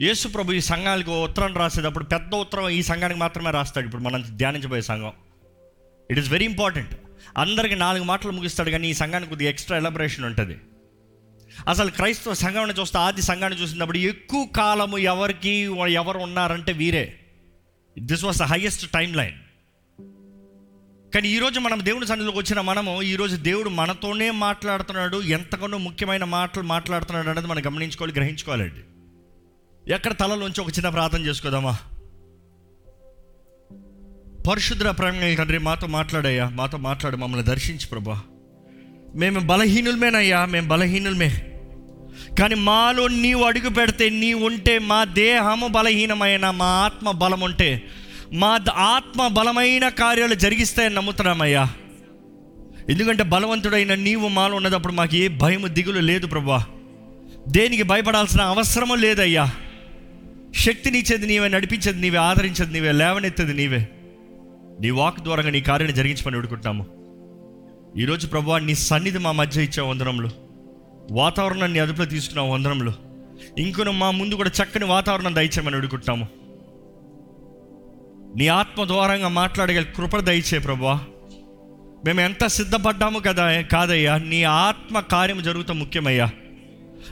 యేసు ప్రభు ఈ సంఘానికి ఓ ఉత్తరం రాసేటప్పుడు పెద్ద ఉత్తరం ఈ సంఘానికి మాత్రమే రాస్తాడు. ఇప్పుడు మనం ధ్యానించబోయే సంఘం. ఇట్ ఈస్ వెరీ ఇంపార్టెంట్ అందరికి నాలుగు మాటలు ముగిస్తాడు కానీ ఈ సంఘానికి కొద్దిగా ఎక్స్ట్రా ఎలబరేషన్ ఉంటుంది. అసలు క్రైస్తవ సంఘాన్ని చూస్తే ఆది సంఘాన్ని చూసినప్పుడు ఎక్కువ కాలము ఎవరికి ఎవరు ఉన్నారంటే వీరే. This was the highest timeline కానీ ఈరోజు మనం దేవుని సన్నిధిలోకి వచ్చిన మనము ఈరోజు దేవుడు మనతోనే మాట్లాడుతున్నాడు ఎంతగానో ముఖ్యమైన మాటలు మాట్లాడుతున్నాడు అనేది మనం గమనించుకోవాలి గ్రహించుకోవాలండి ఎక్కడ తలలోంచి ఒక చిన్న ప్రార్థన చేసుకోదామా? పరిశుద్ర ప్రేమ తండ్రి మాతో మాట్లాడయ్యా మాతో మాట్లాడు మమ్మల్ని దర్శించి ప్రభా. మేము బలహీనులమేనయ్యా మేము బలహీనులమే. కానీ మాలో నీవు అడుగు పెడితే నీ ఉంటే మా దేహము బలహీనమైన మా ఆత్మ బలం ఉంటే మా ద- ఆత్మ బలమైన కార్యాలు జరిగిస్తాయని నమ్ముతున్నామయ్యా. ఎందుకంటే బలవంతుడైన నీవు మాలో ఉన్నదప్పుడు మాకు ఏ భయము దిగులు లేదు ప్రభా. దేనికి భయపడాల్సిన అవసరము లేదయ్యా. శక్తినిచ్చేది నీవే నడిపించేది నీవే ఆదరించేది నీవే లేవనెత్తేది నీవే. నీ వాక్ ద్వారా నీ కార్యాన్ని జరిగించమని వేడుకుంటాము ఈరోజు ప్రభు నీ సన్నిధి మా మధ్య ఇచ్చే వందనంలో వాతావరణాన్ని అదుపులో తీసుకున్న వందనంలో ఇంకొన మా ముందు కూడా చక్కని వాతావరణం దయచేయమని వేడుకుంటాము నీ ఆత్మ ద్వారంగా మాట్లాడగల కృప దయచే ప్రభా మేము ఎంత సిద్ధపడ్డాము కదా కాదయ్యా. నీ ఆత్మ కార్యం జరుగుతాం ముఖ్యమయ్యా.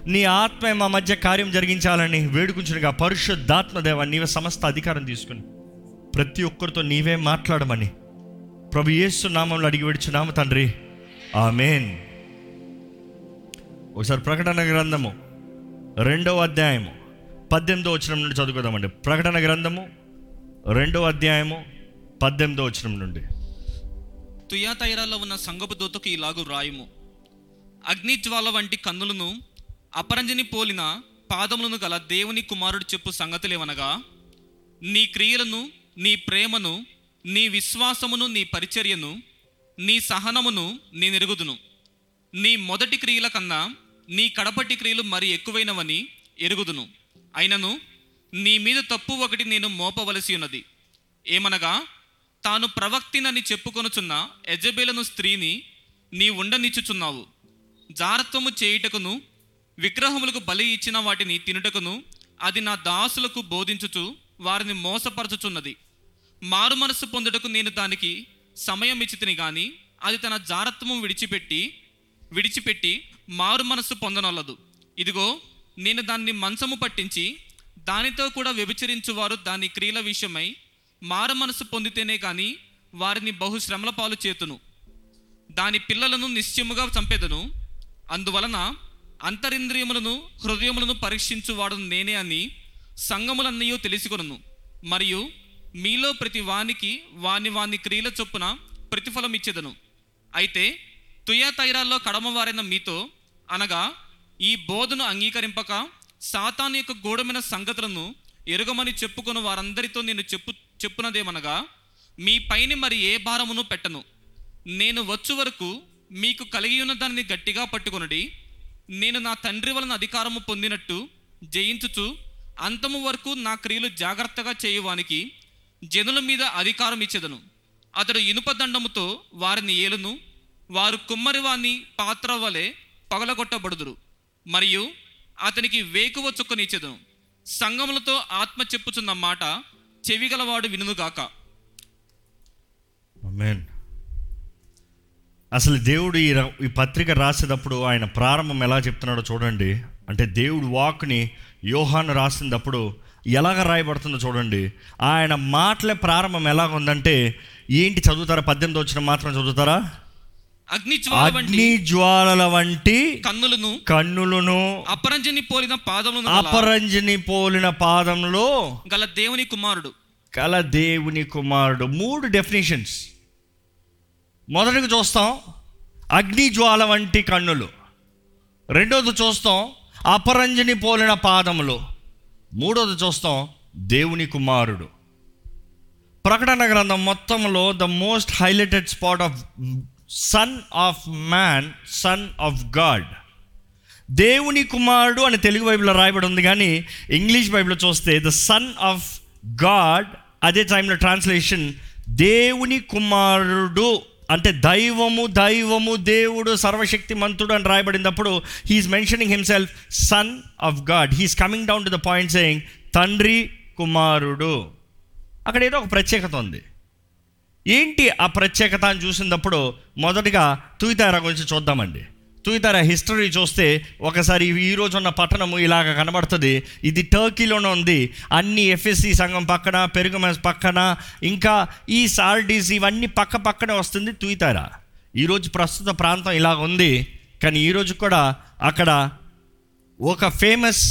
నీ ఆత్మ మా మధ్య కార్యం జరిగించాలని వేడుకుంటుగా పరిశుద్ధాత్మదేవ నీవే సమస్త అధికారం తీసుకుని. ప్రతి ఒక్కరితో నీవే మాట్లాడమని. ప్రభు యేసు నామంలో అడిగి విడుచున్నాము తండ్రి. ఆమెన్. ఒకసారి ప్రకటన గ్రంథము రెండవ అధ్యాయము పద్దెనిమిదో వచనం నుండి చదువుకుందామండి. ప్రకటన గ్రంథము రెండవ అధ్యాయము పద్దెనిమిదో వచనం నుండి. తుయాతైరాలో ఉన్న సంగపు దూతకు ఇలాగూ రాయము అగ్నిజ్వాల వంటి కన్నులను అపరంజిని పోలిన పాదములను గల దేవుని కుమారుడు చెప్పు సంగతులేమనగా నీ క్రియలను నీ ప్రేమను నీ విశ్వాసమును నీ పరిచర్యను నీ సహనమును నీ నెరుగుదును నీ మొదటి క్రియల కన్నా నీ కడపటి క్రియలు మరి ఎక్కువైనవని ఎరుగుదును. అయినను నీ మీద తప్పు ఒకటి నేను మోపవలసి ఉన్నది. ఏమనగా తాను ప్రవక్తినని చెప్పుకొనుచున్న యజబేలను స్త్రీని నీ ఉండనిచ్చుచున్నావు. జారత్వము చేయుటకును విగ్రహములకు బలి ఇచ్చిన వాటిని తినుటకును అది నా దాసులకు బోధించుచు వారిని మోసపరచుచున్నది. మారు మనస్సు పొందుటకు నేను దానికి సమయం ఇచ్చితిని కానీ అది తన జారత్వము విడిచిపెట్టి విడిచిపెట్టి మారు మనస్సు పొందనొల్లదు. ఇదిగో నేను దాన్ని మంచము పట్టించి దానితో కూడా వ్యభిచరించు వారు దాని క్రియల విషయమై మారు మనస్సు పొందితేనే కానీ వారిని బహు శ్రమల పాలు చేతును. దాని పిల్లలను నిశ్చయముగా చంపెదను. అందువలన అంతరింద్రియములను హృదయములను పరీక్షించువాడు నేనే అని సంగములన్నయో తెలుసుకొనును. మరియు మీలో ప్రతి వానికి వాని వాని క్రియల చొప్పున ప్రతిఫలం ఇచ్చేదను అయితే తుయాతైరాల్లో కడమవారైన మీతో అనగా ఈ బోధను అంగీకరింపక సాతాన్ యొక్క గూఢమైన సంగతులను ఎరుగమని చెప్పుకున్న వారందరితో నేను చెప్పు చెప్పునదేమనగా మీ పైన మరి ఏ భారమును పెట్టను? నేను వచ్చు వరకు మీకు కలిగి ఉన్న దానిని గట్టిగా పట్టుకొనుడి నేను నా తండ్రి వలన అధికారము పొందినట్టు జయించుచు అంతము వరకు నా క్రియలు జాగ్రత్తగా చేయువానికి జనుల మీద అధికారం ఇచ్చేదను. అతడు ఇనుపదండముతో వారిని ఏలును. వారు కుమ్మరివాని పాత్ర వలె పగలగొట్టబడుదురు. మరియు అతనికి వేకువ చుక్కనిచ్చేదను సంగములతో ఆత్మ చెప్పుచున్న మాట చెవిగలవాడు వినుగాక ఆమేన్ అసలు దేవుడు ఈ ఈ పత్రిక రాసేటప్పుడు ఆయన ప్రారంభం ఎలా చెప్తున్నాడో చూడండి. అంటే దేవుడు వాక్ని యోహాను రాసినప్పుడు ఎలాగ రాయబడుతుందో చూడండి. ఆయన మాటలే ప్రారంభం ఎలాగ ఉందంటే ఏంటి చదువుతారా? పద్దెనిమిది వచ్చిన మాత్రం చదువుతారా? అగ్ని జ్వాలల వంటి కన్నులను కన్నులను అపరంజని పోలిన పాదములను గల- అపరంజిని పోలిన పాదంలో గల దేవుని కుమారుడు. కల దేవుని కుమారుడు. మూడు డెఫినేషన్స్ మొదటికి చూస్తాం అగ్ని జ్వాల వంటి కన్నులు. రెండోది చూస్తాం అపరంజని పోలిన పాదములు. మూడోది చూస్తాం దేవుని కుమారుడు. ప్రకటన గ్రంథం మొత్తంలో the most highlighted spot of son of man son of God దేవుని కుమారుడు అని తెలుగు బైబిల్లో రాయబడి ఉంది కానీ ఇంగ్లీష్ బైబిల్లో చూస్తే ద సన్ ఆఫ్ గాడ్ అదే టైంలో ట్రాన్స్లేషన్ దేవుని కుమారుడు. అంటే దైవము దైవము దేవుడు సర్వశక్తి మంతుడు అని రాయబడినప్పుడు he is mentioning himself son of God he is coming down to the point saying తండ్రి కుమారుడు. అక్కడ ఏదో ఒక ప్రత్యేకత ఉంది. ఏంటి ఆ ప్రత్యేకత అని చూసినప్పుడు మొదటిగా తుయితారా గురించి చూద్దామండి. తూయితార హిస్టరీ చూస్తే ఒకసారి ఈ రోజు ఉన్న పట్టణము ఇలాగ కనబడుతుంది. ఇది టర్కీలోనే ఉంది. అన్ని ఎఫ్ఎస్సి సంఘం పక్కన పెరుగుమస్ పక్కన ఇంకా ఈ సార్డీస్ ఇవన్నీ పక్క పక్కనే వస్తుంది తూయితార ఈరోజు ప్రస్తుత ప్రాంతం ఇలాగ ఉంది. కానీ ఈరోజు కూడా అక్కడ ఒక ఫేమస్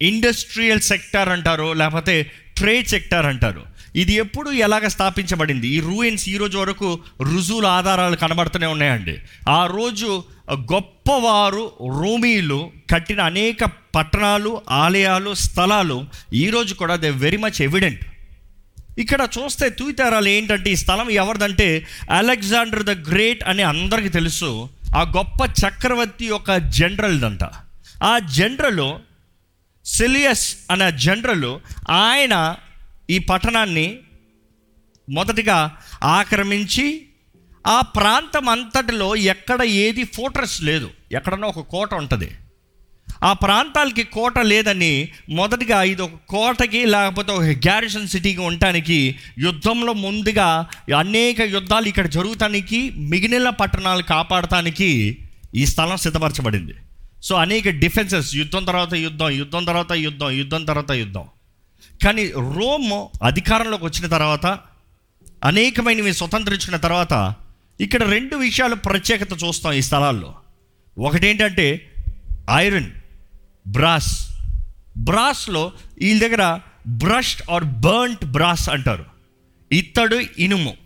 ఇండస్ట్రియల్ సెక్టార్ అంటారు లేకపోతే ట్రేడ్ సెక్టార్ అంటారు. ఇది ఎప్పుడు ఎలాగ స్థాపించబడింది? ఈ రూయిన్స్ ఈ రోజు వరకు రుజువుల ఆధారాలు కనబడుతూనే ఉన్నాయండి. ఆ రోజు గొప్పవారు రోమీలు కట్టిన అనేక పట్టణాలు ఆలయాలు స్థలాలు ఈరోజు కూడా దే వెరీ మచ్ ఎవిడెంట్. ఇక్కడ చూస్తే తూయితారాలు ఏంటంటే ఈ స్థలం ఎవరిదంటే అలెగ్జాండర్ ద గ్రేట్ అని అందరికీ తెలుసు. ఆ గొప్ప చక్రవర్తి యొక్క జనరల్దంట. ఆ జనరల్ సెలియస్ అనే జనరల్ ఆయన ఈ పట్టణాన్ని మొదటిగా ఆక్రమించి ఆ ప్రాంతం అంతటిలో ఎక్కడ ఏది ఫోర్ట్రెస్ లేదు. ఎక్కడన్నా ఒక కోట ఉంటుంది. ఆ ప్రాంతాలకి కోట లేదని మొదటిగా ఇది ఒక కోటకి లేకపోతే ఒక గ్యారిసన్ సిటీకి ఉండటానికి యుద్ధంలో ముందుగా అనేక యుద్ధాలు ఇక్కడ జరుగుతానికి మిగిలిన పట్టణాలు కాపాడటానికి ఈ స్థలం సిద్ధపరచబడింది. సో అనేక డిఫెన్సెస్ యుద్ధం తర్వాత యుద్ధం యుద్ధం తర్వాత యుద్ధం యుద్ధం తర్వాత యుద్ధం. కానీ రోమ్ అధికారంలోకి వచ్చిన తర్వాత అనేకమైనవి స్వతంత్రించుకున్న తర్వాత ఇక్కడ రెండు విషయాలు ప్రత్యేకత చూస్తాం ఈ స్థలాల్లో. ఒకటేంటంటే ఐరన్ బ్రాస్. బ్రాస్లో వీళ్ళ దగ్గర బ్రష్డ్ ఆర్ బర్న్ట్ బ్రాస్ అంటారు. ఇత్తడు ఇనుము.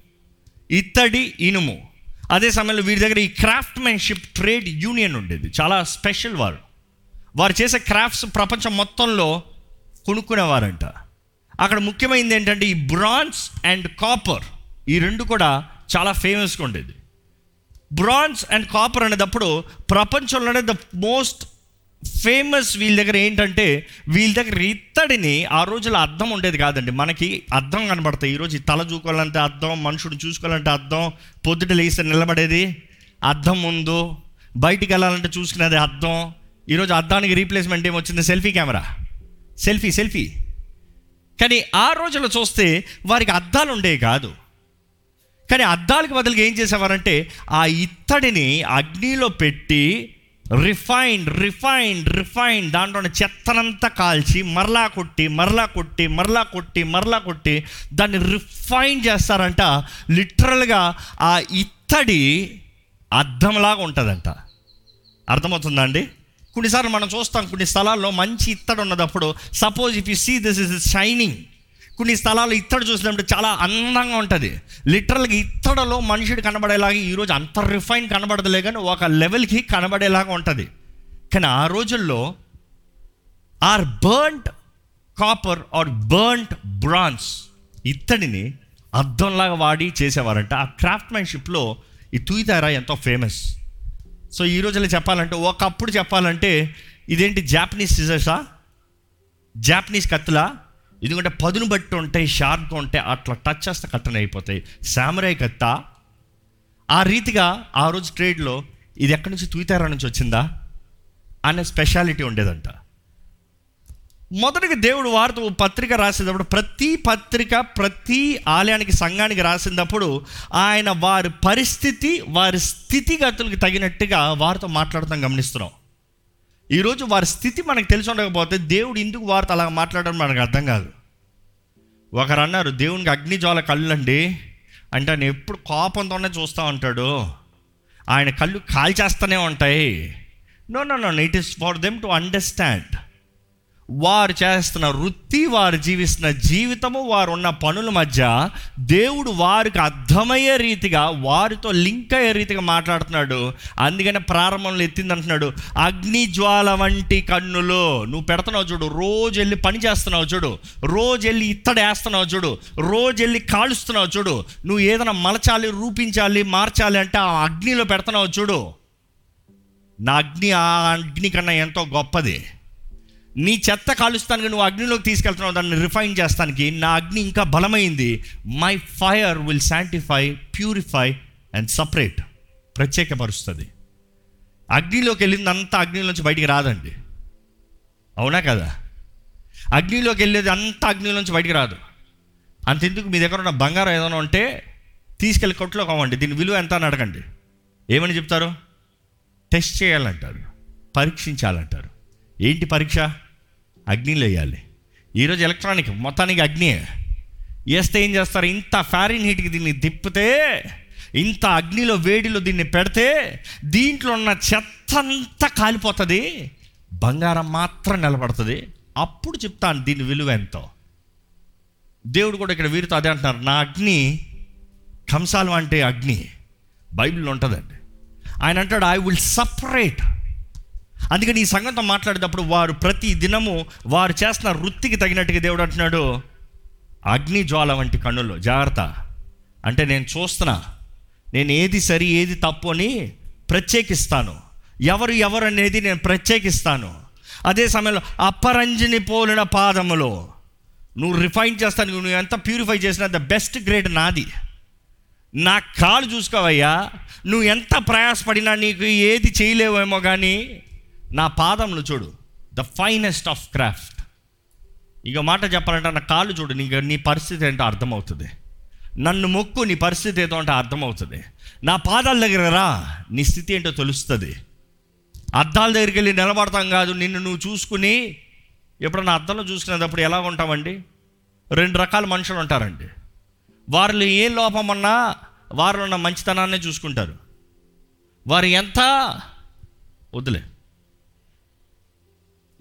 ఇత్తడి ఇనుము. అదే సమయంలో వీరి దగ్గర ఈ క్రాఫ్ట్మెన్షిప్ ట్రేడ్ యూనియన్ ఉండేది. చాలా స్పెషల్ వారు. వారు చేసే క్రాఫ్ట్స్ ప్రపంచం మొత్తంలో కొనుక్కునేవారంట. అక్కడ ముఖ్యమైనది ఏంటంటే ఈ బ్రాన్స్ అండ్ కాపర్ ఈ రెండు కూడా చాలా ఫేమస్గా ఉండేది. బ్రాన్స్ అండ్ కాపర్ అనేటప్పుడు ప్రపంచంలోనే ద మోస్ట్ ఫేమస్ వీళ్ళ దగ్గర ఏంటంటే వీళ్ళ దగ్గర ఇత్తడిని ఆ రోజుల్లో అర్థం ఉండేది కాదండి. మనకి అర్థం కనబడతాయి. ఈరోజు తల చూసుకోవాలంటే అర్థం మనుషుడు చూసుకోవాలంటే అర్థం పొద్దుట లేస్తే నిలబడేది అర్థం ముందు బయటికి వెళ్ళాలంటే చూసుకునేది అర్థం ఈరోజు అద్దానికి రీప్లేస్మెంట్ ఏమొచ్చింది సెల్ఫీ కెమెరా. Selfie selfie. కానీ ఆ రోజుల్లో చూస్తే వారికి అద్దాలు ఉండేవి కాదు. కానీ అద్దాలకు బదులుగా ఏం చేసేవారంటే ఆ ఇత్తడిని అగ్నిలో పెట్టి రిఫైన్ రిఫైన్ రిఫైన్ దాంట్లో చెత్తనంతా కాల్చి మరలా కొట్టి మరలా కొట్టి మరలా కొట్టి మరలా కొట్టి దాన్ని రిఫైన్ చేస్తారంట. లిటరల్గా ఆ ఇత్తడి అద్దంలాగా ఉంటుందంట. అర్థమవుతుందా అండి? కొన్నిసార్లు మనం చూస్తాం కొన్ని స్థలాల్లో మంచి ఇత్తడి ఉన్నదప్పుడు suppose if you see this is shining కొన్ని స్థలాలు ఇత్తడి చూసినప్పుడు చాలా అందంగా ఉంటుంది. లిటరల్గా ఇత్తడలో మనుషుడు కనబడేలాగా ఈరోజు అంత రిఫైన్ కనబడదులే కానీ ఒక లెవెల్కి కనబడేలాగా ఉంటుంది. కానీ ఆ రోజుల్లో or burnt copper or burnt bronze ఇత్తడిని అద్దంలాగా వాడి చేసేవారంట. ఆ క్రాఫ్ట్మెన్షిప్లో ఈ తూయితారా ఎంతో ఫేమస్ సో ఈ రోజుల్లో చెప్పాలంటే ఒకప్పుడు చెప్పాలంటే ఇదేంటి జాపనీస్ సిజర్సా జాపనీస్ కత్తులా? ఎందుకంటే పదును బట్టి ఉంటాయి షార్ప్గా ఉంటాయి అట్లా టచ్ చేస్తే కట్టన అయిపోతాయి. సామరాయ్ కత్త? ఆ రీతిగా ఆ రోజు ట్రేడ్లో ఇది ఎక్కడి నుంచి? తూయితారా నుంచి వచ్చిందా? అనే స్పెషాలిటీ ఉండేదంట. మొదటిగా దేవుడు వారితో పత్రిక రాసేటప్పుడు ప్రతి పత్రిక ప్రతి ఆలయానికి సంఘానికి రాసినప్పుడు ఆయన వారి పరిస్థితి వారి స్థితిగతులకు తగినట్టుగా వారితో మాట్లాడటం గమనిస్తున్నాం. ఈరోజు వారి స్థితి మనకు తెలిసి ఉండకపోతే దేవుడు ఎందుకు వారితో అలా మాట్లాడడం మనకు అర్థం కాదు. ఒకరు అన్నారు దేవునికి అగ్నిజ్వాల కళ్ళు అండి అంటే ఆయన ఎప్పుడు కోపంతోనే చూస్తూ ఉంటాడు. ఆయన కళ్ళు కాల్చేస్తూనే ఉంటాయి. No no no it is for them to understand వారు చేస్తున్న వృత్తి వారు జీవిస్తున్న జీవితము వారు ఉన్న పనుల మధ్య దేవుడు వారికి అర్థమయ్యే రీతిగా వారితో లింక్ అయ్యే రీతిగా మాట్లాడుతున్నాడు. అందుకనే ప్రారంభంలో ఎత్తింది అంటున్నాడు అగ్ని జ్వాల వంటి కన్నులు నువ్వు పెడుతున్నావు చూడు రోజు వెళ్ళి పని చేస్తున్నావు చూడు రోజు వెళ్ళి ఇత్తడి వేస్తున్నావు చూడు రోజు వెళ్ళి కాలుస్తున్నావు చూడు నువ్వు ఏదైనా మలచాలి రూపించాలి మార్చాలి అంటే ఆ అగ్నిలో పెడుతున్నావు చూడు. నా అగ్ని ఆ అగ్ని కన్నా ఎంతో గొప్పది. నీ చెత్త కాలుస్తానికి నువ్వు అగ్నిలోకి తీసుకెళ్తున్నావు దాన్ని రిఫైన్ చేస్తానికి నా అగ్ని ఇంకా బలమైంది. My fire will sanctify purify and separate ప్రత్యేకపరుస్తుంది. అగ్నిలోకి వెళ్ళిందంతా అగ్నిలోంచి బయటికి రాదండి. అవునా కదా? అగ్నిలోకి వెళ్ళేది అంతా అగ్నిలోంచి బయటికి రాదు. అంతెందుకు మీ దగ్గర ఉన్న బంగారం ఏదైనా ఉంటే తీసుకెళ్ళి కొట్లో కావండి దీని విలువ ఎంత అని అడగండి. ఏమని చెప్తారు? టెస్ట్ చేయాలంటారు. పరీక్షించాలంటారు. ఏంటి పరీక్ష? అగ్నిలో వేయాలి. ఈరోజు ఎలక్ట్రానిక్ మొత్తానికి అగ్ని. వేస్తే ఏం చేస్తారు? ఇంత ఫ్యారిన్ హీట్కి దీన్ని తిప్పితే ఇంత అగ్నిలో వేడిలో దీన్ని పెడితే దీంట్లో ఉన్న చెత్త అంతా కాలిపోతుంది. బంగారం మాత్రం నిలబడుతుంది. అప్పుడు చెప్తాను దీని విలువ ఎంతో. దేవుడు కూడా ఇక్కడ వీరితో అదే అంటున్నారు. నా అగ్ని కంసాలు అంటే అగ్ని. బైబిల్లో ఉంటుందండి. ఆయన అంటాడు ఐ విల్ సపరేట్ అందుకని ఈ సంగతితో మాట్లాడేటప్పుడు వారు ప్రతి దినము వారు చేస్తున్న వృత్తికి తగినట్టుగా దేవుడు అంటున్నాడు అగ్ని జ్వాల వంటి కన్నులు జాగ్రత్త. అంటే నేను చూస్తున్నా నేను ఏది సరి ఏది తప్పు అని ప్రత్యేకిస్తాను. ఎవరు ఎవరు అనేది నేను ప్రత్యేకిస్తాను. అదే సమయంలో అపరంజిని పోలిన పాదములో నువ్వు రిఫైన్ చేస్తాను నువ్వు ఎంత ప్యూరిఫై చేసినా ద బెస్ట్ గ్రేడ్ నాది. నా కాలు చూసుకోవయ్యా నువ్వు ఎంత ప్రయాసపడినా నీకు ఏది చేయలేవేమో కానీ నా పాదంలో చూడు. ద ఫైనెస్ట్ ఆఫ్ క్రాఫ్ట్ ఇక మాట చెప్పాలంటే నా కాళ్ళు చూడు. నీకు నీ పరిస్థితి ఏంటో అర్థమవుతుంది. నన్ను మొక్కు నీ పరిస్థితి ఏదో అంటే అర్థమవుతుంది. నా పాదాల దగ్గర రా. నీ స్థితి ఏంటో తెలుస్తుంది. అద్దాల దగ్గరికి వెళ్ళి నిలబడతాం కాదు. నిన్ను నువ్వు చూసుకుని ఎప్పుడన్నా అద్దంలో చూసుకునేటప్పుడు ఎలా ఉంటామండి రెండు రకాల మనుషులు ఉంటారండి. వారిలో ఏ లోపం ఉన్నా వారిలో ఉన్న మంచితనాన్నే చూసుకుంటారు. వారు ఎంత? వద్దులే.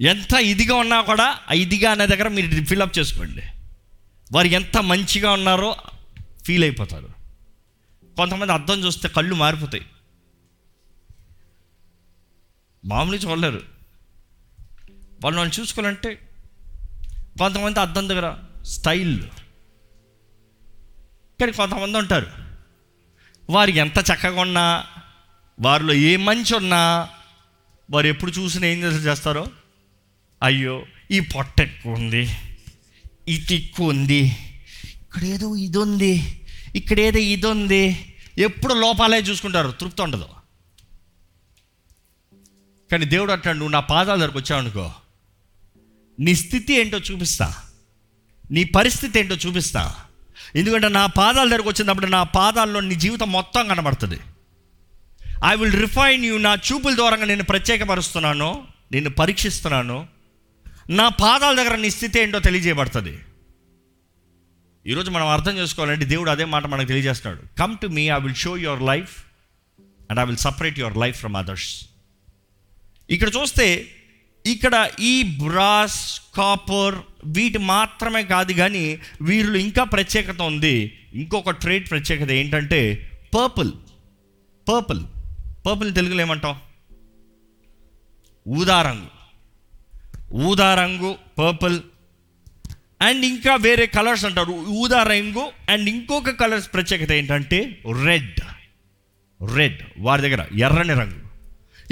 ఎంత ఇదిగా ఉన్నా కూడా ఆ ఇదిగా అనే దగ్గర మీరు ఫిల్అప్ చేసుకోండి. వారు ఎంత మంచిగా ఉన్నారో ఫీల్ అయిపోతారు. కొంతమంది అర్థం చూస్తే కళ్ళు మారిపోతాయి. మామూలు చూడలేరు. వాళ్ళు వాళ్ళు చూసుకోవాలంటే కొంతమంది అర్థం దగ్గర స్టైల్. కానీ కొంతమంది ఉంటారు. వారికి ఎంత చక్కగా ఉన్నా వారిలో ఏ మంచి ఉన్నా వారు ఎప్పుడు చూసినా ఏం చేసి చేస్తారో? అయ్యో ఈ పొట్ట ఎక్కువ ఉంది ఇది తిక్కు ఉంది ఇక్కడ ఏదో ఇది ఉంది ఇక్కడేదో ఇది ఉంది ఎప్పుడు లోపాలే చూసుకుంటారు తృప్తి ఉండదు. కానీ దేవుడు అంటాడు నువ్వు నా పాదాల దగ్గరకు వచ్చావు అనుకో. నీ స్థితి ఏంటో చూపిస్తా. నీ పరిస్థితి ఏంటో చూపిస్తా. ఎందుకంటే నా పాదాల దగ్గరకు వచ్చినప్పుడు నా పాదాల్లో నీ జీవితం మొత్తం కనబడుతుంది. ఐ విల్ రిఫైన్ యూ నా చూపుల ద్వారా నేను ప్రత్యేకపరుస్తున్నాను. నేను పరీక్షిస్తున్నాను. నా పాదాల దగ్గర నీ స్థితి ఏంటో తెలియజేయబడుతుంది. ఈరోజు మనం అర్థం చేసుకోవాలంటే దేవుడు అదే మాట మనకు తెలియజేస్తున్నాడు. Come to me I will show your life and I will separate your life from others ఇక్కడ చూస్తే ఇక్కడ ఈ బ్రాస్ కాపర్ వీటి మాత్రమే కాదు కానీ వీరిలో ఇంకా ప్రత్యేకత ఉంది. ఇంకొక ట్రేడ్ ప్రత్యేకత ఏంటంటే పర్పుల్. పర్పుల్. పర్పుల్ తెలుగులో ఏమంటాం? ఊదారంగు. ఊదా రంగు పర్పుల్ అండ్ ఇంకా వేరే కలర్స్ అంటారు. ఊదా రంగు అండ్ ఇంకొక కలర్స్ ప్రత్యేకత ఏంటంటే రెడ్ రెడ్ వారి దగ్గర ఎర్రని రంగు.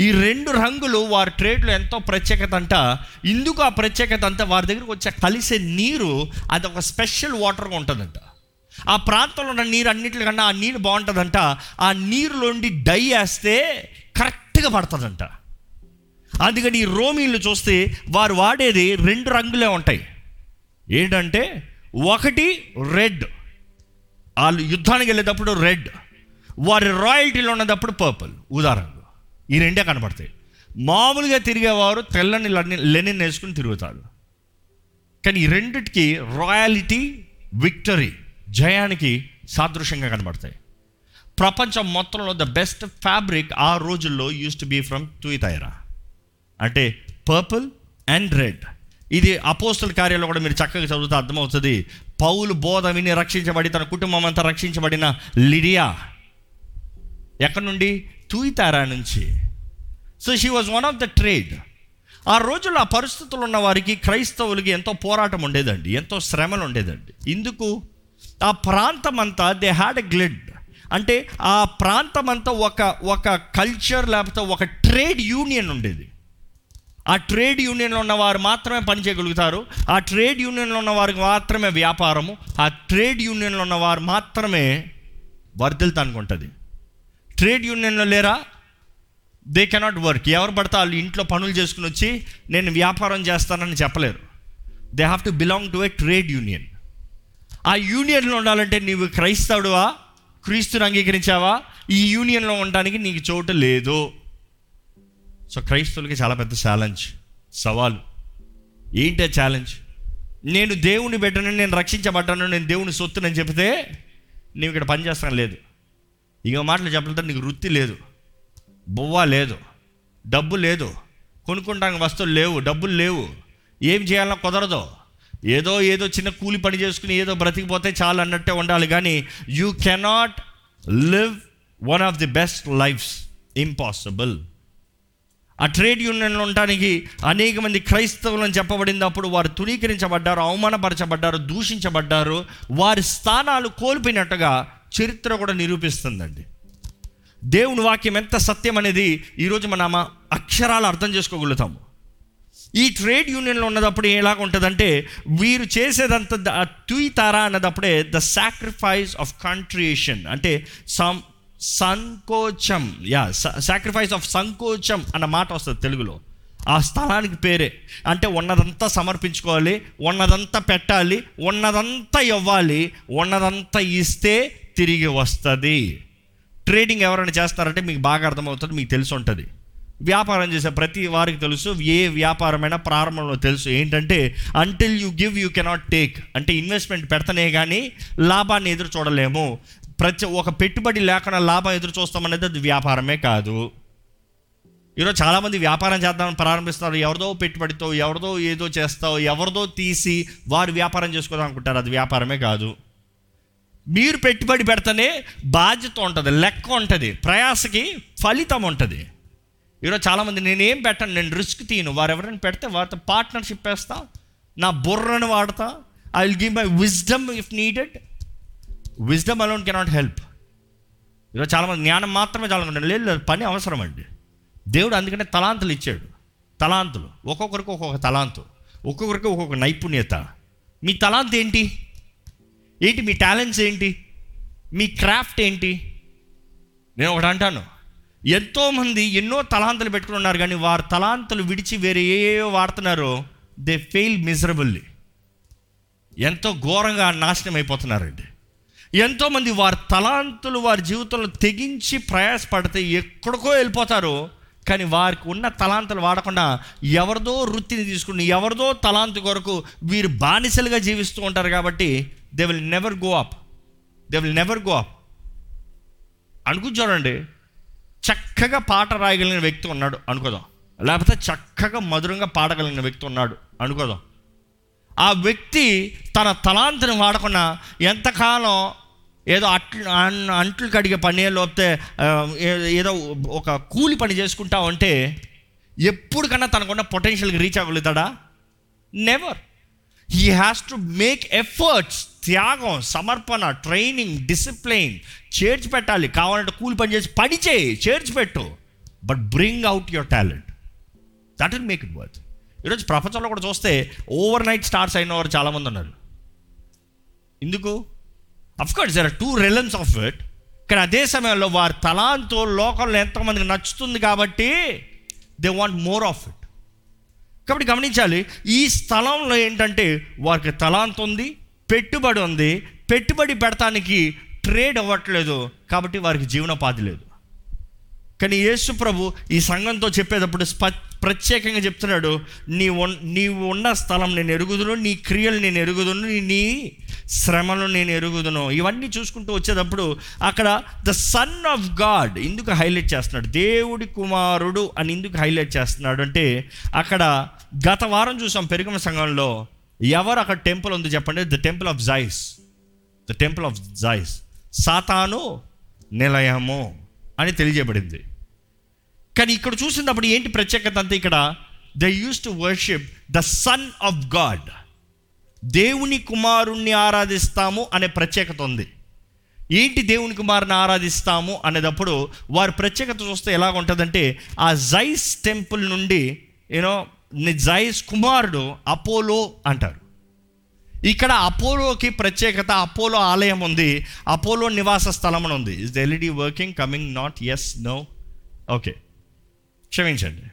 ఈ రెండు రంగులు వారి ట్రేడ్లో ఎంతో ప్రత్యేకత అంట. ఇందుకు ఆ ప్రత్యేకత అంతా వారి దగ్గరకు వచ్చే కలిసే నీరు అది ఒక స్పెషల్ వాటర్గా ఉంటుందంట. ఆ ప్రాంతంలో ఉన్న నీరు అన్నిటికన్నా ఆ నీరు బాగుంటుందంట. ఆ నీరులోండి డై వేస్తే కరెక్ట్గా పడుతుందంట. అందుకని ఈ రోమీలు చూస్తే వారు వాడేది రెండు రంగులే ఉంటాయి. ఏంటంటే ఒకటి రెడ్. వాళ్ళు యుద్ధానికి వెళ్ళేటప్పుడు రెడ్. వారి రాయల్టీలో ఉన్నప్పుడు పర్పుల్. ఉదాహరణకు ఈ రెండే కనబడతాయి. మామూలుగా తిరిగేవారు తెల్లని లెనిన్ లెనిన్ వేసుకుని తిరుగుతారు. కానీ ఈ రెండిటికి రాయాలిటీ విక్టరీ జయానికి సాదృశ్యంగా కనబడతాయి. ప్రపంచం మొత్తంలో ద బెస్ట్ ఫ్యాబ్రిక్ ఆ రోజుల్లో use to be from Thyatira. అంటే పర్పుల్ అండ్ రెడ్ ఇది అపోస్తుల కార్యాల్లో కూడా మీరు చక్కగా చదివితే అర్థమవుతుంది. పౌలు బోధ విని రక్షించబడి తన కుటుంబం అంతా రక్షించబడిన లిడియా ఎక్కడి నుండి? తూయితారా నుంచి. So she was one of the trade ఆ రోజుల్లో ఆ పరిస్థితులు ఉన్న వారికి క్రైస్తవులకి ఎంతో పోరాటం ఉండేదండి ఎంతో శ్రమలు ఉండేదండి. ఇందుకు ఆ ప్రాంతం అంతా దే హ్యాడ్ ఎ గ్లిడ్ అంటే ఆ ప్రాంతం అంతా ఒక ఒక కల్చర్ లేకపోతే ఒక ట్రేడ్ యూనియన్ ఉండేది. ఆ ట్రేడ్ యూనియన్లో ఉన్నవారు మాత్రమే పని చేయగలుగుతారు. ఆ ట్రేడ్ యూనియన్లో ఉన్న వారికి మాత్రమే వ్యాపారము. ఆ ట్రేడ్ యూనియన్లో ఉన్నవారు మాత్రమే వర్ధిల్తానికి ఉంటుంది. ట్రేడ్ యూనియన్లో లేరా? దే కెనాట్ వర్క్ ఎవరు పడితే వాళ్ళు ఇంట్లో పనులు చేసుకుని వచ్చి నేను వ్యాపారం చేస్తానని చెప్పలేరు. They have to belong to a trade union ఆ యూనియన్లో ఉండాలంటే నీవు క్రైస్తవుడువా? క్రీస్తుని అంగీకరించావా? ఈ యూనియన్లో ఉండడానికి నీకు చోటు లేదు. సో క్రైస్తవులకి చాలా పెద్ద ఛాలెంజ్ సవాలు. ఏంటి ఆ ఛాలెంజ్ నేను దేవుని బిడ్డను నేను రక్షించబడ్డాను నేను దేవుని సొత్తునని చెప్తే నీవు ఇక్కడ పనిచేస్తాను లేదు. ఇక మాటలు చెప్పలేదు నీకు వృత్తి లేదు. బువ్వ లేదు. డబ్బు లేదు. కొనుక్కుంటానికి వస్తువులు లేవు డబ్బులు లేవు. ఏం చేయాలన్నా కుదరదు. ఏదో ఏదో చిన్న కూలి పని చేసుకుని ఏదో బ్రతికిపోతే చాలు అన్నట్టే ఉండాలి కానీ you cannot live one of the best lifes impossible ఆ ట్రేడ్ యూనియన్లో ఉండడానికి అనేక మంది క్రైస్తవులను చెప్పబడింది. అప్పుడు వారు తునీకరించబడ్డారు అవమానపరచబడ్డారు దూషించబడ్డారు. వారి స్థానాలు కోల్పోయినట్టుగా చరిత్ర కూడా నిరూపిస్తుందండి. దేవుని వాక్యం ఎంత సత్యం అనేది ఈరోజు మనం అక్షరాలు అర్థం చేసుకోగలుగుతాము ఈ ట్రేడ్ యూనియన్లో ఉన్నదప్పుడు ఎలాగ ఉంటుందంటే వీరు చేసేదంత ద- తుయితారా అన్నదప్పుడే ద సాక్రిఫైస్ ఆఫ్ కంట్రియేషన్ అంటే సమ్ సంకోచం. యా సాక్రిఫైస్ ఆఫ్ సంకోచం అన్న మాట వస్తుంది తెలుగులో. ఆ స్థలానికి పేరే. అంటే ఉన్నదంతా సమర్పించుకోవాలి ఉన్నదంతా పెట్టాలి ఉన్నదంతా ఇవ్వాలి ఉన్నదంతా ఇస్తే తిరిగి వస్తుంది. ట్రేడింగ్ ఎవరైనా చేస్తారంటే మీకు బాగా అర్థమవుతుంది మీకు తెలిసి ఉంటుంది. వ్యాపారం చేసే ప్రతి వారికి తెలుసు ఏ వ్యాపారమైనా ప్రారంభంలో తెలుసు. ఏంటంటే until you give you cannot take అంటే ఇన్వెస్ట్మెంట్ పెడతనే కానీ లాభాన్ని ఎదురు చూడలేము. ప్రతి ఒక పెట్టుబడి లేకుండా లాభం ఎదురు చూస్తామనేది అది వ్యాపారమే కాదు. ఈరోజు చాలామంది వ్యాపారం చేద్దామని ప్రారంభిస్తారు ఎవరిదో పెట్టుబడితో ఎవరిదో ఏదో చేస్తావు ఎవరిదో తీసి వారు వ్యాపారం చేసుకోదాం అనుకుంటారు. అది వ్యాపారమే కాదు. మీరు పెట్టుబడి పెడితేనే బాధ్యత ఉంటుంది లెక్క ఉంటుంది ప్రయాసకి ఫలితం ఉంటుంది. ఈరోజు చాలామంది నేనేం పెట్టను నేను రిస్క్ తీయను. వారు ఎవరైనా పెడితే వారితో పార్ట్నర్షిప్ వేస్తా నా బుర్రను వాడతా I will give my wisdom if needed. Wisdom alone cannot help ఈరోజు చాలామంది జ్ఞానం మాత్రమే చాలా లేదు లేదు, పని అవసరం అండి. దేవుడు అందుకనే తలాంతులు ఇచ్చాడు. తలాంతులు. ఒక్కొక్కరికి ఒక్కొక్క తలాంతు. ఒక్కొక్కరికి ఒక్కొక్క నైపుణ్యత. మీ తలాంత్ ఏంటి? ఏంటి మీ టాలెంట్స్ ఏంటి? మీ క్రాఫ్ట్ ఏంటి? నేను ఒకటి అంటాను. ఎంతోమంది ఎన్నో తలాంతులు పెట్టుకుని ఉన్నారు కానీ వారి తలాంతులు విడిచి వేరే ఏవో వాడుతున్నారో దే ఫెయిల్ మిజరబుల్లీ ఎంతో ఘోరంగా నాశనం అయిపోతున్నారండి. ఎంతోమంది వారి తలాంతులు వారి జీవితంలో తెగించి ప్రయాసపడితే ఎక్కడికో వెళ్ళిపోతారు. కానీ వారికి ఉన్న తలాంతులు వాడకుండా ఎవరిదో వృత్తిని తీసుకుని ఎవరిదో తలాంతు కొరకు వీరు బానిసలుగా జీవిస్తూ ఉంటారు కాబట్టి they will never go up they will never go up అనుకుని చూడండి. చక్కగా పాట రాయగలిగిన వ్యక్తి ఉన్నాడు అనుకోదాం. లేకపోతే చక్కగా మధురంగా పాడగలిగిన వ్యక్తి ఉన్నాడు అనుకోదాం. ఆ వ్యక్తి తన తలాంతుని వాడకుండా ఎంతకాలం ఏదో అట్లు అంట్లు కడిగే పని లేకపోతే ఏదో ఒక కూలి పని చేసుకుంటా ఉంటే ఎప్పుడుకన్నా తనకున్న పొటెన్షియల్కి reach అవ్వగలుగుతాడా? Never he has to make efforts త్యాగం సమర్పణ ట్రైనింగ్ డిసిప్లైన్ చేర్చి పెట్టాలి. కావాలంటే కూలి పని చేసి పని చేయి చేర్చి పెట్టు. But bring out your talent that will make it worth ఈరోజు ప్రపంచంలో కూడా చూస్తే ఓవర్ నైట్ స్టార్స్ అయిన వారు చాలామంది ఉన్నారు. ఎందుకు? Of course there are too reliance of it కానీ అదే సమయంలో వారి తలాంతో లోకంలో ఎంతమందికి నచ్చుతుంది కాబట్టి they want more of it కాబట్టి గమనించాలి ఈ స్థలంలో ఏంటంటే వారికి తలాంత ఉంది పెట్టుబడి ఉంది. పెట్టుబడి పెడతానికి ట్రేడ్ అవ్వట్లేదు కాబట్టి వారికి జీవనోపాధి లేదు. కానీ యేసు ప్రభు ఈ సంఘంతో చెప్పేటప్పుడు ప్రత్యేకంగా చెప్తున్నాడు నీ నీవు ఉన్న స్థలం నేను ఎరుగుదును నీ క్రియలు నేను ఎరుగుదును నీ- శ్రమను నేను ఎరుగుదును. ఇవన్నీ చూసుకుంటూ వచ్చేటప్పుడు అక్కడ ద సన్ ఆఫ్ గాడ్ ఎందుకు హైలైట్ చేస్తున్నాడు. దేవుడి కుమారుడు అని ఎందుకు హైలైట్ చేస్తున్నాడు. అంటే అక్కడ గత వారం చూసాం పెరుగమ సంఘంలో ఎవరు అక్కడ టెంపుల్ ఉంది చెప్పండి? The temple of Zeus the temple of Zeus సాతాను నిలయము. అని తెలియజేయబడింది. కానీ ఇక్కడ చూసినప్పుడు ఏంటి ప్రత్యేకత అంతా ఇక్కడ the use to worship the son of God దేవుని కుమారుణ్ణి ఆరాధిస్తాము అనే ప్రత్యేకత ఉంది. ఏంటి దేవుని కుమారుని ఆరాధిస్తాము అనేటప్పుడు వారి ప్రత్యేకత చూస్తే ఎలాగ ఉంటుందంటే ఆ జైస్ టెంపుల్ నుండి యూనో జైస్ కుమారుడు అపోలో అంటారు. ఇక్కడ అపోలోకి ప్రత్యేకత అపోలో ఆలయం ఉంది. అపోలో నివాస స్థలం అని ఉంది is the LED working coming not yes no okay క్షమించండి.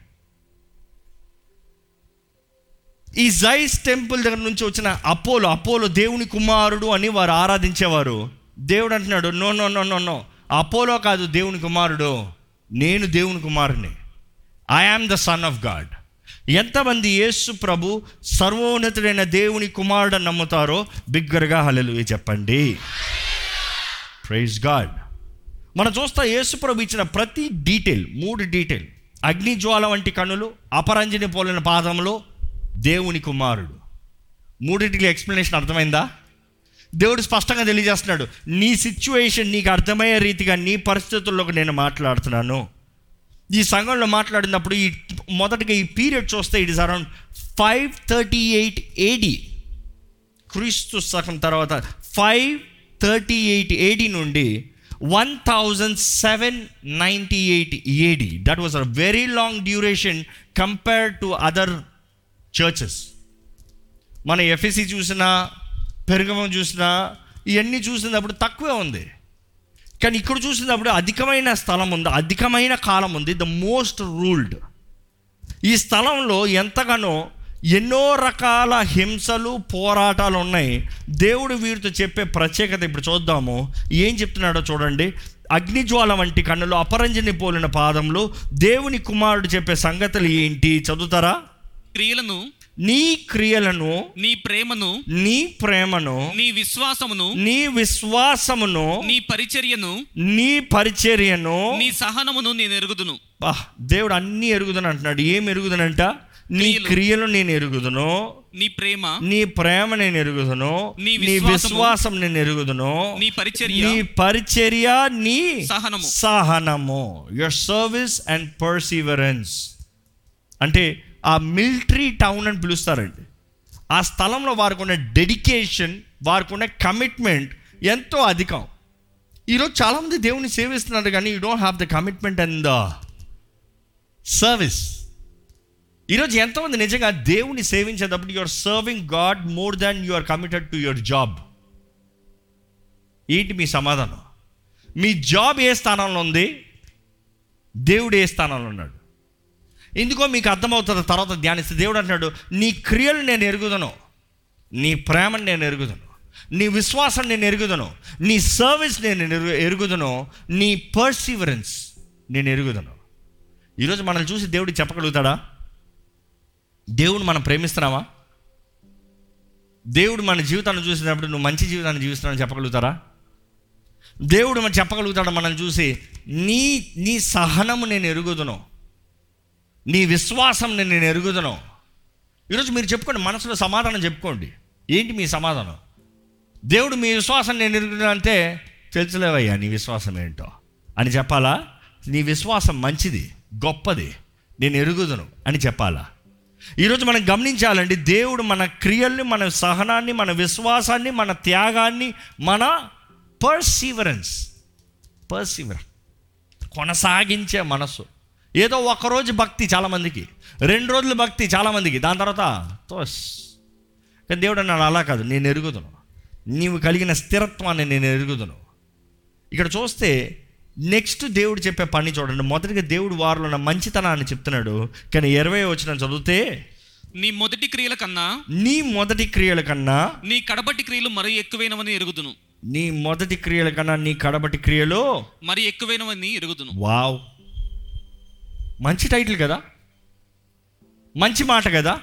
ఈ జైస్ టెంపుల్ దగ్గర నుంచి వచ్చిన అపోలో అపోలో దేవుని కుమారుడు అని వారు ఆరాధించేవారు. దేవుడు అంటున్నాడు no no no no no Apollo కాదు దేవుని కుమారుడు. నేను దేవుని కుమారుని I am the son of God ఎంతమంది యేసు ప్రభు సర్వోన్నతుడైన దేవుని కుమారుడు నమ్ముతారో బిగ్గరగా హలెలు చెప్పండి. ప్రైజ్ గాడ్ మనం చూస్తా యేసు ప్రభు ఇచ్చిన ప్రతి డీటెయిల్ మూడు డీటెయిల్ అగ్నిజ్వాల వంటి కనులు అపరంజిని పోలిన పాదములు దేవుని కుమారుడు. మూడింటికి ఎక్స్ప్లెనేషన్ అర్థమైందా? దేవుడు స్పష్టంగా తెలియజేస్తున్నాడు నీ సిచ్యువేషన్ నీకు అర్థమయ్యే రీతిగా నీ పరిస్థితుల్లోకి నేను మాట్లాడుతున్నాను. ఈ సంఘంలో మాట్లాడినప్పుడు ఈ మొదటిగా ఈ పీరియడ్ చూస్తే it is around five thirty eight AD క్రీస్తు శకం తర్వాత ఫైవ్ థర్టీ ఎయిట్ ఏడి నుండి one thousand seven ninety eight AD that was a very long duration compare to other churches మన ఎఫ్ఎస్సి చూసినా పెరుగమం చూసినా ఇవన్నీ చూసినప్పుడు తక్కువే ఉంది. కానీ ఇక్కడ చూసినప్పుడు అధికమైన స్థలం ఉంది అధికమైన కాలం ఉంది. ద మోస్ట్ రూల్డ్ ఈ స్థలంలో ఎంతగానో ఎన్నో రకాల హింసలు పోరాటాలు ఉన్నాయి. దేవుడు వీరితో చెప్పే ప్రత్యేకత ఇప్పుడు చూద్దాము. ఏం చెప్తున్నాడో చూడండి. అగ్నిజ్వాల వంటి కన్నులు అపరంజని పోలిన పాదంలో దేవుని కుమారుడు చెప్పే సంగతులు ఏంటి? చదువుతారా? క్రియలను నీ క్రియలను నీ ప్రేమను నీ ప్రేమను నీ విశ్వాసమును నీ విశ్వాసమును నీ పరిచర్యను నీ పరిచర్యను నీ సహనమును నేను ఎరుగుదును. దేవుడు అన్నీ ఎరుగుదని అంటున్నాడు. ఏం ఎరుగుదనంట? నీ క్రియలు. నేను ఎరుగుదును. నీ ప్రేమ. నీ ప్రేమ నేను ఎరుగుదును. నీ విశ్వాసం నేను ఎరుగుదును. నీ పరిచర్య. నీ పరిచర్య నీ సహనము. సహనము. యువర్ సర్వీస్ అండ్ పర్సీవరెన్స్ అంటే ఆ మిలిటరీ టౌన్ అని పిలుస్తారండి. ఆ స్థలంలో వారికి ఉన్న డెడికేషన్ వారికి ఉన్న కమిట్మెంట్ ఎంతో అధికం. ఈరోజు చాలామంది దేవుని సేవిస్తున్నారు కానీ you don't have the commitment and the service ఈరోజు ఎంతమంది నిజంగా దేవుని సేవించేటప్పుడు you are serving God more than you are committed to your job ఏంటి మీ సమాధానం? మీ జాబ్ ఏ స్థానంలో ఉంది? దేవుడు ఏ స్థానంలో ఉన్నాడు? ఎందుకో మీకు అర్థమవుతుంది తర్వాత ధ్యానిస్తే. దేవుడు అంటున్నాడు నీ క్రియలు నేను ఎరుగుదను నీ ప్రేమను నేను ఎరుగుదను నీ విశ్వాసం నేను ఎరుగుదను నీ సర్వీస్ నేను ఎరుగుదను నీ పర్సీవరెన్స్ నేను ఎరుగుదను. ఈరోజు మనల్ని చూసి దేవుడు చెప్పగలుగుతాడా? దేవుడు మనం ప్రేమిస్తున్నావా దేవుడు మన జీవితాన్ని చూసినప్పుడు నువ్వు మంచి జీవితాన్ని జీవిస్తున్నావు చెప్పగలుగుతారా? దేవుడు మనం చెప్పగలుగుతాడు మనల్ని చూసి నీ నీ సహనము నేను ఎరుగుదును నీ విశ్వాసం నేను ఎరుగుదను. ఈరోజు మీరు చెప్పుకోండి మనసులో సమాధానం చెప్పుకోండి. ఏంటి మీ సమాధానం? దేవుడు మీ విశ్వాసం నేను ఎరుగుదును అంటే తెలుసులేవయ్యా నీ విశ్వాసం ఏంటో? అని చెప్పాలా? నీ విశ్వాసం మంచిది గొప్పది నేను ఎరుగుదను అని చెప్పాలా? ఈరోజు మనం గమనించాలండి దేవుడు మన క్రియల్ని మన సహనాన్ని మన విశ్వాసాన్ని మన త్యాగాన్ని మన పర్సీవరెన్స్ పర్సీవరెన్స్ కొనసాగించే మనసు. ఏదో ఒకరోజు భక్తి చాలామందికి రెండు రోజులు భక్తి చాలామందికి దాని తర్వాత తోస్. కానీ దేవుడు అన్నాడు అలా కాదు నేను ఎరుగుదును. నీవు కలిగిన స్థిరత్వాన్ని నేను ఎరుగుదును. ఇక్కడ చూస్తే నెక్స్ట్ దేవుడు చెప్పే పని చూడండి. మొదటిగా దేవుడు వారిలో ఉన్న మంచితనాన్ని చెప్తున్నాడు. కానీ ఇరవై వచ్చిన చదివితే నీ మొదటి క్రియల కన్నా నీ మొదటి క్రియల కన్నా నీ కడబట్టి క్రియలు మరీ ఎక్కువైనవని ఎరుగుదును. నీ మొదటి క్రియల కన్నా నీ కడబటి క్రియలు మరి ఎక్కువైనవని ఎరుగుదును. వావ్. మంచి టైటిల్ కదా? మంచి మాట కదా?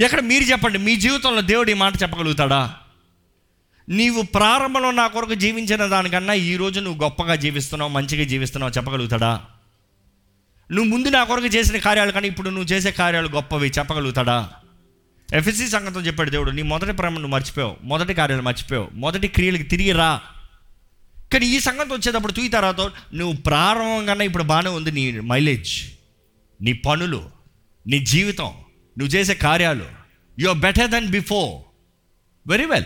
ఎక్కడ మీరు చెప్పండి మీ జీవితంలో దేవుడు ఈ మాట చెప్పగలుగుతాడా? నీవు ప్రారంభంలో నా కొరకు జీవించిన దానికన్నా ఈరోజు నువ్వు గొప్పగా జీవిస్తున్నావు మంచిగా జీవిస్తున్నావు చెప్పగలుగుతాడా? నువ్వు ముందు నా కొరకు చేసిన కార్యాలు కానీ ఇప్పుడు నువ్వు చేసే కార్యాలు గొప్పవి చెప్పగలుగుతాడా? ఎఫ్ఎస్సి సంగతం చెప్పాడు దేవుడు నీ మొదటి ప్రేమ నువ్వు మర్చిపోయావు మొదటి కార్యాలు మర్చిపోయావు మొదటి క్రియలకి తిరిగి రా. కానీ ఈ సంగతి వచ్చేటప్పుడు తూయి తర్వాత నువ్వు ప్రారంభం కన్నా ఇప్పుడు బాగానే ఉంది నీ మైలేజ్ నీ పనులు నీ జీవితం నువ్వు చేసే కార్యాలు. You are better than before very well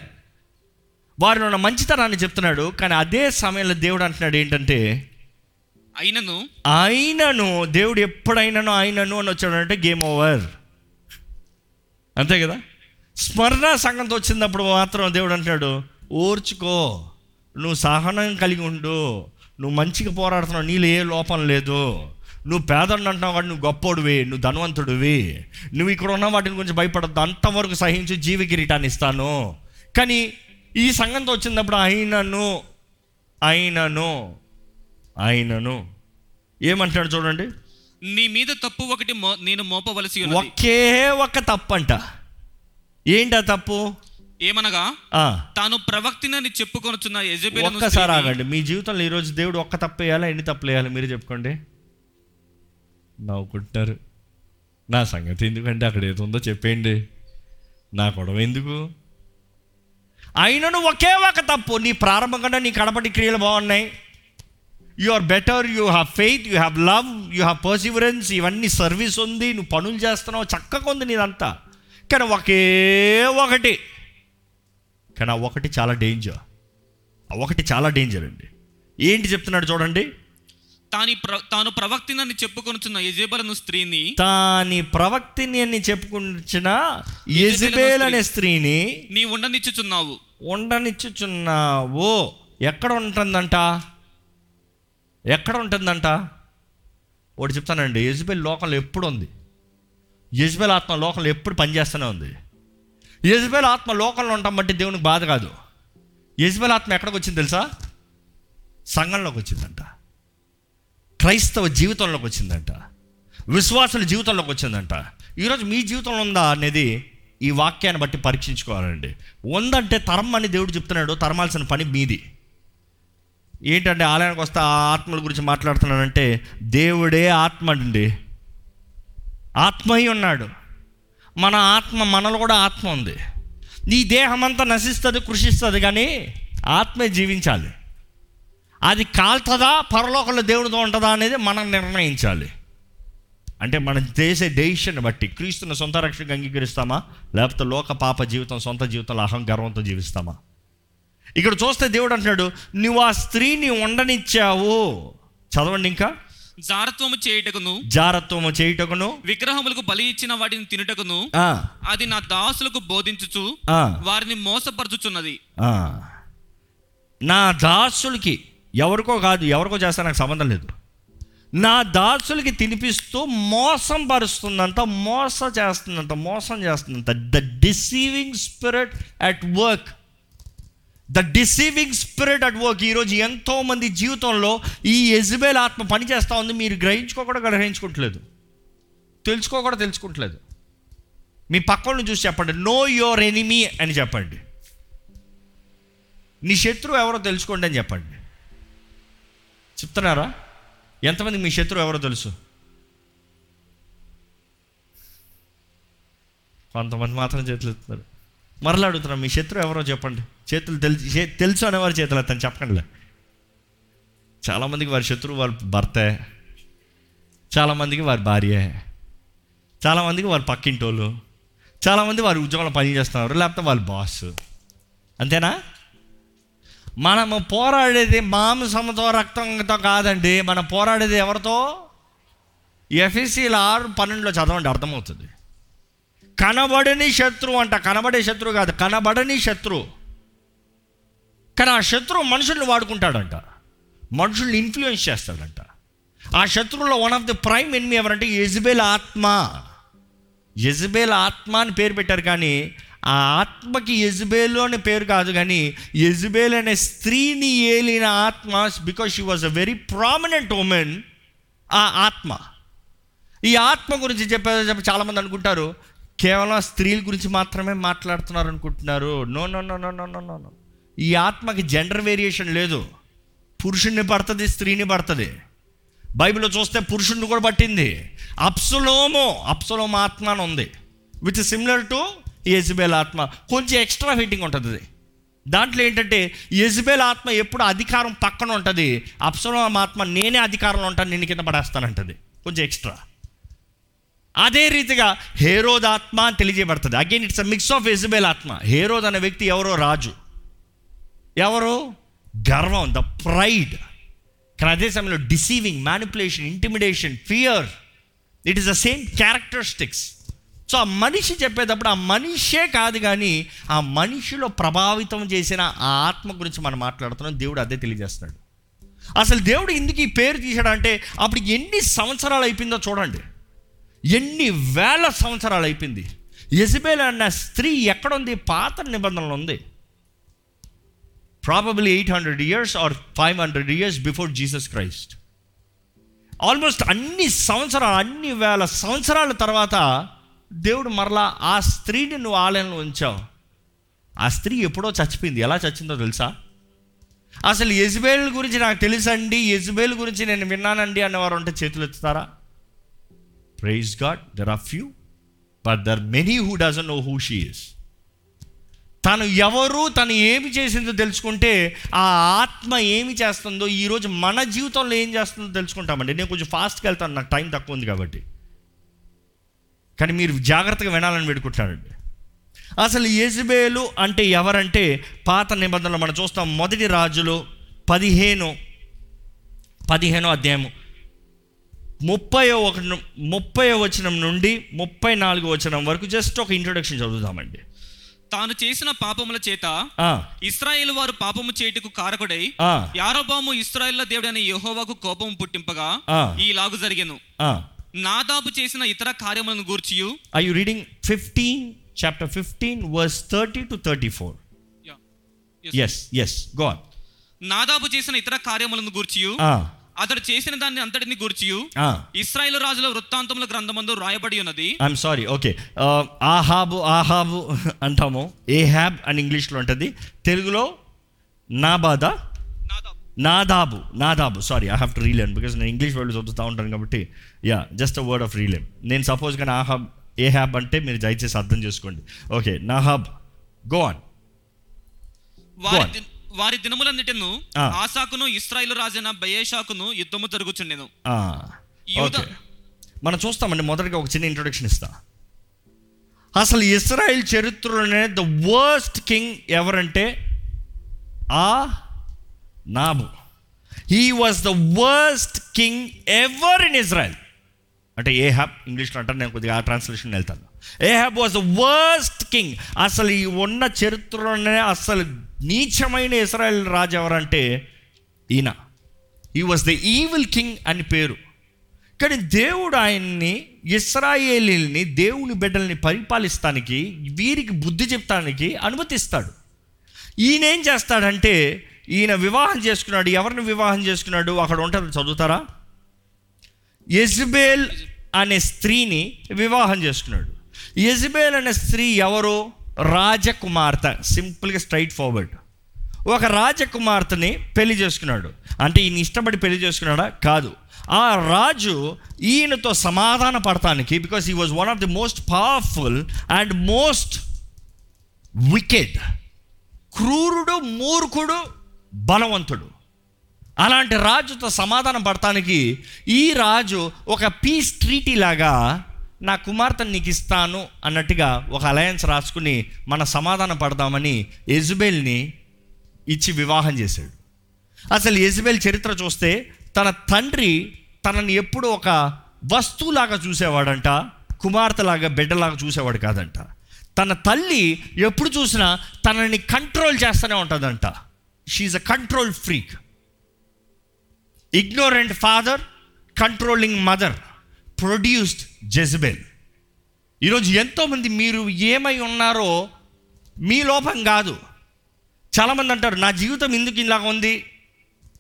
వారిలో ఉన్న మంచితనాన్ని చెప్తున్నాడు కానీ అదే సమయంలో దేవుడు అంటున్నాడు ఏంటంటే అయినను. ఆయనను దేవుడు ఎప్పుడైనాను ఆయనను అని వచ్చాడంటే గేమ్ ఓవర్ అంతే కదా? స్మరణ సంఘంతో వచ్చినప్పుడు మాత్రం దేవుడు అంటాడు ఓర్చుకో. నువ్వు సహనం కలిగి ఉండు. నువ్వు మంచిగా పోరాడుతున్నావు. నీళ్ళు ఏ లోపం లేదు. నువ్వు పేదడు అంటున్నావు వాడు నువ్వు గొప్పోడివి నువ్వు ధనవంతుడివి. నువ్వు ఇక్కడ ఉన్న వాటిని గురించి భయపడద్దు. అంతవరకు సహించి జీవి కిరీటాన్ని ఇస్తాను. కానీ ఈ సంఘంతో వచ్చినప్పుడు అయినను అయినను అయినను. ఏమంటాడు చూడండి. నీ మీద తప్పు ఒకటి మో- నేను మోపవలసి ఒకే ఒక తప్పంట. ఏంటా తప్పు? ఏమనగా? తాను ప్రవక్తినని చెప్పుకొనుచున్న యజబెలను ఒక్కసారి ఆగండి. మీ జీవితంలో ఈరోజు దేవుడు ఒక్క తప్పు వేయాలా? ఎన్ని తప్పులు వేయాలి? మీరు చెప్పుకోండి. నవ్వుకుంటున్నారు. నా సంగతి ఎందుకంటే అక్కడ ఏదో ఉందో చెప్పేయండి. నా గొడవ ఎందుకు? అయినను ఒకే ఒక తప్పు. నీ ప్రారంభం కన్నా నీ కడపటి క్రియలు బాగున్నాయి. You are better you have faith you have love you have perseverance ఇవన్నీ సర్వీస్ ఉంది. నువ్వు పనులు చేస్తున్నావు. చక్కగా ఉంది నీదంతా. కానీ ఒకే ఒకటి. కానీ ఆ ఒకటి చాలా డేంజర్ ఆ ఒకటి చాలా డేంజర్ అండి. ఏంటి చెప్తున్నాడు చూడండి. తాని తాను ప్రవక్తినని చెప్పుకొనుచున్న యజబెలను స్త్రీని తాని ప్రవక్తిని అని చెప్పుకుంటున్న యెజబెల్ అనే స్త్రీని నీ ఉండనిచ్చుచున్నావు. ఉండనిచ్చుచున్నావు. ఎక్కడ ఉంటుందంట? ఎక్కడ ఉంటుందంట? ఒకటి చెప్తానండి. యజ్బెల్ లోకంలో ఎప్పుడు ఉంది? యజ్బెల్ ఆత్మ లోకంలో ఎప్పుడు పనిచేస్తూనే ఉంది? యజ్బేల్ ఆత్మ లోకంలో ఉంటాం బట్టి దేవునికి బాధ కాదు. యజ్బేల్ ఆత్మ ఎక్కడికి వచ్చింది తెలుసా? సంఘంలోకి వచ్చిందంట. క్రైస్తవ జీవితంలోకి వచ్చిందంట. విశ్వాసుల జీవితంలోకి వచ్చిందంట. ఈరోజు మీ జీవితంలో ఉందా అనేది ఈ వాక్యాన్ని బట్టి పరీక్షించుకోవాలండి. ఉందంటే తరం అని దేవుడు చెప్తున్నాడు తరమాల్సిన పని మీది. ఏంటంటే ఆలయానికి వస్తే ఆ ఆత్మల గురించి మాట్లాడుతున్నానంటే దేవుడే ఆత్మ అండి. ఆత్మయి ఉన్నాడు మన ఆత్మ మనలో కూడా ఆత్మ ఉంది. నీ దేహం అంతా నశిస్తుంది కృషిస్తుంది కానీ ఆత్మే జీవించాలి. అది కాల్తుందా పరలోకంలో దేవుడితో ఉంటుందా అనేది మనం నిర్ణయించాలి. అంటే మనం చేసే డెసిషన్ బట్టి క్రీస్తుని సొంత రక్షణకు అంగీకరిస్తామా? లేకపోతే లోక పాప జీవితం సొంత జీవితంలో అహం గర్వంతో జీవిస్తామా? ఇక్కడ చూస్తే దేవుడు అంటున్నాడు నువ్వు ఆ స్త్రీని ఉండనిచ్చావు. చదవండి ఇంకా. జారత్వము చేయుటకును జారత్వము చేయుటకును విగ్రహములకు బలి ఇచ్చిన వాటిని తినుటకును అది నా దాసులకు బోధించుచు వారిని మోసపరచుచున్నది. నా దాసులకి ఎవరికో కాదు ఎవరికో చేస్తా నాకు సంబంధం లేదు. నా దాసులకి తినిపిస్తూ మోసం పరుస్తుందంట మోస చేస్తుందంట మోసం చేస్తుందంట the deceiving spirit at work the deceiving spirit at work ఈరోజు ఎంతోమంది జీవితంలో ఈ ఎజ్బేల్ ఆత్మ పనిచేస్తూ ఉంది. మీరు గ్రహించుకోకూడా గ్రహించుకోవట్లేదు తెలుసుకోకూడా తెలుసుకుంటలేదు. మీ పక్కను చూసి చెప్పండి. నో యువర్ ఎనిమీ అని చెప్పండి. నీ శత్రువు ఎవరో తెలుసుకోండి అని చెప్పండి. చెప్తున్నారా? ఎంతమంది మీ శత్రువు ఎవరో తెలుసు? కొంతమంది మాత్రం చేతులు ఎత్తున్నారు మరలా మీ శత్రువు ఎవరో చెప్పండి. చేతులు తెలిసి తెలుసు అనేవారి చేతులు అతను చెప్పకండిలే. చాలామందికి వారి శత్రువు వారి భర్తే. చాలామందికి వారి భార్యే. చాలామందికి వారి పక్కింటోళ్ళు. చాలామంది వారి ఉద్యోగంలో పనిచేస్తున్నారు లేకపోతే వాళ్ళ బాస్ అంతేనా? మనము పోరాడేది మాంసంతో రక్తంతో కాదండి. మనం పోరాడేది ఎవరితో? ఎఫ్ఎస్సీలు ఆరు పన్నెండులో చదవండి అర్థమవుతుంది. కనబడని శత్రువు అంట. కనబడే శత్రువు కాదు కనబడని శత్రువు కానీ ఆ శత్రువు మనుషుల్ని వాడుకుంటాడంట. మనుషుల్ని ఇన్ఫ్లుయెన్స్ చేస్తాడంట. ఆ శత్రువులో one of the prime enemy ఎవరంటే యజ్బేల్ ఆత్మ. యజ్బేల్ ఆత్మ అని పేరు పెట్టారు కానీ ఆ ఆత్మకి యజ్బేలు అనే పేరు కాదు కానీ యజ్బేల్ అనే స్త్రీని ఏలిన ఆత్మ because she was a very prominent woman ఆ ఆత్మ. ఈ ఆత్మ గురించి చెప్పే చెప్పి చాలామంది అనుకుంటారు కేవలం స్త్రీల గురించి మాత్రమే మాట్లాడుతున్నారు అనుకుంటున్నారు. No no no no no no no no ఈ ఆత్మకి జెండర్ వేరియేషన్ లేదు. పురుషుణ్ణి పడుతుంది స్త్రీని పడుతుంది. బైబిల్లో చూస్తే పురుషుణ్ణి కూడా పట్టింది. అప్సలోమో అప్సలోమ ఆత్మ అని ఉంది. విత్ సిమిలర్ టు యజ్బేల్ ఆత్మ. కొంచెం ఎక్స్ట్రా హీటింగ్ ఉంటుంది అది. దాంట్లో ఏంటంటే యజ్బేల్ ఆత్మ ఎప్పుడు అధికారం పక్కన ఉంటుంది. అప్సలోమ ఆత్మ నేనే అధికారంలో ఉంటాను నేను కింద పడేస్తానంటది. కొంచెం ఎక్స్ట్రా అదే రీతిగా హేరోద్ ఆత్మ అని తెలియజేయబడుతుంది. Again it's a mix of Jezebel ఆత్మ. హేరోద్ అనే వ్యక్తి ఎవరో? రాజు. ఎవరు? గర్వం ద ప్రైడ్ కానీ అదే సమయంలో deceiving manipulation intimidation fear it is the same characteristics so ఆ మనిషి చెప్పేటప్పుడు ఆ మనిషే కాదు కానీ ఆ మనిషిలో ప్రభావితం చేసిన ఆ ఆత్మ గురించి మనం మాట్లాడుతున్నాం. దేవుడు అదే తెలియజేస్తున్నాడు. అసలు దేవుడు ఎందుకు ఈ పేరు తీశాడంటే అప్పుడు ఎన్ని సంవత్సరాలు అయిపోయిందో చూడండి. ఎన్ని వేల సంవత్సరాలు అయిపోయింది. యజబేల్ అన్న స్త్రీ ఎక్కడుంది? పాత నిబంధనలు ఉంది. Probably eight hundred years or five hundred years before Jesus Christ almost అన్ని సంవత్సరాలు అన్ని వేల సంవత్సరాల తర్వాత దేవుడు మరలా ఆ స్త్రీని నువ్వు ఆలయంలో ఉంచావు. ఆ స్త్రీ ఎప్పుడో చచ్చిపోయింది. ఎలా చచ్చిందో తెలుసా? అసలు యజ్బేల్ గురించి నాకు తెలుసండి. యజ్బేల్ గురించి నేను విన్నానండి అన్నవారు ఉంటే చేతులు ఎత్తుతారా? Praise God there are few but there many who doesn't know who she is తను ఎవరు తను ఏమి చేసిందో తెలుసుకుంటే ఆ ఆత్మ ఏమి చేస్తుందో ఈరోజు మన జీవితంలో ఏం చేస్తుందో తెలుసుకుంటామండి. నేను కొంచెం ఫాస్ట్గా వెళ్తాను నాకు టైం తక్కువ ఉంది కాబట్టి. కానీ మీరు జాగ్రత్తగా వినాలని పెట్టుకుంటానండి అసలు యెజబేలు అంటే ఎవరంటే పాత నిబంధనలు మనం చూస్తాం మొదటి రాజులు పదిహేను పదిహేనో అధ్యాయము. ముప్పై ఒక ముప్పై వచనం నుండి ముప్పై నాలుగు వచనం వరకు జస్ట్ ఒక ఇంట్రొడక్షన్ చదువుదామండి తాను చేసిన పాపముల చేత ఇస్రాయేల్ వారు పాపము చేటుకు కారకుడై యారోబాము ఇస్రాయేళ్ళ దేవుడైన యెహోవాకు కోపం పుట్టింపగా ఆ. ఈలాగు జరిగెను. నాదాబు చేసిన ఇతర కార్యములను గూర్చియు you reading 15, chapter 15, verse 30 to 34? Yeah. Yes, yes, go on. నాదాబు చేసిన ఇతర కార్యములను గూర్చియు Ah, అతడు చేసిన దాన్ని అంతటిని గూర్చియు. ah. ఇస్రాయేల్ రాజుల వృత్తాంతముల గ్రంథమందు రాయబడి ఉన్నది. ఐఎమ్ సారీ ఓకే ఆహాబు ఆహాబు అంటాము. ఏ హ్యాబ్ అని ఇంగ్లీష్లో ఉంటుంది. తెలుగులో నాబాదా నాదాబు నాదాబు. నాదాబు sorry I have to relearn because నేను ఇంగ్లీష్ వర్డ్ చదువుతూ ఉంటాను కాబట్టి yeah just a word of rename నేను సపోజ్ కానీ ఆహాబ్ ఏ హ్యాబ్ అంటే మీరు దయచేసి అర్థం చేసుకోండి. ఓకే నాహాబ్ గో ఆన్ వారి దినములన్నిటిను. ఆసాకును ఇస్రాయేల్ రాజైన బయేషాకును యుద్ధము జరుగుచుండెను. మనం చూస్తామండి మొదటగా ఒక చిన్న ఇంట్రొడక్షన్ ఇస్తా. అసలు ఇస్రాయల్ చరిత్రలోనే ద వర్స్ట్ కింగ్ ఎవరంటే ఆ knob. He was the worst king ever in Israel అంటే ఏ హ్యాబ్ ఇంగ్లీష్లో అంటారు నేను కొద్దిగా ఆ ట్రాన్స్లేషన్ వెళ్తాను. Ahab was the worst king అసలు ఈ ఉన్న చరిత్రలోనే అసలు నీచమైన ఇస్రాయల్ రాజు ఎవరంటే ఈయన. ఈ వాజ్ ద ఈవిల్ కింగ్ అని పేరు. కానీ దేవుడు ఆయన్ని ఇస్రాయేలీల్ని దేవుని బిడ్డల్ని పరిపాలిస్తానికి వీరికి బుద్ధి చెప్తానికి అనుమతిస్తాడు. ఈయన ఏం చేస్తాడంటే ఈయన వివాహం చేసుకున్నాడు. ఎవరిని వివాహం చేసుకున్నాడు? అక్కడ ఉంటారు చదువుతారా? యజ్బేల్ అనే స్త్రీని వివాహం చేసుకున్నాడు. యజ్బేల్ అనే స్త్రీ ఎవరో? రాజకుమార్తె సింపుల్గా స్ట్రైట్ ఫార్వర్డ్ ఒక రాజకుమార్తెని పెళ్ళి చేసుకున్నాడు. అంటే ఈయన ఇష్టపడి పెళ్ళి చేసుకున్నాడా? కాదు. ఆ రాజు ఈయనతో సమాధాన పడటానికి because he was one of the most powerful and most wicked క్రూరుడు మూర్ఖుడు బలవంతుడు. అలాంటి రాజుతో సమాధానం పడటానికి ఈ రాజు ఒక పీస్ ట్రీటీ లాగా నా కుమార్తెను నీకు ఇస్తాను అన్నట్టుగా ఒక అలయన్స్ రాసుకుని మన సమాధాన పడదామని యజుబేల్ని ఇచ్చి వివాహం చేశాడు. అసలు యజుబేల్ చరిత్ర చూస్తే తన తండ్రి తనని ఎప్పుడు ఒక వస్తువులాగా చూసేవాడంట కుమార్తెలాగా బిడ్డలాగా చూసేవాడు కాదంట. తన తల్లి ఎప్పుడు చూసినా తనని కంట్రోల్ చేస్తూనే ఉంటుందంట. She's a control freak ignorant father controlling mother produced Jezebel. ఈరోజు ఎంతోమంది మీరు ఏమై ఉన్నారో మీ లోపం కాదు. చాలామంది అంటారు నా జీవితం ఎందుకు ఇలా ఉంది?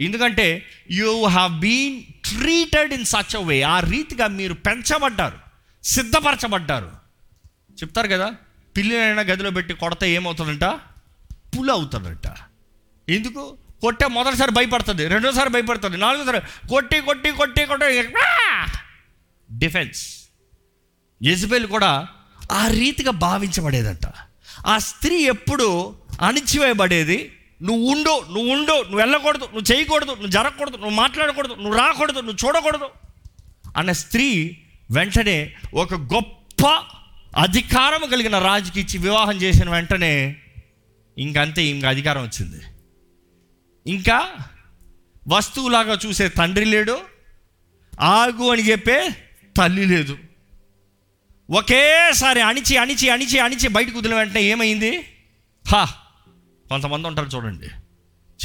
ఎందుకంటే you have been treated in such a way ఆ రీతిగా మీరు పెంచబడ్డారు సిద్ధపరచబడ్డారు. చెప్తారు కదా పిల్లినైనా గదిలో పెట్టి కొడితే ఏమవుతుందంట? పులు అవుతుందంట. ఎందుకు? కొట్టే మొదటిసారి భయపడుతుంది రెండోసారి భయపడుతుంది నాలుగోసారి కొట్టి కొట్టి కొట్టి కొట్టి డిఫెన్స్. యజ్బెల్ కూడా ఆ రీతిగా భావించబడేదంట. ఆ స్త్రీ ఎప్పుడు అణిచివేయబడేది? నువ్వు ఉండు నువ్వు ఉండు నువ్వు వెళ్ళకూడదు నువ్వు చేయకూడదు నువ్వు జరగకూడదు నువ్వు మాట్లాడకూడదు నువ్వు రాకూడదు నువ్వు చూడకూడదు అన్న స్త్రీ వెంటనే ఒక గొప్ప అధికారం కలిగిన రాజుకి ఇచ్చి వివాహం చేసిన వెంటనే ఇంకంతే ఇంకా అధికారం వచ్చింది. ఇంకా వస్తువులాగా చూసే తండ్రి లేడు. ఆగు అని చెప్పే తల్లి లేదు. ఒకేసారి అణిచి అణిచి అణిచి అణిచి బయటకు వదిలిన వెంటనే ఏమైంది? హా! కొంతమంది ఉంటారు చూడండి.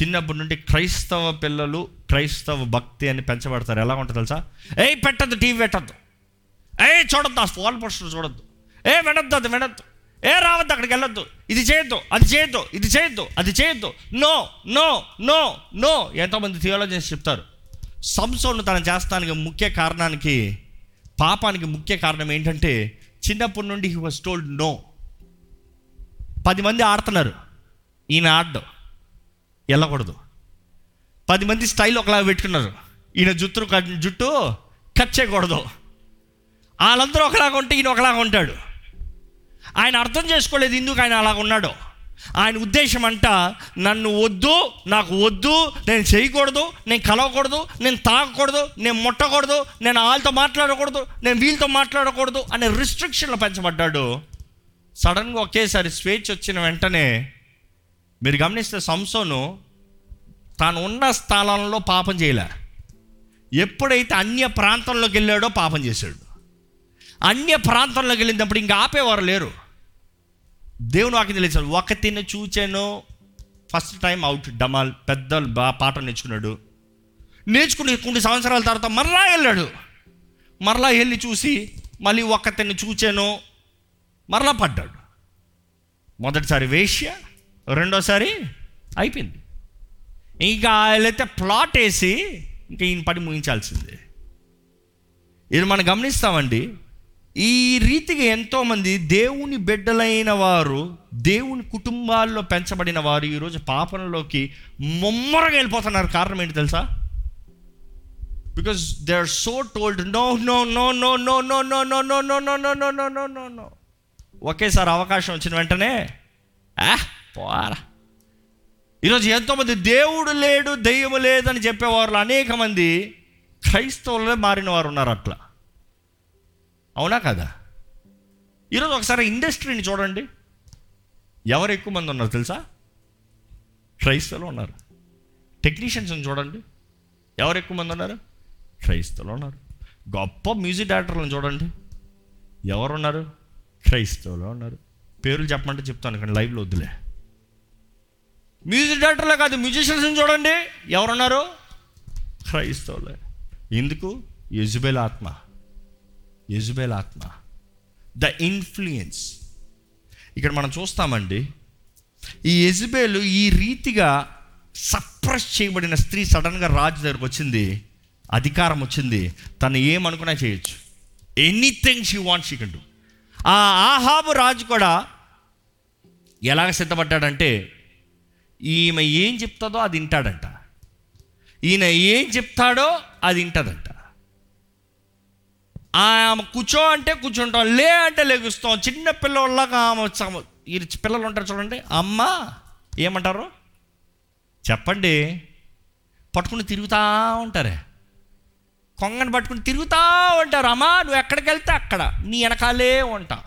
చిన్నప్పటి నుండి క్రైస్తవ పిల్లలు క్రైస్తవ భక్తి అని పెంచబడతారు. ఎలా ఉంటుంది తెలుసా? ఏ పెట్టద్దు టీవీ పెట్టద్దు. ఏ చూడొద్దు ఆ ఫోన్ పోస్టర్ చూడొద్దు. ఏ వినొద్దు అది వినొద్దు. ఏ రావద్దు అక్కడికి వెళ్ళొద్దు. ఇది చేయొద్దు అది చేయొద్దు ఇది చేయొద్దు అది చేయొద్దు. No no no no. ఎంతోమంది థియాలజీస్ చెప్తారు. సంసోను తను చేస్తానికి ముఖ్య కారణానికి పాపానికి ముఖ్య కారణం ఏంటంటే చిన్నప్పటి నుండి హీ వాజ్ టోల్డ్ నో పది మంది ఆడుతున్నారు. ఈయన ఆడడం. వెళ్ళకూడదు. పది మంది స్టైల్ ఒకలాగా పెట్టుకున్నారు. ఈయన జుట్టు జుట్టు కట్ చేయకూడదు. వాళ్ళందరూ ఒకలాగా ఉంటే ఈయన ఒకలాగా ఉంటాడు. ఆయన అర్థం చేసుకోలేదు ఎందుకు ఆయన అలాగ ఉన్నాడు ఆయన ఉద్దేశం అంట నన్ను వద్దు నాకు వద్దు నేను చేయకూడదు నేను కలవకూడదు నేను తాగకూడదు నేను ముట్టకూడదు నేను వాళ్ళతో మాట్లాడకూడదు నేను వీళ్ళతో మాట్లాడకూడదు అనే రిస్ట్రిక్షన్లో పెంచబడ్డాడు. సడన్గా ఒకేసారి స్వేచ్ఛ వచ్చిన వెంటనే మీరు గమనిస్తే సంసోను తాను ఉన్న స్థలంలో పాపం చేయలే. ఎప్పుడైతే అన్య ప్రాంతంలోకి వెళ్ళాడో పాపం చేశాడు. అన్య ప్రాంతంలోకి వెళ్ళినప్పుడు ఇంకా ఆపేవారు లేరు. దేవుని వాకి తెలియదు ఒకతిని చూచాను ఫస్ట్ టైం అవుట్ డమాల్ పెద్ద బా పాట నేర్చుకున్నాడు. నేర్చుకుని కొన్ని సంవత్సరాల తర్వాత మరలా వెళ్ళాడు. మరలా వెళ్ళి చూసి మళ్ళీ ఒక్కతిని చూచాను మరలా పడ్డాడు. మొదటిసారి వేష్య రెండోసారి అయిపోయింది. ఇంకా వీళ్ళైతే ప్లాట్ వేసి ఇంకా ఈయన పడి ముగించాల్సిందే. ఇది మనం గమనిస్తామండి ఈ రీతిగా ఎంతోమంది దేవుని బిడ్డలైన వారు దేవుని కుటుంబాల్లో పెంచబడిన వారు ఈరోజు పాపంలోకి ముమ్మరగా వెళ్ళిపోతున్నారు కారణం ఏంటి తెలుసా because they are so told no no no no no no no no no no no no no no no no no ఒకేసారి అవకాశం వచ్చిన వెంటనే ఆ పోరా ఈరోజు ఎంతోమంది దేవుడు లేడు దెయ్యము లేదని చెప్పేవారు అనేక మంది క్రైస్తవులే మారిన వారు ఉన్నారు అట్లా అవునా కదా? ఈరోజు ఒకసారి ఇండస్ట్రీని చూడండి. ఎవరు ఎక్కువ మంది ఉన్నారు తెలుసా? క్రైస్తవులు ఉన్నారు. టెక్నీషియన్స్ని చూడండి. ఎవరు ఎక్కువ మంది ఉన్నారు? క్రైస్తవులు ఉన్నారు. గొప్ప మ్యూజిక్ డైరెక్టర్లను చూడండి. ఎవరు ఉన్నారు? క్రైస్తవులు ఉన్నారు. పేర్లు చెప్పమంటే చెప్తాను కానీ లైవ్లో వద్దులే. మ్యూజిక్ డైరెక్టర్లే కాదు మ్యూజిషియన్స్ని చూడండి. ఎవరున్నారు క్రైస్తవులే. ఎందుకు? యజుబేల్ ఆత్మ. యజుబేల్ ఆత్మ ద ఇన్ఫ్లుయెన్స్ ఇక్కడ మనం చూస్తామండి ఈ యజుబేలు ఈ రీతిగా సప్రెస్ చేయబడిన స్త్రీ సడన్గా రాజు దగ్గరకు వచ్చింది అధికారం వచ్చింది. తను ఏమనుకున్నా చేయొచ్చు. Anything she want she can do ఆ ఆహాబు రాజు కూడా ఎలాగ సిద్ధపడ్డాడంటే ఈమె ఏం చెప్తుందో అది వింటాడంట. ఈయన ఏం చెప్తాడో అది వింటదంట. ఆమె కూర్చో అంటే కూర్చుంటాం లే అంటే లెగుస్తాం. చిన్న పిల్లలాగా ఆమె ఈ పిల్లలు ఉంటారు చూడండి. అమ్మ ఏమంటారు? చెప్పండి. పట్టుకుని తిరుగుతూ ఉంటారే. కొంగను పట్టుకుని తిరుగుతూ ఉంటారు. అమ్మా నువ్వు ఎక్కడికి వెళ్తే అక్కడ. నీ వెనకాలే ఉంటా.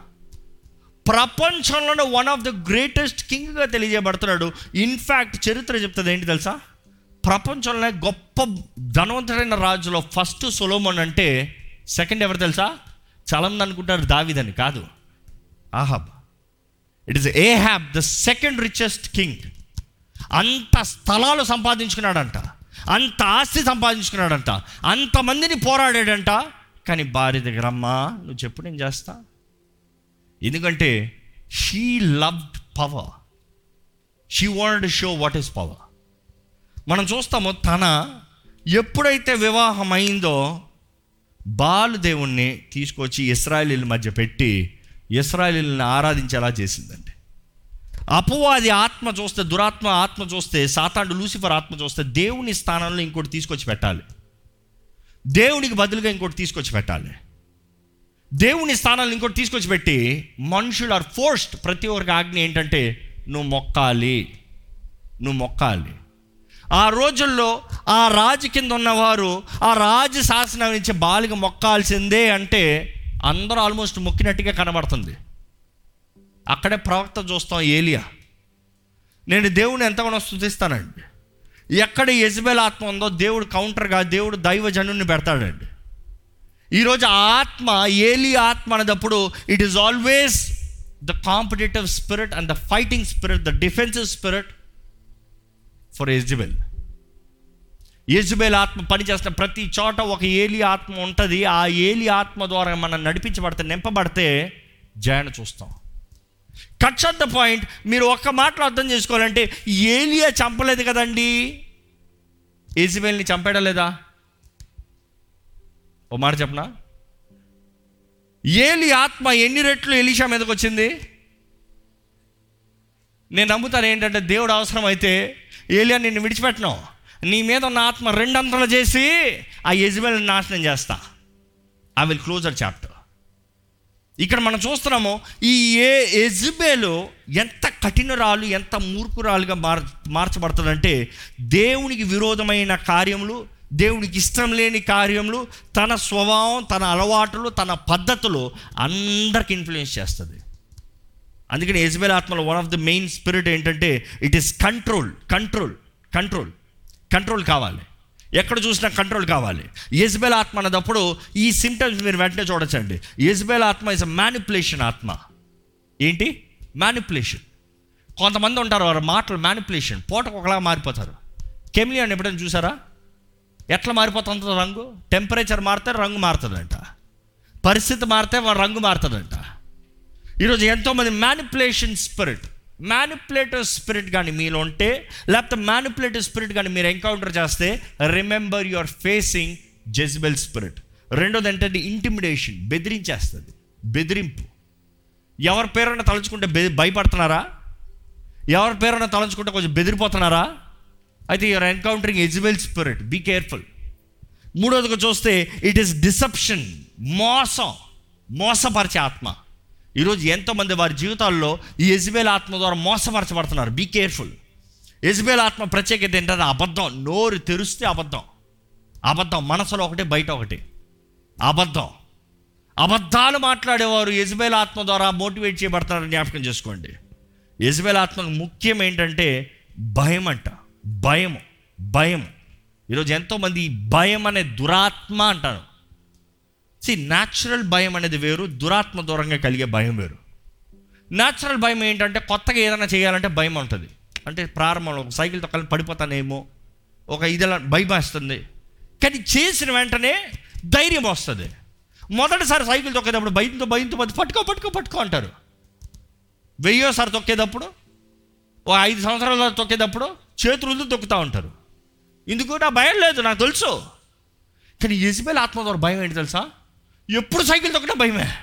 ప్రపంచంలోనే వన్ ఆఫ్ ద గ్రేటెస్ట్ కింగ్గా తెలియజేయబడుతున్నాడు. ఇన్ఫ్యాక్ట్ చరిత్ర చెప్తుంది ఏంటి తెలుసా? ప్రపంచంలోనే గొప్ప ధనవంతుడైన రాజులో ఫస్ట్ సొలోమన్ అంటే సెకండ్ ఎవరు తెలుసా? చలం అనుకుంటారు దావిదని కాదు. Ahab it is Ahab the second richest king అంత స్థలాలు సంపాదించుకున్నాడంట. అంత ఆస్తి సంపాదించుకున్నాడంట. అంతమందిని పోరాడాడంట. కానీ భార్య దగ్గర అమ్మా నువ్వు చెప్పు నేను చేస్తా. ఎందుకంటే she loved power she want show what is power మనం చూస్తాము తన ఎప్పుడైతే వివాహం అయిందో బాలు దేవుణ్ణి తీసుకొచ్చి ఇస్రాయలీల మధ్య పెట్టి ఇస్రాయలీలను ఆరాధించేలా చేసిందండి. అపవాది ఆత్మ చూస్తే దురాత్మ ఆత్మ చూస్తే సాతాండు లూసిఫర్ ఆత్మ చూస్తే దేవుని స్థానంలో ఇంకోటి తీసుకొచ్చి పెట్టాలి. దేవునికి బదులుగా ఇంకోటి తీసుకొచ్చి పెట్టాలి. దేవుని స్థానాలు ఇంకోటి తీసుకొచ్చి పెట్టి మనుషులు ఆర్ ఫోర్స్డ్. ప్రతి ఒక్కరికి ఆజ్ఞ ఏంటంటే నువ్వు మొక్కాలి. నువ్వు మొక్కాలి. ఆ రోజుల్లో ఆ రాజు కింద ఉన్నవారు ఆ రాజు శాసనం నుంచి బాలిక మొక్కాల్సిందే అంటే అందరూ ఆల్మోస్ట్ మొక్కినట్టుగా కనబడుతుంది. అక్కడే ప్రవక్త చూస్తాం ఏలియా. నేను దేవుని ఎంతగానో స్థుతిస్తానండి ఎక్కడ యజ్బేల్ ఆత్మ ఉందో దేవుడు కౌంటర్గా దేవుడు దైవజనుని పెడతాడండి. ఈరోజు ఆత్మ ఏలి ఆత్మ అనేటప్పుడు it is always the competitive spirit and the fighting spirit the defensive spirit for Jezebel Jezebel ఆత్మ పనిచేస్తున్న ప్రతి చోట ఒక ఏలి ఆత్మ ఉంటుంది. ఆ ఏలి ఆత్మ ద్వారా మనం నడిపించబడితే నింపబడితే జయాన్ని చూస్తాం. కట్స్ ఆఫ్ ద పాయింట్ మీరు ఒక్క మాటలో అర్థం చేసుకోవాలంటే ఏలియా చంపలేదు కదండి? ఏజిబేల్ని చంపాడా లేదా? ఓ మాట చెప్పనా? ఏలి ఆత్మ ఎన్ని రెట్లు ఎలీషా మీదకి వచ్చింది? నేను నమ్ముతాను ఏంటంటే దేవుడు అవసరం అయితే ఏలియా నిన్ను విడిచిపెట్టను. నీ మీద ఉన్న ఆత్మ రెండంతలు చేసి ఆ యజ్బేల్ నాశనం చేస్తా. ఐ విల్ క్లోజర్ చాప్టర్ ఇక్కడ మనం చూస్తున్నాము ఈ ఏ ఎజ్బేలు ఎంత కఠినరాలు ఎంత మూర్ఖురాలుగా మార్ మార్చబడుతుందంటే దేవునికి విరోధమైన కార్యములు దేవునికి ఇష్టం లేని కార్యములు తన స్వభావం తన అలవాటులు తన పద్ధతులు అందరికి ఇన్ఫ్లుయెన్స్ చేస్తుంది. అందుకని ఎజ్బేల్ ఆత్మలో one of the main spirit ఏంటంటే it is control control control control కావాలి. ఎక్కడ చూసినా కంట్రోల్ కావాలి. యజ్బేల్ ఆత్మ అన్నదప్పుడు ఈ సిమ్టమ్స్ మీరు వెంటనే చూడొచ్చండి. యజ్బేల్ ఆత్మ ఇస్ అ మ్యానిపులేషన్ ఆత్మ. ఏంటి? మ్యానిపులేషన్ కొంతమంది ఉంటారు వారి మాటలు మ్యానిపులేషన్ పూటకు ఒకలా మారిపోతారు. కెమిలియన్ ఎప్పుడైనా చూసారా? ఎట్లా మారిపోతుందో రంగు? టెంపరేచర్ మారితే రంగు మారుతుందంట. పరిస్థితి మారితే వారి రంగు మారుతుందంట. ఈరోజు ఎంతోమంది మ్యానిపులేషన్ స్పిరిట్ మ్యానిపులేటివ్ స్పిరిట్ కానీ మీలో ఉంటే లేకపోతే మ్యానిపులేటివ్ స్పిరిట్ కానీ మీరు ఎన్కౌంటర్ చేస్తే remember your facing Jezebel spirit రెండోది ఏంటంటే ఇంటిమిడేషన్ బెదిరించేస్తుంది. బెదిరింపు. ఎవరి పేరున తలుచుకుంటే బె భయపడుతున్నారా? ఎవరి పేరున తలుచుకుంటే కొంచెం బెదిరిపోతున్నారా? అయితే your encountering Jezebel spirit be careful మూడోదిగా చూస్తే ఇట్ ఈస్ డిసెప్షన్ మోసం మోసపరిచే ఆత్మ. ఈరోజు ఎంతోమంది వారి జీవితాల్లో ఈ ఎజ్బేల్ ఆత్మ ద్వారా మోసపరచబడుతున్నారు. బీ కేర్ఫుల్ ఎజ్బేల్ ఆత్మ ప్రత్యేకత ఏంటంటే అబద్ధం. నోరు తెరిస్తే అబద్ధం. అబద్ధం మనసులో ఒకటి బయట ఒకటి. అబద్ధం. అబద్ధాలు మాట్లాడేవారు ఎజ్బేల్ ఆత్మ ద్వారా మోటివేట్ చేయబడతారని జ్ఞాపకం చేసుకోండి. ఎజ్బేల్ ఆత్మకు ముఖ్యం ఏంటంటే భయం అంట. భయం. భయం. ఈరోజు ఎంతోమంది ఈ భయం అనే దురాత్మ అంటారు. సి న్యాచురల్ భయం అనేది వేరు దురాత్మ దూరంగా కలిగే భయం వేరు. న్యాచురల్ భయం ఏంటంటే కొత్తగా ఏదైనా చేయాలంటే భయం ఉంటుంది. అంటే ప్రారంభంలో ఒక సైకిల్ తొక్కలు పడిపోతానేమో ఒక ఇదిలా భయమేస్తుంది కానీ చేసిన వెంటనే ధైర్యం వస్తుంది. మొదటిసారి సైకిల్ తొక్కేటప్పుడు భయంతో భయంతో పది పట్టుకో పట్టుకో పట్టుకో అంటారు. వెయ్యోసారి తొక్కేటప్పుడు ఓ ఐదు సంవత్సరాల తొక్కేటప్పుడు చేతులు తొక్కుతూ ఉంటారు. ఇందుకు నా భయం లేదు నాకు తెలుసు. కానీ యజ్బేల్ ఆత్మ ద్వారా భయం ఏంటి తెలుసా? ఎప్పుడు సైకిల్ తొక్కడం భయమే?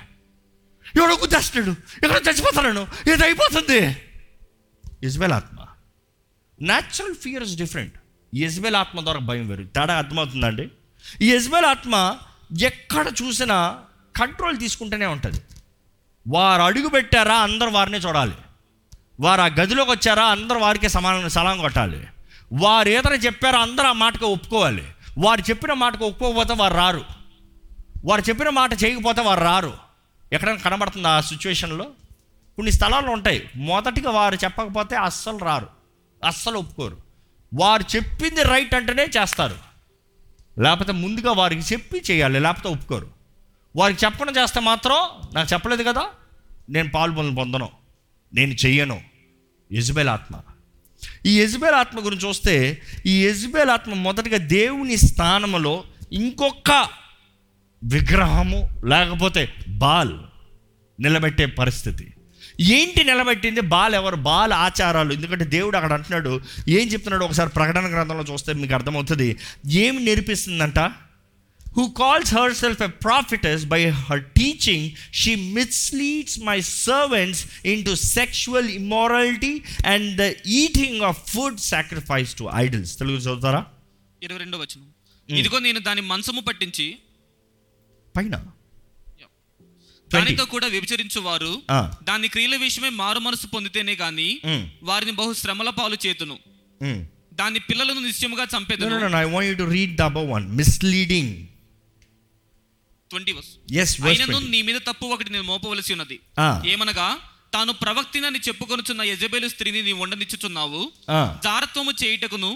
ఎవడో గుద్దేస్తాడు. ఎక్కడ చచ్చిపోతాను ఇది అయిపోతుంది. యజ్బేల్ ఆత్మ natural fear is different Jezebel ఆత్మ ద్వారా భయం వేరు. తేడా అర్థమవుతుందండి? ఈ యజ్బేల్ ఆత్మ ఎక్కడ చూసినా కంట్రోల్ తీసుకుంటూనే ఉంటుంది. వారు అడుగు పెట్టారా అందరు వారినే చూడాలి. వారు ఆ గదిలోకి వచ్చారా అందరు వారికే సమానం సలాం కొట్టాలి. వారు ఏదైనా చెప్పారో అందరూ ఆ మాటకు ఒప్పుకోవాలి. వారు చెప్పిన మాటకు ఒప్పుకోకపోతే వారు రారు. వారు చెప్పిన మాట చేయకపోతే వారు రారు. ఎక్కడైనా కనబడుతుంది ఆ సిచ్యువేషన్లో? కొన్ని స్థలాలు ఉంటాయి. మొదటిగా వారు చెప్పకపోతే అస్సలు రారు. అస్సలు ఒప్పుకోరు. వారు చెప్పింది రైట్ అంటేనే చేస్తారు. లేకపోతే ముందుగా వారికి చెప్పి చేయాలి లేకపోతే ఒప్పుకోరు. వారికి చెప్పడం చేస్తే మాత్రం నాకు చెప్పలేదు కదా నేను పాలు పొందను నేను చెయ్యను. యజుబేల్ ఆత్మ. ఈ యజుబేల్ ఆత్మ గురించి చూస్తే ఈ యజుబేల్ ఆత్మ మొదటగా దేవుని స్థానంలో ఇంకొక విగ్రహము లేకపోతే బాల్ నిలబెట్టే పరిస్థితి. ఏంటి నిలబెట్టింది? బాల్ ఎవరు? బాల్ ఆచారాలు. ఎందుకంటే దేవుడు అక్కడ అంటున్నాడు ఏం చెప్తున్నాడు? ఒకసారి ప్రకటన గ్రంథంలో చూస్తే మీకు అర్థమవుతుంది. ఏమి నేర్పిస్తుందంట? Who calls herself a prophetess by her teaching she misleads my servants into sexual immorality and the eating of food sacrificed to idols. Telugu చదువుతారా? ఇరవై రెండో వచనం. ఇదిగో నేను దాని మంచము పట్టించి పైన దానితో కూడా వ్యభిచరించు వారు ఆ. దాని క్రియల విషయమే మారు మనసు పొందితేనే గాని. వారిని బహు శ్రమల పాలు చేతును. దాని పిల్లలను నిశ్చయముగా చంపేదను వర్స్ Yes, verse అయినను 20. నీ మీద తప్పు ఒకటి నేను మోపవలసి ఉన్నది. ఏమనగా తాను ప్రవక్తినని చెప్పుకొనుచున్న యజబేలు స్త్రీని నీ ఉండనిచ్చుచున్నావు. జారత్వము చేయుటకును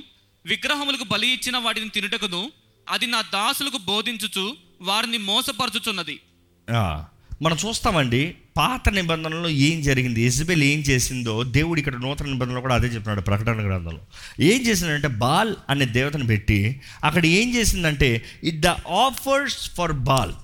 విగ్రహములకు బలి ఇచ్చిన వాటిని తినుటకును అది నా దాసులకు బోధించుచు వారిని మోసపరచుచున్నది. మనం చూస్తామండి పాత నిబంధనలో ఏం జరిగింది? ఇజబెల్ ఏం చేసిందో దేవుడు ఇక్కడ నూతన నిబంధనలో కూడా అదే చెప్తున్నాడు ప్రకటన గ్రంథంలో. ఏం చేసిందంటే బాల్ అనే దేవతను పెట్టి అక్కడ ఏం చేసిందంటే it the offers for Baal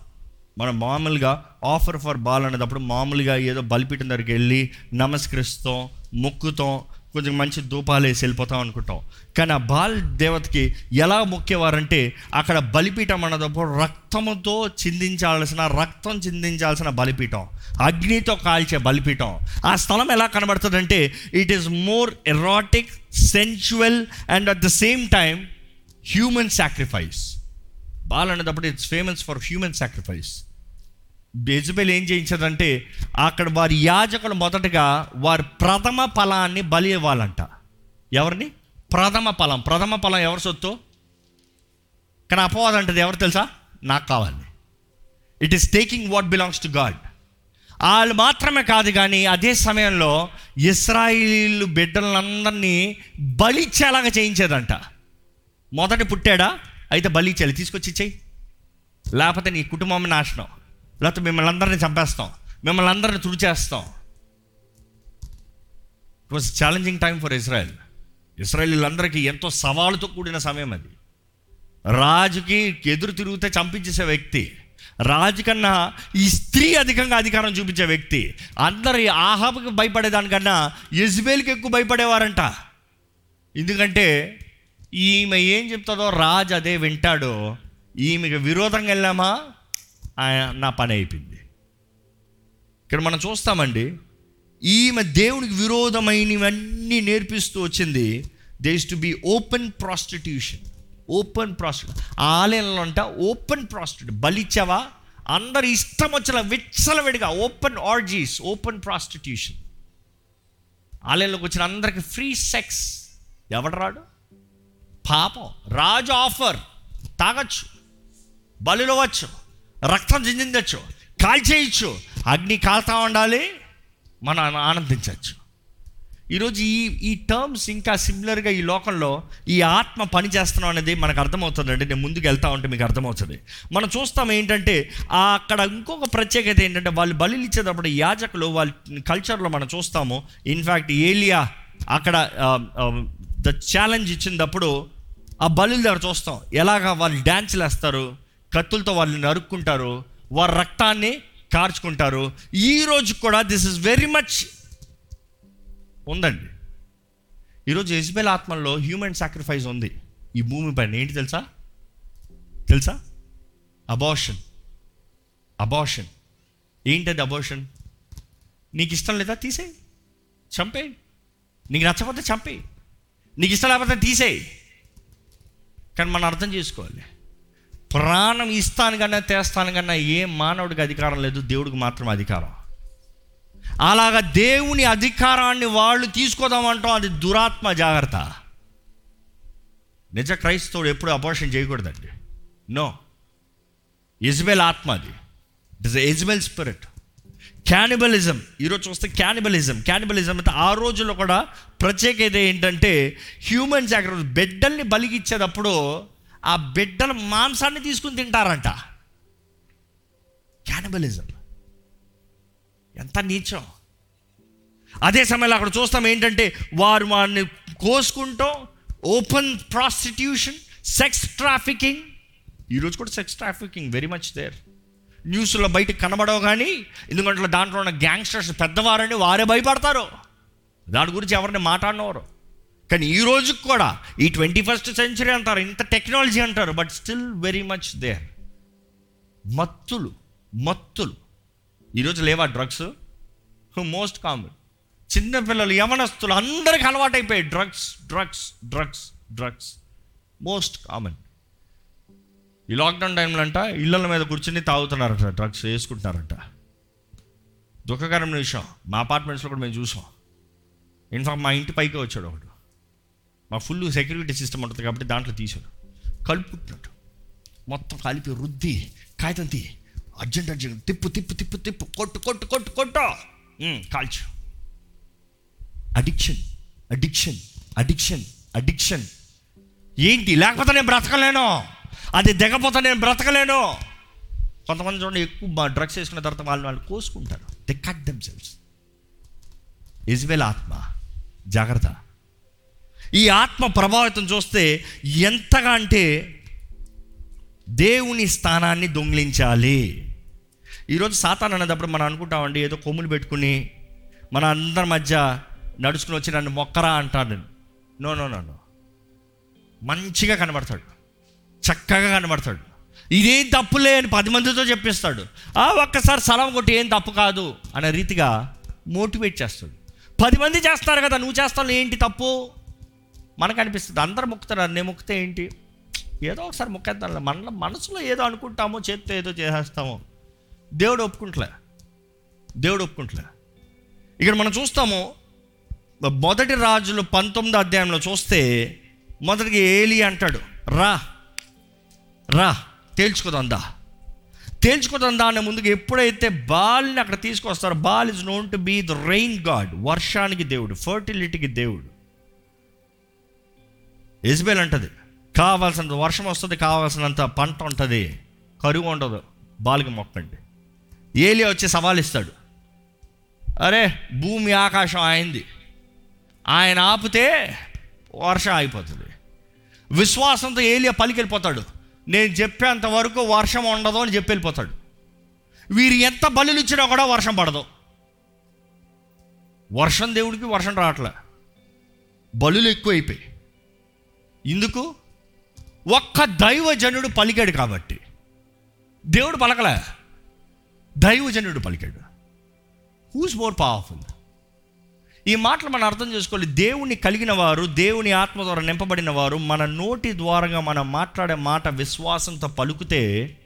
మనం మామూలుగా ఆఫర్ ఫర్ బాల్ అనేటప్పుడు మామూలుగా ఏదో బలిపీఠం దగ్గరికి వెళ్ళి నమస్కరిస్తాం మొక్కుతాం కొంచెం మంచి ధూపాలు వేసి వెళ్ళిపోతాం అనుకుంటాం. కానీ ఆ బాల్ దేవతకి ఎలా మొక్కేవారంటే అక్కడ బలిపీఠం అన్నదప్పుడు రక్తంతో చిందించాల్సిన రక్తం చిందించాల్సిన బలిపీఠం. అగ్నితో కాల్చే బలిపీఠం. ఆ స్థలం ఎలా కనబడుతుందంటే it is more erotic sensual and at the same time human sacrifice Baal అనేటప్పుడు it's famous for human sacrifice Jezebel ఏం చేయించదంటే అక్కడ వారి యాజకులు మొదటగా వారి ప్రథమ ఫలాన్ని బలి ఇవ్వాలంట. ఎవరిని? ప్రథమ ఫలం. ప్రథమ ఫలం ఎవరి సొత్తు? కానీ అపవాదం అంటది ఎవరు తెలుసా? నాకు కావాలి. It is taking what belongs to God వాళ్ళు మాత్రమే కాదు కానీ అదే సమయంలో ఇస్రాయిల్ బిడ్డలందరినీ బలిచ్చేలాగా చేయించేదంట. మొదట పుట్టాడా? అయితే బలిచ్చేయాలి తీసుకొచ్చి ఇచ్చేయి. లేకపోతే నీ కుటుంబం నాశనం. లేకపోతే మిమ్మల్ని అందరిని చంపేస్తాం. మిమ్మల్ని అందరిని తుడిచేస్తాం. It was challenging time for Israel ఇస్రాయలీలందరికీ ఎంతో సవాలుతో కూడిన సమయం అది. రాజుకి ఎదురు తిరిగితే చంపించేసే వ్యక్తి రాజు కన్నా ఈ స్త్రీ అధికంగా అధికారం చూపించే వ్యక్తి అందరి ఆహాబుకి భయపడేదానికన్నా యజ్బేల్కి ఎక్కువ భయపడేవారంట. ఎందుకంటే ఈమె ఏం చెప్తుందో రాజు అదే వింటాడో ఈమెకి విరోధంగా వెళ్ళామా? ఆయన నా పని అయిపోయింది. ఇక్కడ మనం చూస్తామండి ఈమె దేవునికి విరోధమైనవన్నీ నేర్పిస్తూ వచ్చింది this to be open prostitution open prostitute ఆలయంలో అంట ఓపెన్ ప్రాస్టిట్యూట్ బలిచ్చావా? అందరు ఇష్టం వచ్చిన విచ్చలవిడిగా ఓపెన్ ఆర్జీస్ ఓపెన్ ప్రాస్టిట్యూషన్ ఆలయంలోకి వచ్చిన అందరికి ఫ్రీ సెక్స్ ఎవడు రాడు? పాపం. రాజు ఆఫర్ తాగొచ్చు. బలిలోవచ్చు రక్తం చిందించచ్చు కాల్చేయచ్చు. అగ్ని కాల్తా ఉండాలి. మనం ఆనందించవచ్చు ఈరోజు ఈ ఈ టర్మ్స్ ఇంకా సిమిలర్గా ఈ లోకంలో ఈ ఆత్మ పని చేస్తున్నాం అనేది మనకు అర్థమవుతుందండి. నేను ముందుకు వెళ్తా ఉంటే మీకు అర్థమవుతుంది. మనం చూస్తాం ఏంటంటే అక్కడ ఇంకొక ప్రత్యేకత ఏంటంటే వాళ్ళు బలి ఇచ్చేటప్పుడు యాజకులు వాళ్ళ కల్చర్లో మనం చూస్తాము. ఇన్ఫ్యాక్ట్ ఏలియా అక్కడ ద ఛాలెంజ్ ఇచ్చినప్పుడు ఆ బలుల దగ్గర చూస్తాం. ఎలాగా వాళ్ళు డ్యాన్సులు వేస్తారు కత్తులతో వాళ్ళు నరుక్కుంటారు వారి రక్తాన్ని కార్చుకుంటారు. ఈ రోజు కూడా దిస్ ఇస్ వెరీ మచ్ ఉందండి. ఈరోజు ఇజ్బెల్ ఆత్మల్లో హ్యూమన్ సాక్రిఫైస్ ఉంది. ఈ భూమి పైన ఏంటి తెలుసా? తెలుసా? అబార్షన్. అబార్షన్. ఏంటది అబార్షన్? నీకు ఇష్టం లేదా తీసేయి. చంపేయి. నీకు నచ్చకపోతే చంపేయి. నీకు ఇష్టం లేకపోతే తీసేయి. కానీ మనం అర్థం చేసుకోవాలి. ప్రాణం ఇస్తాను కన్నా తెస్తాను కన్నా ఏ మానవుడికి అధికారం లేదు దేవుడికి మాత్రం అధికారం. అలాగా దేవుని అధికారాన్ని వాళ్ళు తీసుకోదామంటాం అది దురాత్మ జాగ్రత్త. నిజ క్రైస్తవుడు ఎప్పుడు అపోషన్ చేయకూడదండి. నో. ఇజ్బెల్ ఆత్మ అది. It is Jezebel spirit cannibalism ఈరోజు చూస్తే క్యానిబలిజం క్యానిబలిజం అంటే ఆ రోజుల్లో కూడా ప్రత్యేకత ఏంటంటే హ్యూమన్ సాక్రిఫైస్ బిడ్డల్ని బలిగిచ్చేటప్పుడు ఆ బిడ్డల మాంసాన్ని తీసుకుని తింటారంట. క్యానిబలిజం ఎంత నీచం. అదే సమయంలో అక్కడ చూస్తాం ఏంటంటే వారు వారిని కోసుకుంటాం. ఓపెన్ ప్రాస్టిట్యూషన్ సెక్స్ ట్రాఫికింగ్ ఈరోజు కూడా sex trafficking very much there న్యూస్లో బయటకు కనబడవు కానీ ఎందుకంటే దాంట్లో ఉన్న గ్యాంగ్స్టర్స్ పెద్దవారని వారే భయపడతారు. దాని గురించి ఎవరిని మాట్లాడినవారు. కానీ ఈ రోజుకి కూడా ఈ ట్వంటీ ఫస్ట్ సెంచరీ అంటారు ఇంత టెక్నాలజీ అంటారు but still very much there మత్తులు మత్తులు. ఈరోజు లేవా డ్రగ్స్? Most common. చిన్నపిల్లలు యవనస్తులు అందరికి అలవాటైపోయాయి. Drugs drugs drugs drugs. Most common. ఈ లాక్డౌన్ టైంలో అంట ఇళ్ళల మీద కూర్చుని తాగుతున్నారట డ్రగ్స్ వేసుకుంటున్నారంట. దుఃఖకరమైన విషయం. మా అపార్ట్మెంట్స్లో కూడా మేము చూసాం. ఇన్ఫాక్ట్ మా ఇంటి పైకి వచ్చాడు ఒకడు. మా ఫుల్ సెక్యూరిటీ సిస్టమ్ ఉంటుంది కాబట్టి దాంట్లో తీశాడు. కలుపుకుంటున్నాడు. మొత్తం కలిపి రుద్ది కాగితం తీ. Urgent urgent. తిప్పు తిప్పు తిప్పు తిప్పు. కొట్టు కొట్టు కొట్టు కొట్టు. కాల్చు. అడిక్షన్ అడిక్షన్ అడిక్షన్ అడిక్షన్ ఏంటి? లేకపోతే నేను బ్రతకలేను. అది దిగపోతే నేను బ్రతకలేను. కొంతమంది చూడండి ఎక్కువ డ్రగ్స్ వేసుకున్న తర్వాత వాళ్ళు వాళ్ళు కోసుకుంటారు. The cut themselves Jezebel ఆత్మ జాగ్రత్త. ఈ ఆత్మ ప్రభావితం చూస్తే ఎంతగా అంటే దేవుని స్థానాన్ని దొంగిలించాలి. ఈరోజు సాతాన్ అనేటప్పుడు మనం అనుకుంటామండి ఏదో కొమ్ములు పెట్టుకుని మన అందరి మధ్య నడుచుకుని వచ్చి నన్ను మొక్కరా అంటాడు నో నో నో నో మంచిగా కనబడతాడు. చక్కగా కనబడతాడు. ఇదేం తప్పులే అని పది మందితో చెప్పిస్తాడు. ఆ ఒక్కసారి సలం కొట్టి ఏం తప్పు కాదు అనే రీతిగా మోటివేట్ చేస్తాడు. పది మంది చేస్తారు కదా నువ్వు చేస్తావు ఏంటి తప్పు? మనకు అనిపిస్తుంది అందరు మొక్కుతారు? నేను మొక్కితే ఏంటి? ఏదో ఒకసారి మొక్కేద్దాం మన మనసులో ఏదో అనుకుంటామో చేత్తో ఏదో చేసేస్తామో. దేవుడు ఒప్పుకుంటలే. దేవుడు ఒప్పుకుంటలే. ఇక్కడ మనం చూస్తాము మొదటి రాజులు పంతొమ్మిది అధ్యాయంలో చూస్తే మొదటికి ఏలి అంటాడు రా రా తేల్చుకోదందా తేల్చుకోదందా అనే ముందుకు ఎప్పుడైతే బాల్ని అక్కడ తీసుకొస్తారో Baal is known to be the rain god వర్షానికి దేవుడు ఫర్టిలిటీకి దేవుడు. ఎజ్బేల్ అంటది కావాల్సినంత వర్షం వస్తుంది కావాల్సినంత పంట ఉంటుంది కరువు ఉండదు బాలికి మొక్కండి. ఏలియా వచ్చి సవాలిస్తాడు. అరే భూమి ఆకాశం అయింది. ఆయన ఆపితే వర్షం అయిపోతుంది విశ్వాసంతో ఏలియా పలికెళ్ళిపోతాడు. నేను చెప్పేంత వరకు వర్షం ఉండదు అని చెప్పి వెళ్ళిపోతాడు. వీరు ఎంత బలులు ఇచ్చినా కూడా వర్షం పడదు. వర్షం దేవుడికి వర్షం రావట్లే. బలులు ఎక్కువైపోయి. ఎందుకు ఒక్క దైవజనుడు పలికాడు కాబట్టి. దేవుడు పలకలే. దైవజనుడు పలికాడు. హూస్ మోర్ పవర్ఫుల్ ఈ మాటలు మనం అర్థం చేసుకోవాలి. దేవుని కలిగిన వారు దేవుని ఆత్మ ద్వారా నింపబడిన వారు మన నోటి ద్వారంగా మనం మాట్లాడే మాట విశ్వాసంతో పలుకుతే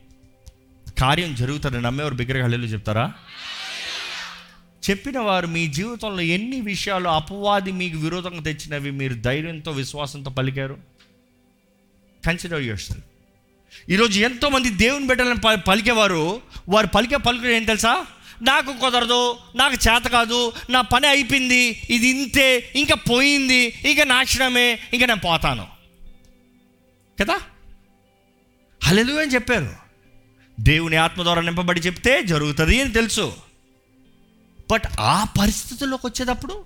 కార్యం జరుగుతుంది నమ్మేవారు బిగ్రహాలు చెప్తారా? చెప్పిన వారు మీ జీవితంలో ఎన్ని విషయాలు అపవాది మీకు విరోధంగా తెచ్చినవి మీరు ధైర్యంతో విశ్వాసంతో పలికారు? కన్సిడర్ యువర్ సెల్ఫ్ ఈరోజు ఎంతోమంది దేవుని బిడ్డలను ప- పలికేవారు. వారు పలికే పలుకులు ఏం తెలుసా? నాకు కుదరదు నాకు చేత కాదు నా పని అయిపోయింది ఇది ఇంతే ఇంకా పోయింది ఇంకా నాశనమే ఇంకా నేను పోతాను. కదా? హలెలు అని చెప్పారు. దేవుని ఆత్మ ద్వారా నింపబడి చెప్తే జరుగుతుంది అని తెలుసు. బట్ ఆ పరిస్థితుల్లోకి వచ్చేటప్పుడు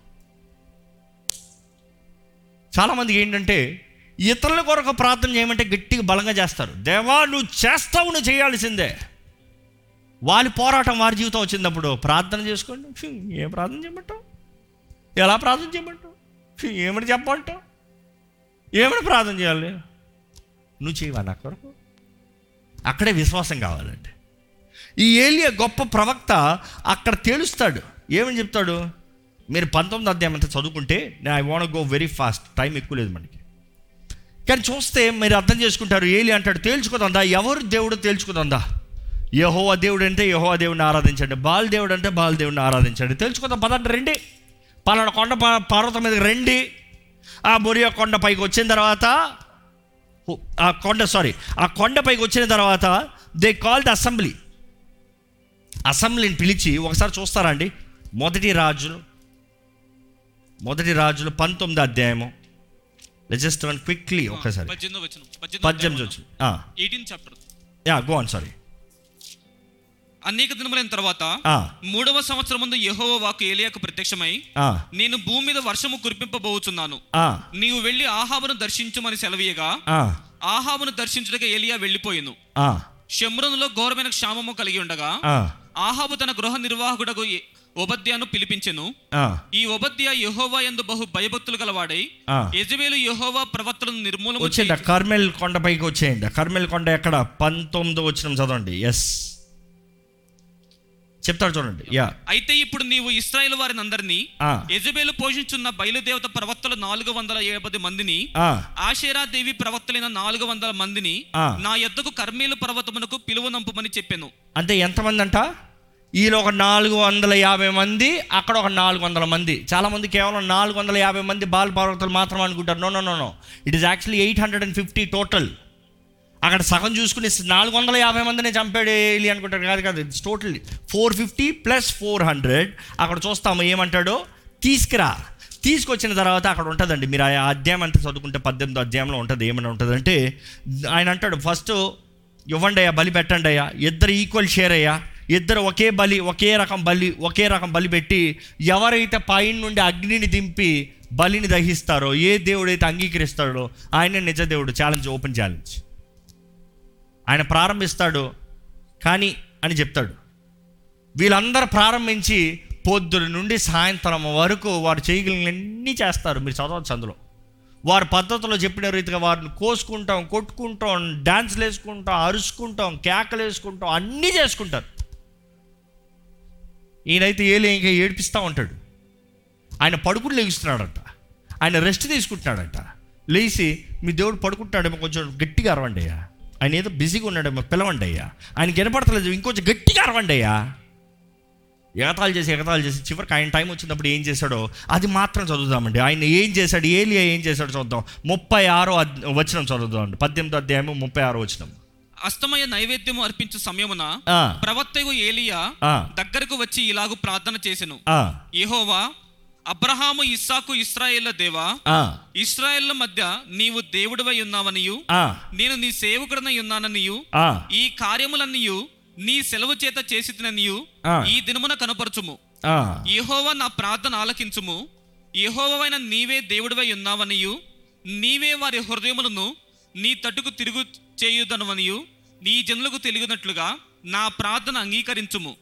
చాలామందికి ఏంటంటే ఇతరుల కొరకు ప్రార్థన చేయమంటే గట్టిగా బలంగా చేస్తారు. దేవా నువ్వు చేస్తావు నువ్వు చేయాల్సిందే. వాళ్ళ పోరాటం వారి జీవితం వచ్చినప్పుడు ప్రార్థన చేసుకోండి. ఏ ప్రార్థన చేయమంటావు? ఎలా ప్రార్థన చేయమంటావు? ఫీ, ఏమని చెప్పమంటావు? ఏమని ప్రార్థన చేయాలి? నువ్వు చేయవా నా కొరకు? అక్కడే విశ్వాసం కావాలండి. ఈ ఏలియా గొప్ప ప్రవక్త అక్కడ తేలుస్తాడు. ఏమని చెప్తాడు? మీరు పంతొమ్మిది అధ్యాయం అంతా చదువుకుంటే I want go very fast time ఎక్కువ లేదు మనకి. కానీ చూస్తే మీరు అర్థం చేసుకుంటారు ఏలి అంటాడు తేల్చుకోదందా? ఎవరు దేవుడు తేల్చుకోదందా? యహోవా దేవుడు అంటే యహోవా దేవుడిని ఆరాధించండి. బాల్ దేవుడు అంటే బాల్ దేవుడిని ఆరాధించండి. తెలుసుకుందాం పదండి రండి. పలానా కొండ ప- పర్వతం మీద రండి. ఆ బొరియా కొండ పైకి వచ్చిన తర్వాత ఆ కొండ సారీ ఆ కొండ పైకి వచ్చిన తర్వాత దే కాల్ ద అసెంబ్లీ అసెంబ్లీని పిలిచి ఒకసారి చూస్తారా అండి? మొదటి రాజులు మొదటి రాజులు పంతొమ్మిది అధ్యాయము. జస్ట్ వన్ క్విక్లీ ఒకసారి పద్దెనిమిదో వచ్చిన పద్దెనిమిది వచ్చి eighteen chapter yeah go on sorry. అనేక దినములైన తర్వాత మూడవ సంవత్సరం ముందు యెహోవా వాకు ఏలియాకు ప్రత్యక్షమై నేను భూమి మీద వర్షము కురిపింపబోచున్నాను. నీవు వెళ్ళి ఆహాబును దర్శించుమని సెలవీయగా ఆహాబును దర్శించుటగా ఏలియా వెళ్ళిపోయాను. షమ్రోనులో ఘోరమైన క్షామము కలిగి ఉండగా ఆహాబు తన గృహ నిర్వాహకుడకు ఒబద్యాను పిలిపించెను. ఈ ఒబద్య యెహోవా యందు బహు భయభక్తులు గలవాడై యెజబేలు యెహోవా ప్రవక్తలను నిర్మూలన వచ్చేయండి కర్మెల్ కొండ పైకి వచ్చేయండి. కర్మెల్ కొండ ఎక్కడ? పంతొమ్మిది వచ్చిన చదవండి. ఎస్ చెప్తాడు చూడండి. యా అయితే ఇప్పుడు నీవు ఇస్రాయేల్ వారిని అందరినీ. యెజబేలు పోషించున్న బయలుదేవత ప్రవక్తలు నాలుగు వందల యాభై మందిని ఆ, ఆషేరా దేవి ప్రవక్తలైన నాలుగు వందల మందిని. నా యొద్దకు కర్మేలు పర్వతమునకు పిలువనంపమని చెప్పాను. అంటే ఎంతమంది అంట ఈలో ఒక నాలుగు వందల యాభై మంది అక్కడ ఒక నాలుగు వందల మంది. చాలా మంది కేవలం నాలుగు వందల యాభై మంది బాల పర్వతాలు మాత్రం అనుకుంటారు. No no no no it is actually eight hundred and fifty total అక్కడ సగం చూసుకుని నాలుగు వందల యాభై మందిని చంపాడు ఏలి అనుకుంటారు. కాదు కాదు it's total four fifty plus four hundred అక్కడ చూస్తాము ఏమంటాడో? తీసుకురా. తీసుకొచ్చిన తర్వాత అక్కడ ఉంటుందండి. మీరు ఆ అధ్యాయం అంతా చదువుకుంటే పద్దెనిమిది అధ్యాయంలో ఉంటుంది. ఏమైనా ఉంటుందంటే ఆయన అంటాడు ఫస్ట్ ఇవ్వండి అయ్యా బలి పెట్టండి అయ్యా. ఇద్దరు ఈక్వల్ షేర్ అయ్యా. ఇద్దరు ఒకే బలి ఒకే రకం బలి ఒకే రకం బలి పెట్టి ఎవరైతే పైన నుండి అగ్నిని దింపి బలిని దహిస్తారో ఏ దేవుడైతే అంగీకరిస్తాడో ఆయన నిజ దేవుడు. ఛాలెంజ్ ఓపెన్ ఛాలెంజ్ ఆయన ప్రారంభిస్తాడు కానీ అని చెప్తాడు. వీళ్ళందరూ ప్రారంభించి పొద్దున నుండి సాయంత్రం వరకు వారు చేయగలిగినన్నీ చేస్తారు. మీరు చదవచ్చు అందులో. వారి పద్ధతిలో చెప్పిన రీతిగా వారిని కోసుకుంటాం కొట్టుకుంటాం డ్యాన్స్లు వేసుకుంటాం అరుచుకుంటాం కేకలు వేసుకుంటాం అన్నీ చేసుకుంటారు. ఈయనైతే ఏలే ఇంకా ఏడిపిస్తూ ఉంటాడు. ఆయన పడుకుని లేగిస్తున్నాడట. ఆయన రెస్ట్ తీసుకుంటున్నాడట. లేచి మీ దేవుడు పడుకుంటాడేమో కొంచెం గట్టిగా అరవండి అయ్యా. ఆయన ఏదో బిజీగా ఉన్నాడేమో పిలవండి అయ్యా. ఆయనకి వినపడతలేదు ఇంకొంచెం గట్టిగా అరవండి అయ్యా. ఎగతాలు చేసి ఎగతాలు చేసి చివరికి ఆయన టైం వచ్చినప్పుడు ఏం చేశాడో అది మాత్రం చదువుదామండి. ఆయన ఏం చేశాడు ఏలియా ఏం చేశాడో చూద్దాం. ముప్పై ఆరో అద్- వచనం చదువుదామండి. పద్దెనిమిదో అధ్యాయము ముప్పై ఆరో వచనం. అస్తమయ నైవేద్యము అర్పించు సమయమున ప్రవక్తయు ఏలియా దగ్గరకు వచ్చి ఇలాగు ప్రార్థన చేసెను. యెహోవా అబ్రహాము ఇస్సాకు ఇస్రాయేళ్ళ దేవా ఇస్రాయేళ్ళ మధ్య నీవు దేవుడివై ఉన్నావనియు నేను నీ సేవకుడనై ఉన్నాననియు ఈ కార్యములన్నీయు నీ సెలవు చేత చేసిననియు. ఈ దినమున కనపరచుము. యెహోవా నా ప్రార్థన ఆలకించుము. యెహోవైన నీవే దేవుడివై ఉన్నావనియు నీవే వారి హృదయములను నీ తట్టుకు తిరుగు చేయుదనమనియు నీ జనులకు తెలియనట్లుగా నా ప్రార్థన అంగీకరించుము.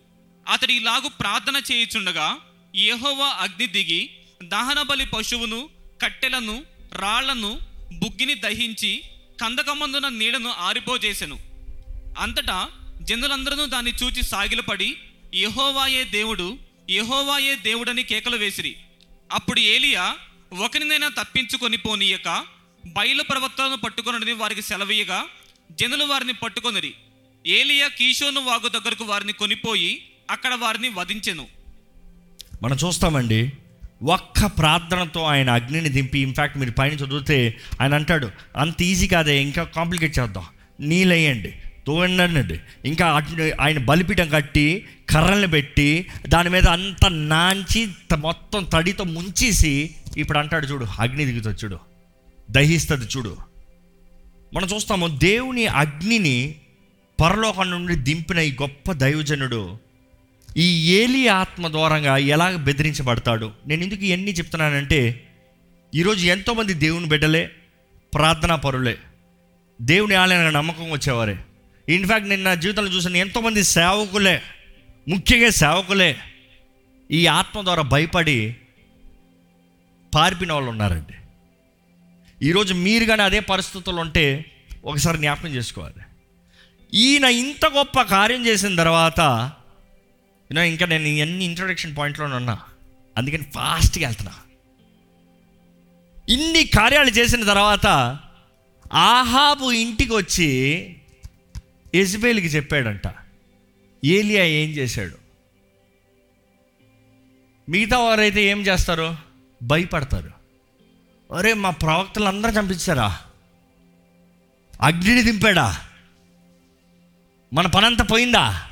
అతడి ఇలాగు ప్రార్థన చేయుచుండగా యెహోవా అగ్ని దిగి దహన బలి పశువును కట్టెలను రాళ్ళను బుగ్గిని దహించి కందకమందున నీడను ఆరిపోజేసెను. అంతటా జనులందరూ దాన్ని చూచి సాగిలపడి యహోవాయే దేవుడు యహోవాయే దేవుడని కేకలు వేసిరి. అప్పుడు ఏలియా ఒకరినైనా తప్పించుకొని పోనీయక బయలు ప్రవర్తనను పట్టుకొనని వారికి సెలవీయగా జనులు వారిని పట్టుకొనిరి. ఏలియా కీషోను వాగు దగ్గరకు వారిని కొనిపోయి అక్కడ వారిని వధించెను. మనం చూస్తామండి ఒక్క ప్రార్థనతో ఆయన అగ్నిని దింపి ఇన్ఫ్యాక్ట్ మీరు పైన చదివితే ఆయన అంటాడు అంత ఈజీ కాదే ఇంకా కాంప్లికేట్ చేద్దాం. నీళ్ళేయండి తోవండి ఇంకా అటు- ఆయన బలిపీఠం కట్టి కర్రల్ని పెట్టి దాని మీద అంత నాంచి మొత్తం తడితో ముంచేసి ఇప్పుడు అంటాడు చూడు అగ్ని దిగుతుంది చూడు. దహిస్తుంది చూడు. మనం చూస్తాము దేవుని అగ్నిని పరలోకం నుండి దింపిన ఈ గొప్ప దైవజనుడు ఈ ఏలి ఆత్మ ద్వారంగా ఎలాగ బెదిరించబడతాడు? నేను ఎందుకు ఇవన్నీ చెప్తున్నానంటే ఈరోజు ఎంతోమంది దేవుని బిడ్డలే ప్రార్థనా పరులే దేవుని ఆలయానికి నమ్మకం వచ్చేవారే. ఇన్ఫ్యాక్ట్ నేను నా జీవితంలో చూసిన ఎంతోమంది సేవకులే ముఖ్యంగా సేవకులే ఈ ఆత్మ ద్వారా భయపడి పారిపిన వాళ్ళు ఉన్నారండి. ఈరోజు మీరు కానీ అదే పరిస్థితులు ఉంటే ఒకసారి జ్ఞాపకం చేసుకోవాలి. ఈయన ఇంత గొప్ప కార్యం చేసిన తర్వాత ఇంకా నేను ఎన్ని ఇంట్రొడక్షన్ పాయింట్లోనే ఉన్నా. అందుకని ఫాస్ట్గా వెళ్తున్నా. ఇన్ని కార్యాలు చేసిన తర్వాత ఆహాబు ఇంటికి వచ్చి ఎజ్బేల్కి చెప్పాడంట ఏలియా ఏం చేశాడు? మిగతా వారైతే ఏం చేస్తారు? భయపడతారు. అరే మా ప్రవక్తలు అందరూ చంపించారా? అగ్నిని దింపాడా? మన పనంతా పోయిందా?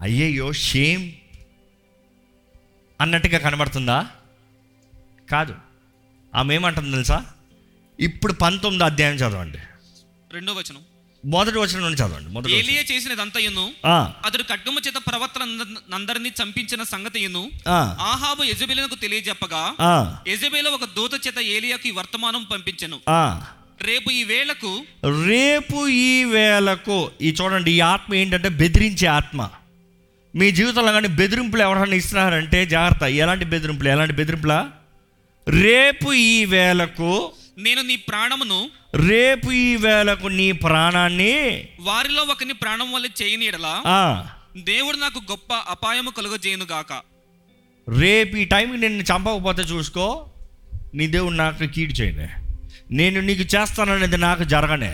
అయ్యయ్యో షేమ్ అన్నట్టుగా కనబడుతుందా? కాదు. ఆమె ఏమంటుంది తెలుసా? ఇప్పుడు పంతొమ్మిది అధ్యాయం చదవండి. రెండో వచనం. మొదటి వచనం నుండి చదవండి మొదటి. ఏలియా చేసినదంతయును ఆ, అతడు ఖడ్గము చేత ప్రవక్తలందరినీ చంపించిన సంగతియును ఆహాబు యజబేలునకు తెలియజెప్పగా ఆ, యజబేలు ఒక దూత చేత ఏలియాకి ఈ వర్తమానం పంపించెను. ఆ. రేపు ఈ వేళకు రేపు ఈ వేళకు ఈ చూడండి ఈ ఆత్మ ఏంటంటే బెదిరించే ఆత్మ. మీ జీవితంలో కానీ బెదిరింపులు ఎవరైనా ఇస్తున్నారంటే జాగ్రత్త ఎలాంటి బెదిరింపులు ఎలాంటి బెదిరింపులా? రేపు ఈ వేళకు నేను నీ ప్రాణమును రేపు ఈ వేళకు నీ ప్రాణాన్ని వారిలో ఒకని ప్రాణం వల్ల చేయనీడలా ఆ, దేవుడు నాకు గొప్ప అపాయము కలుగజేయును గాక. రేపు ఈ టైంకి నేను చంపకపోతే చూసుకో నీ దేవుడు నాకు కీడు చేయనే. నేను నీకు చేస్తాననేది నాకు జరగనే.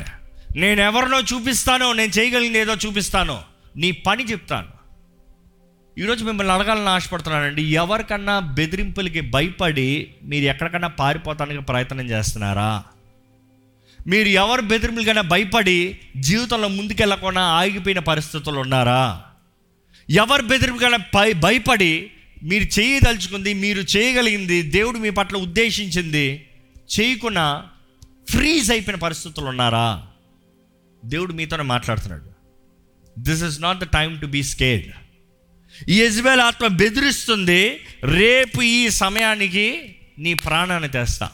నేను ఎవరినో చూపిస్తానో నేను చేయగలిగింది ఏదో చూపిస్తానో నీ పని చెప్తాను. ఈరోజు మిమ్మల్ని అడగాలని ఆశపడుతున్నానండి ఎవరికన్నా బెదిరింపులకి భయపడి మీరు ఎక్కడికన్నా పారిపోతానికి ప్రయత్నం చేస్తున్నారా? మీరు ఎవరు బెదిరింపులకైనా భయపడి జీవితంలో ముందుకెళ్ళకుండా ఆగిపోయిన పరిస్థితులు ఉన్నారా? ఎవరు బెదిరింపుకైనా భయ భయపడి మీరు చేయదలుచుకుంది మీరు చేయగలిగింది దేవుడు మీ పట్ల ఉద్దేశించింది చేయకుండా ఫ్రీజ్ అయిపోయిన పరిస్థితులు ఉన్నారా? దేవుడు మీతోనే మాట్లాడుతున్నాడు. This is not the time to be scared ఈ యజ్బేల్ ఆత్మ బెదిరిస్తుంది రేపు ఈ సమయానికి నీ ప్రాణాన్ని తెస్తా.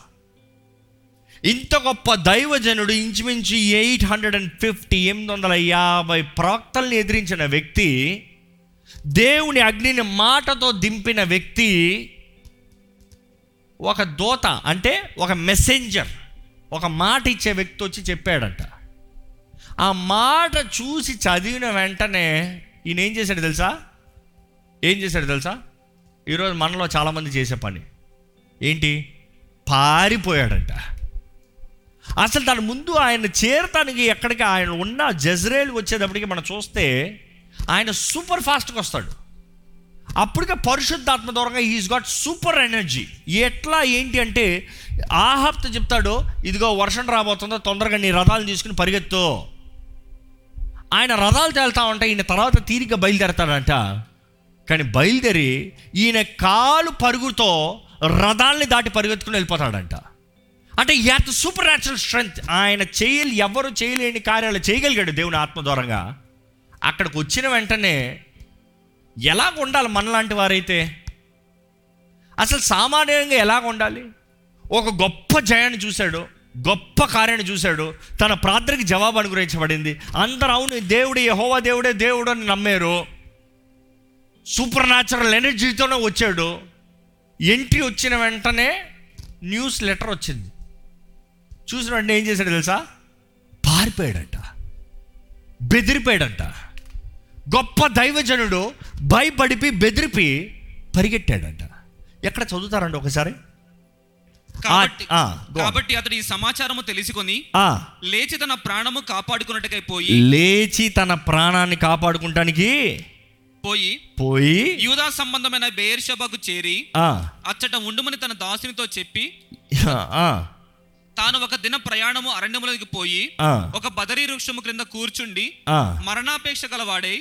ఇంత గొప్ప దైవజనుడు ఇంచుమించు ఎయిట్ హండ్రెడ్ అండ్ ఫిఫ్టీ ఎనిమిది వందల యాభై ప్రాక్తల్ని ఎదిరించిన వ్యక్తి దేవుని అగ్నిని మాటతో దింపిన వ్యక్తి ఒక దోత అంటే ఒక మెసెంజర్ ఒక మాట ఇచ్చే వ్యక్తి వచ్చి చెప్పాడంట. ఆ మాట చూసి చదివిన వెంటనే ఈయన ఏం చేశాడు తెలుసా? ఏం చేశాడు తెలుసా? ఈరోజు మనలో చాలామంది చేసే పని. ఏంటి? పారిపోయాడంట. అసలు దాని ముందు ఆయన చేరటానికి ఎక్కడికి ఆయన ఉన్న జజ్రేల్ వచ్చేటప్పటికి మనం చూస్తే ఆయన సూపర్ ఫాస్ట్గా వస్తాడు. అప్పటికే పరిశుద్ధాత్మ దూరంగా ఈజ్ గాట్ సూపర్ ఎనర్జీ ఎట్లా ఏంటి అంటే ఆహాప్త చెప్తాడు ఇదిగో వర్షం రాబోతుందో తొందరగా నీ రథాలు తీసుకుని పరిగెత్తు. ఆయన రథాలు తేలుతా ఉంటే ఈయన తర్వాత తీరిక బయలుదేరతాడంట. కానీ బయలుదేరి ఈయన కాలు పరుగుతో రథాల్ని దాటి పరిగెత్తుకుని వెళ్ళిపోతాడంట. అంటే యాత్ సూపర్ న్యాచురల్ స్ట్రెంగ్త్ ఆయన చేయలు ఎవరు చేయలేని కార్యాలు చేయగలిగాడు దేవుని ఆత్మ ద్వారంగా. అక్కడికి వచ్చిన వెంటనే ఎలాగ ఉండాలి మనలాంటి వారైతే? అసలు సామాన్యంగా ఎలాగ ఉండాలి? ఒక గొప్ప జయాన్ని చూశాడు గొప్ప కార్యాన్ని చూశాడు తన ప్రార్థనకి జవాబు అనుగ్రహించబడింది. అందరూ అవును దేవుడు యహోవా దేవుడే దేవుడు అని నమ్మారు. సూపర్ న్యాచురల్ ఎనర్జీతోనే వచ్చాడు. ఎంట్రీ వచ్చిన వెంటనే న్యూస్ లెటర్ వచ్చింది. చూసిన వెంటనే ఏం చేశాడు తెలుసా? పారిపోయాడంట. బెదిరిపోయాడంట. గొప్ప దైవజనుడు భయపడిపి బెదిరిపి పరిగెట్టాడంట. ఎక్కడ చదువుతారండి ఒకసారి? కాబట్టి అతడు ఈ సమాచారము తెలుసుకొని ఆ, లేచి తన ప్రాణము కాపాడుకున్నట్టుకై పోయి లేచి తన ప్రాణాన్ని కాపాడుకుంటానికి పోయి పోయి యూదా సంబంధమైన బేర్షబకు చేరి ఆ, అచ్చట ఉండుమని తన దాసునితో చెప్పి ఆ, తాను ఒక దిన ప్రయాణము అరణ్యములోకి పోయి ఒక బదరీ వృక్షము క్రింద కూర్చుండి. మరణాపేక్ష గలవాడై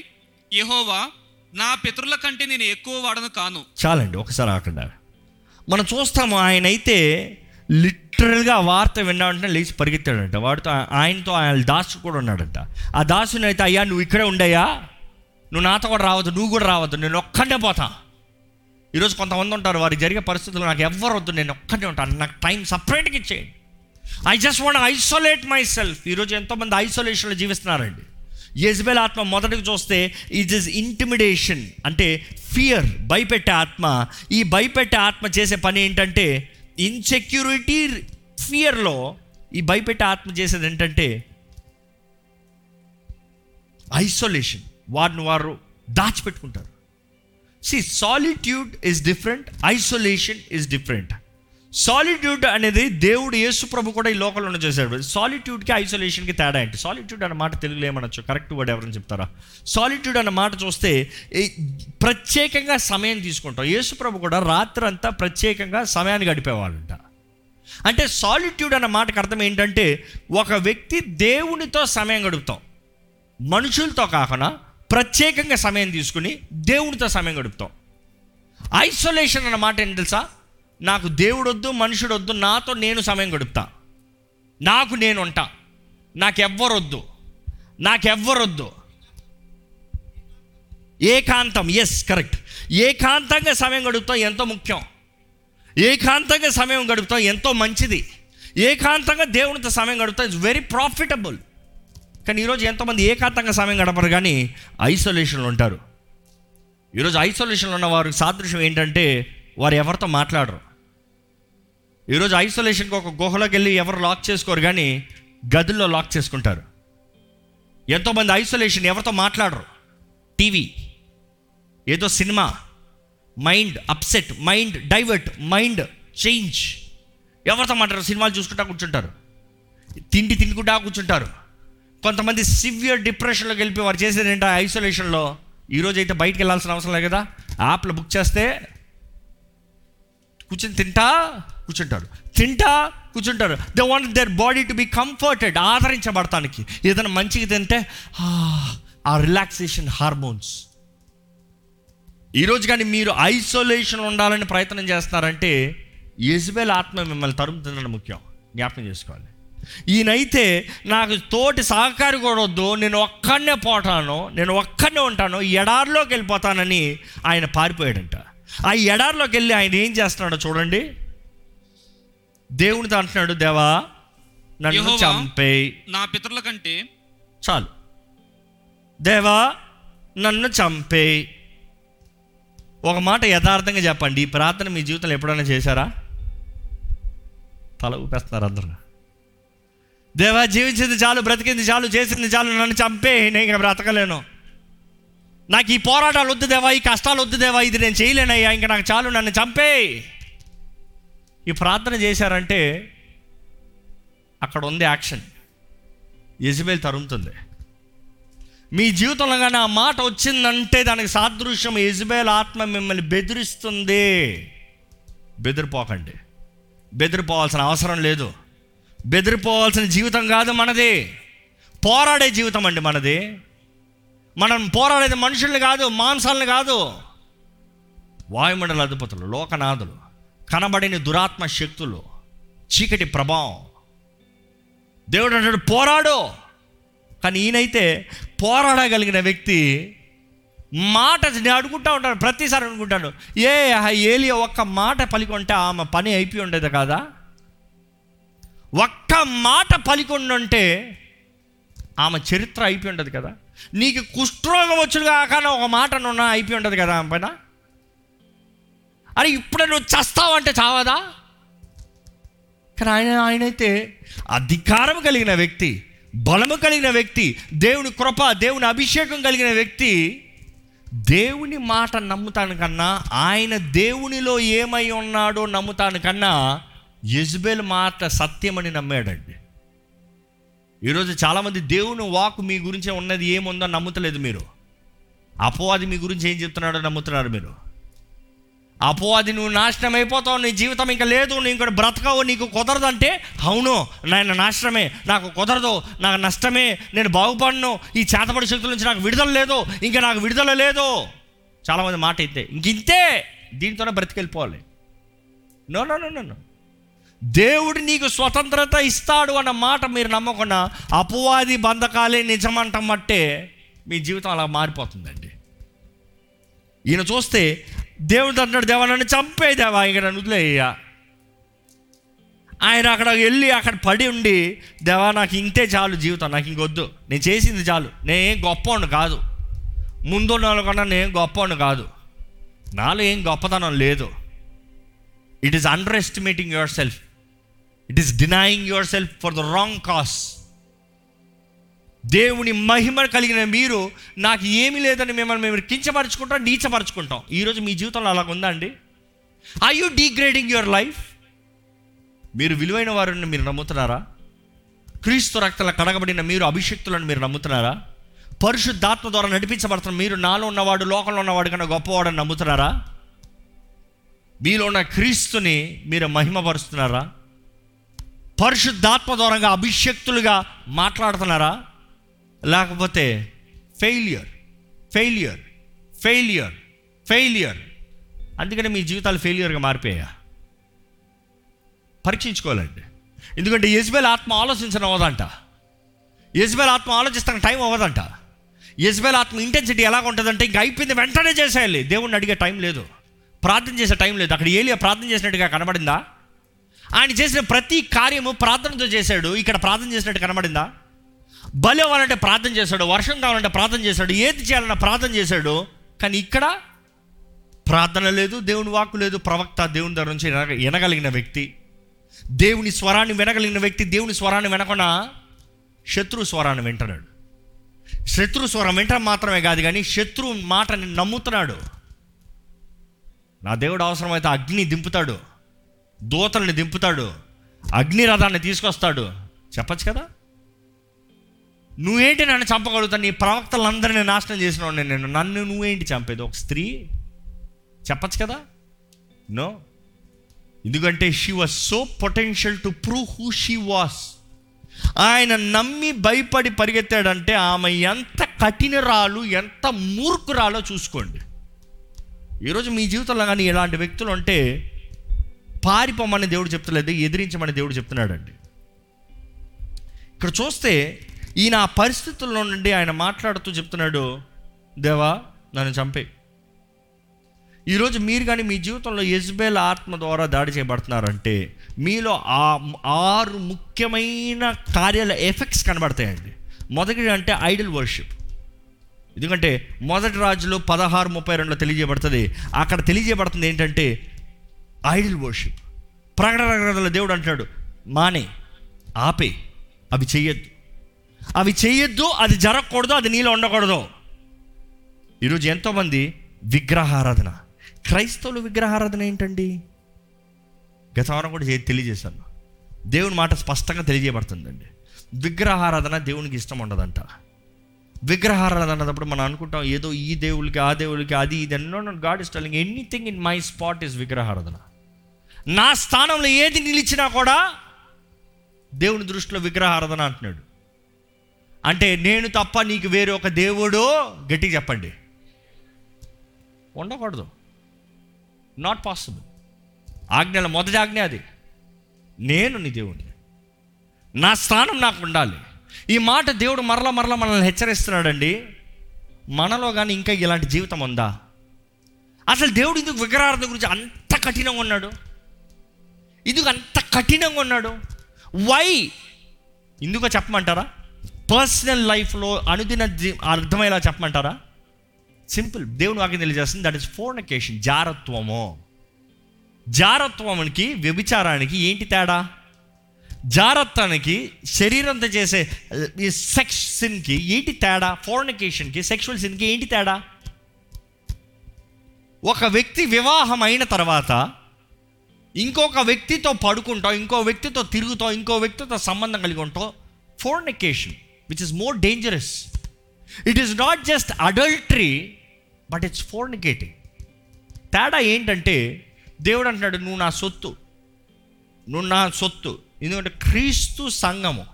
యెహోవా నా పితరుల కంటే నేను ఎక్కువ వాడను కాను. చాలండి ఒకసారి ఆకుండా మనం చూస్తాము ఆయన అయితే లిటరల్గా ఆ వార్త విన్నా వెంటనే లేచి పరిగెత్తాడంట. వాడితో ఆయనతో ఆయన దాసు కూడా ఉన్నాడంట. ఆ దాసుని అయితే అయ్యా నువ్వు ఇక్కడే ఉండయ్యా? నువ్వు నాతో కూడా రావద్దు నువ్వు కూడా రావద్దు నేను ఒక్కడే పోతా. ఈరోజు కొంతమంది ఉంటారు వారికి జరిగే పరిస్థితులు నాకు ఎవ్వరు వద్దు నేను ఒక్కడే ఉంటాను నాకు టైం సపరేట్గా ఇచ్చేయండి. I just want isolate myself ఈరోజు ఎంతోమంది ఐసోలేషన్లో జీవిస్తున్నారండి. యజ్బెల్ ఆత్మ మొదటికి చూస్తే ఇట్ ఇస్ ఇంటిమిడేషన్ అంటే ఫియర్ భయపెట్టే ఆత్మ. ఈ భయపెట్టే ఆత్మ చేసే పని ఏంటంటే ఇన్సెక్యూరిటీ ఫియర్లో ఈ భయపెట్టే ఆత్మ చేసేది ఏంటంటే ఐసోలేషన్ వారిని వారు దాచిపెట్టుకుంటారు. See solitude is different isolation is different solitude అనేది దేవుడు యేసు ప్రభు కూడా ఈ లోకంలో చేశాడు. సాలిట్యూడ్కి ఐసోలేషన్కి తేడా ఏంటి? సాలిట్యూడ్ అన్న మాట తెలుగులో ఏమనొచ్చు? కరెక్ట్ వర్డ్ ఎవరైనా చెప్తారా? సాలిట్యూడ్ అన్న మాట చూస్తే ప్రత్యేకంగా సమయం తీసుకుంటాం. యేసు ప్రభు కూడా రాత్రి అంతా ప్రత్యేకంగా సమయాన్ని గడిపేవాళ్ళంట. అంటే సాలిట్యూడ్ అన్న మాటకు అర్థం ఏంటంటే ఒక వ్యక్తి దేవునితో సమయం గడుపుతాం. మనుషులతో కాకుండా ప్రత్యేకంగా సమయం తీసుకుని దేవునితో సమయం గడుపుతాం. ఐసోలేషన్ అన్న మాట ఏంటి తెలుసా? నాకు దేవుడు వద్దు మనుషుడు వద్దు నాతో నేను సమయం గడుపుతా. నాకు నేను ఉంటా. నాకెవ్వరొద్దు. నాకెవ్వరొద్దు. ఏకాంతం ఎస్ కరెక్ట్ ఏకాంతంగా సమయం గడుపుతాం ఎంతో ముఖ్యం. ఏకాంతంగా సమయం గడుపుతాం ఎంతో మంచిది. ఏకాంతంగా దేవునితో సమయం గడుపుతాం ఇట్స్ వెరీ ప్రాఫిటబుల్ కానీ ఈరోజు ఎంతోమంది ఏకాంతంగా సమయం గడపరు కానీ ఐసోలేషన్లో ఉంటారు. ఈరోజు ఐసోలేషన్లో ఉన్న వారికి సాదృశ్యం ఏంటంటే వారు ఎవరితో మాట్లాడరు. ఈరోజు ఐసోలేషన్కి ఒక గుహలోకి వెళ్ళి ఎవరు లాక్ చేసుకోరు కానీ గదుల్లో లాక్ చేసుకుంటారు. ఎంతోమంది ఐసోలేషన్ ఎవరితో మాట్లాడరు? టీవీ ఏదో cinema mind upset mind divert mind change. ఎవరితో మాట్లాడరు? సినిమాలు చూసుకుంటా కూర్చుంటారు. తిండి తినుకుంటా కూర్చుంటారు. కొంతమంది సివియర్ డిప్రెషన్లోకి వెళ్ళిపోయి వారు చేసేది ఏంటో? ఐసోలేషన్లో ఈరోజు అయితే బయటికి వెళ్ళాల్సిన అవసరం లేదు కదా? యాప్లో బుక్ చేస్తే కూర్చొని తింటా? కూర్చుంటారు. తింటా కూర్చుంటారు. They want their body to be comforted ఆదరించబడటానికి ఏదైనా మంచిగా తింటే ఆ రిలాక్సేషన్ హార్మోన్స్ ఈరోజు కానీ మీరు ఐసోలేషన్ ఉండాలని ప్రయత్నం చేస్తున్నారంటే యజ్బేల్ ఆత్మ మిమ్మల్ని తరుముతుందని ముఖ్యం. జ్ఞాపకం చేసుకోవాలి. ఈయనైతే నాకు తోటి సహకారి కూడా వద్దు నేను ఒక్కడనే పోటాను నేను ఒక్కడనే ఉంటాను ఎడారిలోకి వెళ్ళిపోతానని ఆయన పారిపోయాడంట. ఆ ఎడారిలోకి వెళ్ళి ఆయన ఏం చేస్తున్నాడో చూడండి. దేవునితో అంటున్నాడు దేవా నన్ను చంపేయి నా పితరుల కంటే చాలు. దేవా నన్ను చంపేయి ఒక మాట యథార్థంగా చెప్పండి. ఈ ప్రార్థన మీ జీవితంలో ఎప్పుడైనా చేశారా? తల ఊపేస్తున్నారు అందరూ. దేవా జీవించింది చాలు బ్రతికింది చాలు చేసింది చాలు నన్ను చంపే. నేను ఇంకా బ్రతకలేను. నాకు ఈ పోరాటాలు వద్దు దేవా ఈ కష్టాలు వద్దు దేవా ఇది నేను చేయలేనయ్యా. ఇంకా నాకు చాలు నన్ను చంపే. ఈ ప్రార్థన చేశారంటే అక్కడ ఉంది యాక్షన్. యజబేల్ తరుముతుంది. మీ జీవితంలో కానీ ఆ మాట వచ్చిందంటే దానికి సాదృశ్యం యజబేల్ ఆత్మ మిమ్మల్ని బెదిరిస్తుంది. బెదిరిపోకండి. బెదిరిపోవాల్సిన అవసరం లేదు. బెదిరిపోవాల్సిన జీవితం కాదు మనది. పోరాడే జీవితం అండి మనది. మనం పోరాడేది మనుషుల్ని కాదు మాంసాలను కాదు. వాయుమండల అధిపతులు లోకనాథులు. కనబడిన దురాత్మ శక్తులు చీకటి ప్రభావం. దేవుడు అంటాడు పోరాడు. కానీ ఈయనైతే పోరాడగలిగిన వ్యక్తి మాట నేను అడుగుంటా ఉంటాను ప్రతిసారి అనుకుంటాను ఏ ఏలి ఏలియా ఒక్క మాట పలికొంటే ఆమె పని అయిపోయి ఉండేది కదా? ఒక్క మాట పలికొండుంటే ఆమె చరిత్ర అయిపోయి ఉండదు కదా. నీకు కుష్ఠరోగం వచ్చుడుగా కానీ ఒక మాట నున్న అయిపోయి ఉండదు కదా ఆమె పైన? అరే ఇప్పుడే నువ్వు చస్తావంటే చావదా? కానీ ఆయన ఆయనైతే అధికారం కలిగిన వ్యక్తి బలము కలిగిన వ్యక్తి దేవుని కృప దేవుని అభిషేకం కలిగిన వ్యక్తి దేవుని మాట నమ్ముతాను కన్నా ఆయన దేవునిలో ఏమై ఉన్నాడో నమ్ముతాను కన్నా యజ్బేల్ మాట సత్యమని నమ్మాడండి. ఈరోజు చాలామంది దేవుని వాక్ మీ గురించే ఉన్నది ఏముందో నమ్ముతలేదు మీరు. అపవాది మీ గురించి ఏం చెప్తున్నాడో నమ్ముతున్నారు మీరు. అపోవాది నువ్వు నాశనం అయిపోతావు నీ జీవితం ఇంకా లేదు నువ్వు ఇంకోటి బ్రతకవు నీకు కుదరదంటే అవును నాయన నాశనమే నాకు కుదరదు నాకు నష్టమే నేను బాగుపడను ఈ చేతపడి శక్తుల నుంచి నాకు విడుదల లేదు ఇంకా నాకు విడుదల లేదు. చాలామంది మాట ఇంతే ఇంక ఇంతే దీంతోనే బ్రతికెళ్ళిపోవాలి. నో నో నో నో దేవుడు నీకు స్వతంత్రత ఇస్తాడు అన్న మాట మీరు నమ్మకుండా అపవాది బంధకాలే నిజమంటమట్టే మీ జీవితం అలా మారిపోతుందండి. ఈయన చూస్తే దేవుడు అంటున్నాడు దేవా నన్ను చంపే దేవా ఇక నన్ను వదిలేయ్యా. ఆయన అక్కడ వెళ్ళి అక్కడ పడి ఉండి దేవా నాకు ఇంతే చాలు జీవితం నాకు ఇంకొద్దు నేను చేసింది చాలు. నేనేం గొప్పవాడు కాదు. ముందున్న వాళ్ళకన్నా నేను గొప్పవాడు కాదు. నాలో ఏం గొప్పతనం లేదు. It is underestimating yourself it is denying yourself for the wrong cause దేవుని మహిమ కలిగిన మీరు నాకు ఏమీ లేదని మిమ్మల్ని మేము కించపరచుకుంటాం నీచపరచుకుంటాం. ఈరోజు మీ జీవితంలో అలాగ ఉందా అండి? I you degrading your life మీరు విలువైన వారిని మీరు నమ్ముతున్నారా? క్రీస్తు రక్తల కడగబడిన మీరు అభిషక్తులను మీరు నమ్ముతున్నారా? పరిశుద్ధాత్మ ద్వారా నడిపించబడుతున్న మీరు నాలో ఉన్నవాడు లోకంలో ఉన్నవాడు కన్నా గొప్పవాడని నమ్ముతున్నారా? మీలో ఉన్న క్రీస్తుని మీరు మహిమపరుస్తున్నారా? పరిశుద్ధాత్మ ద్వారంగా అభిషక్తులుగా మాట్లాడుతున్నారా? లేకపోతే ఫెయిలియర్ ఫెయిలియర్ ఫెయిలియర్ ఫెయిల్యూర్ అందుకని మీ జీవితాలు ఫెయిలియర్గా మారిపోయా? పరీక్షించుకోవాలండి. ఎందుకంటే యజ్బేల్ ఆత్మ ఆలోచించడం అవ్వదంట. యజ్బేల్ ఆత్మ ఆలోచిస్తానికి టైం అవ్వదంట. యజ్బేల్ ఆత్మ ఇంటెన్సిటీ ఎలా ఉంటుందంటే ఇంక అయిపోయింది వెంటనే చేసేయాలి. దేవుణ్ణి అడిగే టైం లేదు. ప్రార్థన చేసే టైం లేదు. అక్కడ ఏలియా ప్రార్థన చేసినట్టుగా కనబడిందా? ఆయన చేసిన ప్రతి కార్యము ప్రార్థనతో చేశాడు. ఇక్కడ ప్రార్థన చేసినట్టు కనబడిందా? బలి అవ్వాలంటే ప్రార్థన చేశాడు వర్షం కావాలంటే ప్రార్థన చేశాడు ఏది చేయాలంటే ప్రార్థన చేశాడు. కానీ ఇక్కడ ప్రార్థన లేదు దేవుని వాక్కు లేదు ప్రవక్త దేవుని దగ్గర నుంచి వినగలిగిన వ్యక్తి. దేవుని స్వరాన్ని వినగలిగిన వ్యక్తి దేవుని స్వరాన్ని వినకుండా శత్రు స్వరాన్ని వింటున్నాడు. శత్రు స్వరం వింటడం మాత్రమే కాదు కానీ శత్రు మాటని నమ్ముతున్నాడు. నా దేవుడు అవసరమైతే అగ్ని దింపుతాడు దూతల్ని దింపుతాడు అగ్నిరథాన్ని తీసుకొస్తాడు. చెప్పచ్చు కదా? నువ్వేంటి నన్ను చంపగలుగుతాను నీ ప్రవక్తలందరినీ నాశనం చేసిన నేను. నన్ను నువ్వేంటి చంపేది? ఒక స్త్రీ? చెప్పచ్చు కదా? నో ఎందుకంటే she was so potential to prove who she was ఆయన నమ్మి భయపడి పరిగెత్తాడంటే ఆమె ఎంత కఠినరాలు ఎంత మూర్ఖురాలో చూసుకోండి. ఈరోజు మీ జీవితంలో కానీ ఇలాంటి వ్యక్తులు ఉంటే పారిపోమని దేవుడు చెప్తలేదు ఎదిరించమని దేవుడు చెప్తున్నాడండి. ఇక్కడ చూస్తే ఈయన ఆ పరిస్థితుల్లో నుండి ఆయన మాట్లాడుతూ చెప్తున్నాడు దేవా నన్ను చంపే ఈరోజు మీరు కానీ మీ జీవితంలో యజ్బేల్ ఆత్మ ద్వారా దాడి చేయబడుతున్నారంటే మీలో ఆ ఆరు ముఖ్యమైన కార్యాల ఎఫెక్ట్స్ కనబడతాయండి. మొదటి అంటే ఐడల్ వర్షిప్. ఎందుకంటే మొదటి రాజులో పదహారు ముప్పై రెండులో తెలియజేయబడుతుంది. అక్కడ తెలియజేయబడుతుంది ఏంటంటే ఐడల్ వర్షిప్. ప్రకటన గ్రంథంలో దేవుడు అంటున్నాడు మానే ఆపే అవి చెయ్యొద్దు. అవి చేయొద్దు అది జరగకూడదు అది నీలో ఉండకూడదు. ఈరోజు ఎంతోమంది విగ్రహారాధన. క్రైస్తవులు విగ్రహారాధన ఏంటండి? గత వారం కూడా తెలియజేశాను. దేవుని మాట స్పష్టంగా తెలియజేయబడుతుందండి. విగ్రహారాధన దేవునికి ఇష్టం ఉండదంట. విగ్రహారాధన అన్నప్పుడు మనం అనుకుంటాం ఏదో ఈ దేవుడికి ఆ దేవుడికి అది ఇది no no God is telling anything in my spot is విగ్రహారాధన. నా స్థానంలో ఏది నిలిచినా కూడా దేవుని దృష్టిలో విగ్రహారాధన అంటున్నాడు. అంటే నేను తప్ప నీకు వేరే ఒక దేవుడు గట్టిగా చెప్పండి. ఉండకూడదు. నాట్ పాసిబుల్ ఆజ్ఞల మొదటి ఆజ్ఞ అది. నేను నీ దేవుడిని నా స్థానం నాకు ఉండాలి. ఈ మాట దేవుడు మరలా మరలా మనల్ని హెచ్చరిస్తున్నాడండి. మనలో కానీ ఇంకా ఇలాంటి జీవితం ఉందా? అసలు దేవుడు ఎందుకు విగ్రహార్థం గురించి అంత కఠినంగా ఉన్నాడు? ఎందుకు అంత కఠినంగా ఉన్నాడు? వై ఎందుకో చెప్పమంటారా? పర్సనల్ లైఫ్లో అనుదిన అర్థమయ్యేలా చెప్పమంటారా? సింపుల్. దేవుని వాక్యం తెలియజేస్తుంది. దట్ ఇస్ ఫోర్నకేషన్ జారత్వము. జారత్వానికి వ్యభిచారానికి ఏంటి తేడా? జారత్వానికి శరీరంతో చేసే సెక్స్ సిన్కి ఏంటి తేడా? ఫోర్నికేషన్కి సెక్షువల్ సిన్కి ఏంటి తేడా? ఒక వ్యక్తి వివాహం అయిన తర్వాత ఇంకొక వ్యక్తితో పడుకుంటాం ఇంకో వ్యక్తితో తిరుగుతాం ఇంకో వ్యక్తితో సంబంధం కలిగి ఉంటాం. Fornication. Which is more dangerous it is not just adultery but it's fornicating తేడా ఏంటంటే దేవుడు అంటున్నాడు నువ్వు నా సొత్తు. నువ్వు నా సొత్తు. ఎందుకంటే క్రీస్తు సంఘము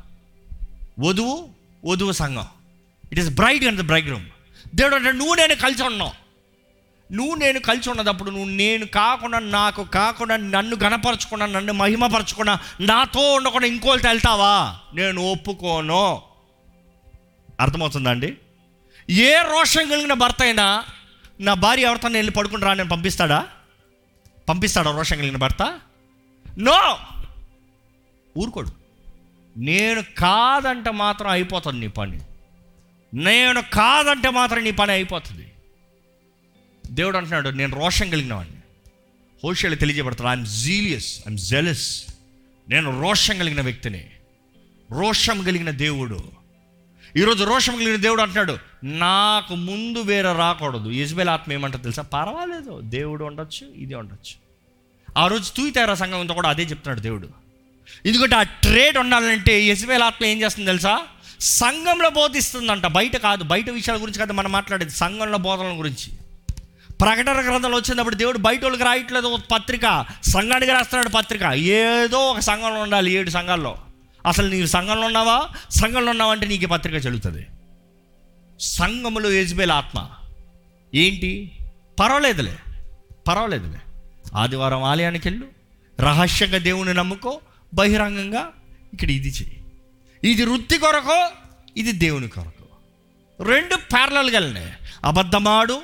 వధువు వధువు సంఘం. It is bride and the bridegroom దేవుడు అంటే నువ్వు నేను కలిసి ఉన్నావు. నువ్వు నేను కలిసి ఉన్నదప్పుడు నువ్వు నేను కాకుండా నాకు కాకుండా నన్ను గణపరచకుండా నన్ను మహిమపరచకుండా నాతో ఉండకుండా ఇంకోళ్ళతో వెళ్తావా? నేను ఒప్పుకోను. అర్థమవుతుందా అండి? ఏ రోషం కలిగిన భర్త అయినా నా భార్య ఎవరితో వెళ్ళి పడుకుంటారా నేను పంపిస్తాడా? పంపిస్తాడా రోషం కలిగిన భర్త? నో! ఊరుకోడు. నేను కాదంటే మాత్రం అయిపోతుంది నీ పని. నేను కాదంటే మాత్రం నీ పని అయిపోతుంది. దేవుడు అంటున్నాడు నేను రోషం కలిగిన వాడిని. హోషేలు తెలియజేయబడతాడు ఐఎమ్ జీలియస్ ఐఎమ్ జెలస్ నేను రోషం కలిగిన వ్యక్తిని. రోషం కలిగిన దేవుడు ఈరోజు రోషం కలిగిన దేవుడు అంటున్నాడు నాకు ముందు వేరే రాకూడదు. యజ్బేల్ ఆత్మ ఏమంటారు తెలుసా? పర్వాలేదు దేవుడు ఉండొచ్చు ఇది ఉండొచ్చు. ఆ రోజు తూయితారా సంఘంతో కూడా అదే చెప్తున్నాడు దేవుడు. ఎందుకంటే ఆ ట్రేడ్ ఉండాలంటే యజ్బేల్ ఆత్మ ఏం చేస్తుంది తెలుసా? సంఘంలో బోధిస్తుందంట. బయట కాదు బయట విషయాల గురించి కాదు మనం మాట్లాడేది సంఘంలో బోధనల గురించి. ప్రకటన గ్రంథంలో వచ్చినప్పుడు దేవుడు బయట వాళ్ళకి రాయట్లేదు ఒక పత్రిక సంఘానికి రాస్తున్నాడు పత్రిక. ఏదో ఒక సంఘంలో ఉండాలి ఏడు సంఘాల్లో. అసలు నీవు సంఘంలో ఉన్నావా? సంఘంలో ఉన్నావా అంటే నీకు పత్రిక చెల్లుతుంది. సంఘములో యజ్బేల్ ఆత్మ. ఏంటి? పర్వాలేదులే. పర్వాలేదులే. ఆదివారం ఆలయానికి వెళ్ళు రహస్యంగా దేవుని నమ్ముకో బహిరంగంగా ఇక్కడ ఇది చెయ్యి. ఇది వృత్తి కొరకు ఇది దేవుని కొరకు. రెండు ప్యారలల్గా వెళ్ళినాయి అబద్ధమాడు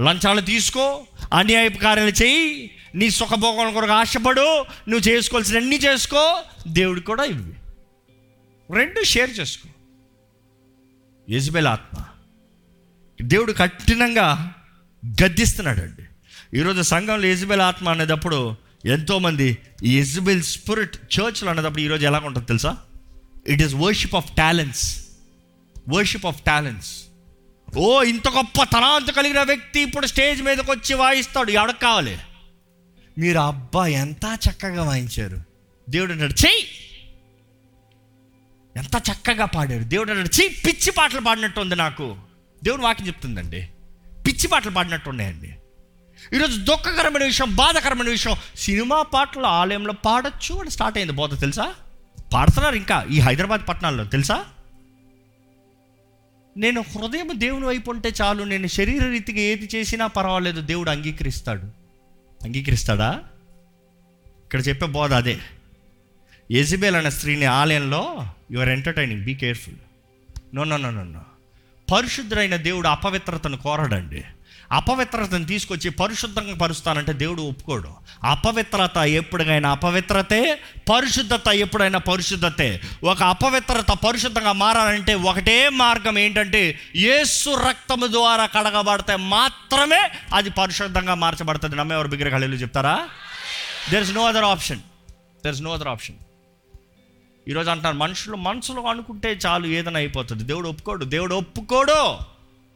లంచాలు తీసుకో అన్యాయపు కార్యాలు చేయి నీ సుఖభోగం కొరకు ఆశపడు నువ్వు చేసుకోవాల్సిన అన్నీ చేసుకో దేవుడికి కూడా ఇవి రెండు షేర్ చేసుకో. యజ్బెల్ ఆత్మ. దేవుడు కఠినంగా గద్దిస్తున్నాడు అండి. ఈరోజు సంఘంలో యజ్బెల్ ఆత్మ అనేటప్పుడు ఎంతోమంది యజ్బెల్ స్పిరిట్ చర్చ్లో అనేటప్పుడు ఈరోజు ఎలా ఉంటుంది తెలుసా? It is worship of talents worship of talents ఓ ఇంత గొప్ప తలాంత కలిగిన వ్యక్తి ఇప్పుడు స్టేజ్ మీదకి వచ్చి వాయిస్తాడు. ఎవరికి కావాలి? మీరు అబ్బా ఎంత చక్కగా వాయించారు. దేవుడు అన్నాడు చెయ్యి. ఎంత చక్కగా పాడారు. దేవుడు అన్నాడు చీ పిచ్చి పాటలు పాడినట్టు ఉంది నాకు. దేవుడు వాక్యం చెప్తుందండి. పిచ్చి పాటలు పాడినట్టు ఉన్నాయండి. ఈరోజు దుఃఖకరమైన విషయం బాధకరమైన విషయం సినిమా పాటలు ఆలయంలో పాడొచ్చు అని స్టార్ట్ అయింది. బోధ తెలుసా? పాడుతున్నారు ఇంకా ఈ హైదరాబాద్ పట్టణాల్లో. తెలుసా? నేను హృదయం దేవుని వైపు ఉంటే చాలు నేను శరీర రీతిగా ఏది చేసినా పర్వాలేదు దేవుడు అంగీకరిస్తాడు. అంగీకరిస్తాడా? ఇక్కడ చెప్పే బోధ అదే. ఎజిబేల్ అనే స్త్రీని ఆలయంలో your entertaining be careful no no no no no పరిశుద్ధుడైన దేవుడు అపవిత్రతను కోరడండి. అపవిత్రతను తీసుకొచ్చి పరిశుద్ధంగా పరుస్తానంటే దేవుడు ఒప్పుకోడు. అపవిత్రత ఎప్పుడైనా అపవిత్రతే పరిశుద్ధత ఎప్పుడైనా పరిశుద్ధతే. ఒక అపవిత్రత పరిశుద్ధంగా మారాలంటే ఒకటే మార్గం ఏంటంటే యేసు రక్తము ద్వారా కడగబడితే మాత్రమే అది పరిశుద్ధంగా మార్చబడుతుంది. నమ్మేవారు బిగ్గర కళ్ళు చెప్తారా? There is no other option there is no other option ఈరోజు అంటారు మనుషులు మనసులో అనుకుంటే చాలు ఏదైనా అయిపోతుంది. దేవుడు ఒప్పుకోడు. దేవుడు ఒప్పుకోడు.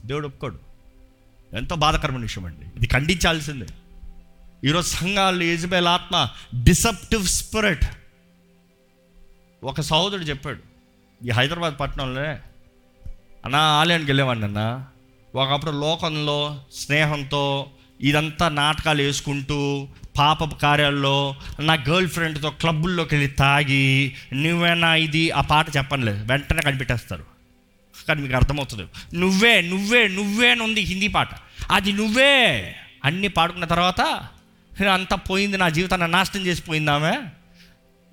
దేవుడు ఒప్పుకోడు. ఎంతో బాధాకరమైన విషయం అండి. ఇది ఖండించాల్సిందే. ఈరోజు సంఘాలు యజబేల్ ఆత్మ డిసెప్టివ్ స్పిరిట్. ఒక సహోదరుడు చెప్పాడు ఈ హైదరాబాద్ పట్టణంలోనే అన్నా ఆలయానికి వెళ్ళేవాడిని అన్న. ఒకప్పుడు లోకంలో స్నేహంతో ఇదంతా నాటకాలు వేసుకుంటూ పాప కార్యాల్లో నా గర్ల్ ఫ్రెండ్తో క్లబ్బుల్లోకి వెళ్ళి తాగి నువ్వేనా ఇది? ఆ పాట చెప్పనులేదు వెంటనే కనిపెట్టేస్తారు. కానీ మీకు అర్థమవుతుంది నువ్వే నువ్వే నువ్వే ఉంది హిందీ పాట. అది నువ్వే. అన్నీ పాడుకున్న తర్వాత అంతా పోయింది నా జీవితాన్ని నాశనం చేసిపోయిందామే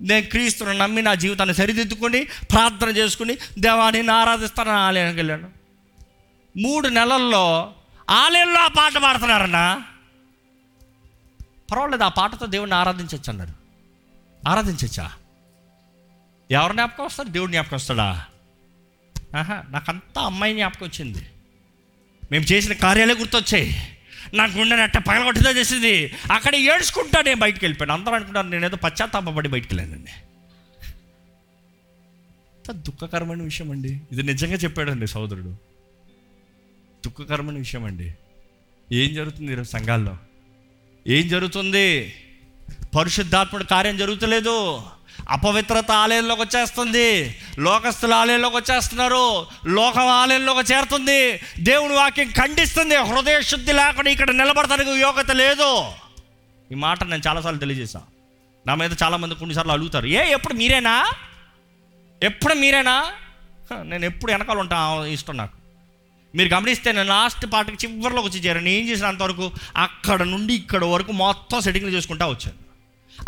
నేను క్రీస్తుని నమ్మి నా జీవితాన్ని సరిదిద్దుకొని ప్రార్థన చేసుకుని దేవాన్ని ఆరాధిస్తానని ఆలయానికి వెళ్ళాను. మూడు నెలల్లో ఆలయంలో ఆ పాట పాడుతున్నారన్నా. పర్వాలేదు ఆ పాటతో దేవుడిని ఆరాధించవచ్చు అన్నారు ఆరాధించచ్చా? ఎవరు జ్ఞాపకం వస్తారు దేవుడు జ్ఞాపకం వస్తాడా? ఆహా నాకంతా అమ్మాయి జ్ఞాపకం వచ్చింది. మేము చేసిన కార్యాలే గుర్తొచ్చాయి. నా గుండె అట్ట పగలగొట్టుదో చేసింది. అక్కడ ఏడ్చుకుంటా నేను బయటికి వెళ్ళిపోయాను. అందరూ అనుకుంటారు నేనేదో పశ్చాత్తాపడి బయటికి వెళ్ళానండి దుఃఖకరమైన విషయం అండి. ఇది నిజంగా చెప్పాడండి సోదరుడు దుఃఖకరమైన విషయం అండి. ఏం జరుగుతుంది ఈరోజు సంఘాల్లో? ఏం జరుగుతుంది? పరిశుద్ధాత్ముడు కార్యం జరుగుతలేదు. అపవిత్రత ఆలయంలోకి వచ్చేస్తుంది. లోకస్తుల ఆలయంలోకి వచ్చేస్తున్నారు. లోకం ఆలయంలోకి చేరుతుంది. దేవుని వాక్యం ఖండిస్తుంది. హృదయ శుద్ధి లేకుండా ఇక్కడ నిలబడతానికి యోగ్యత లేదు. ఈ మాట నేను చాలాసార్లు తెలియజేశాను నా మీద చాలామంది కొన్నిసార్లు అడుగుతారు ఏ ఎప్పుడు మీరేనా? ఎప్పుడు మీరేనా? నేను ఎప్పుడు వెనకాల ఉంటా? ఆ ఇష్టం నాకు. మీరు గమనిస్తే నేను లాస్ట్ పాటకి చివరిలోకి వచ్చి చేరాను. ఏం చేసిన అంతవరకు అక్కడ నుండి ఇక్కడ వరకు మొత్తం సెట్టింగ్లు చేసుకుంటా వచ్చాను.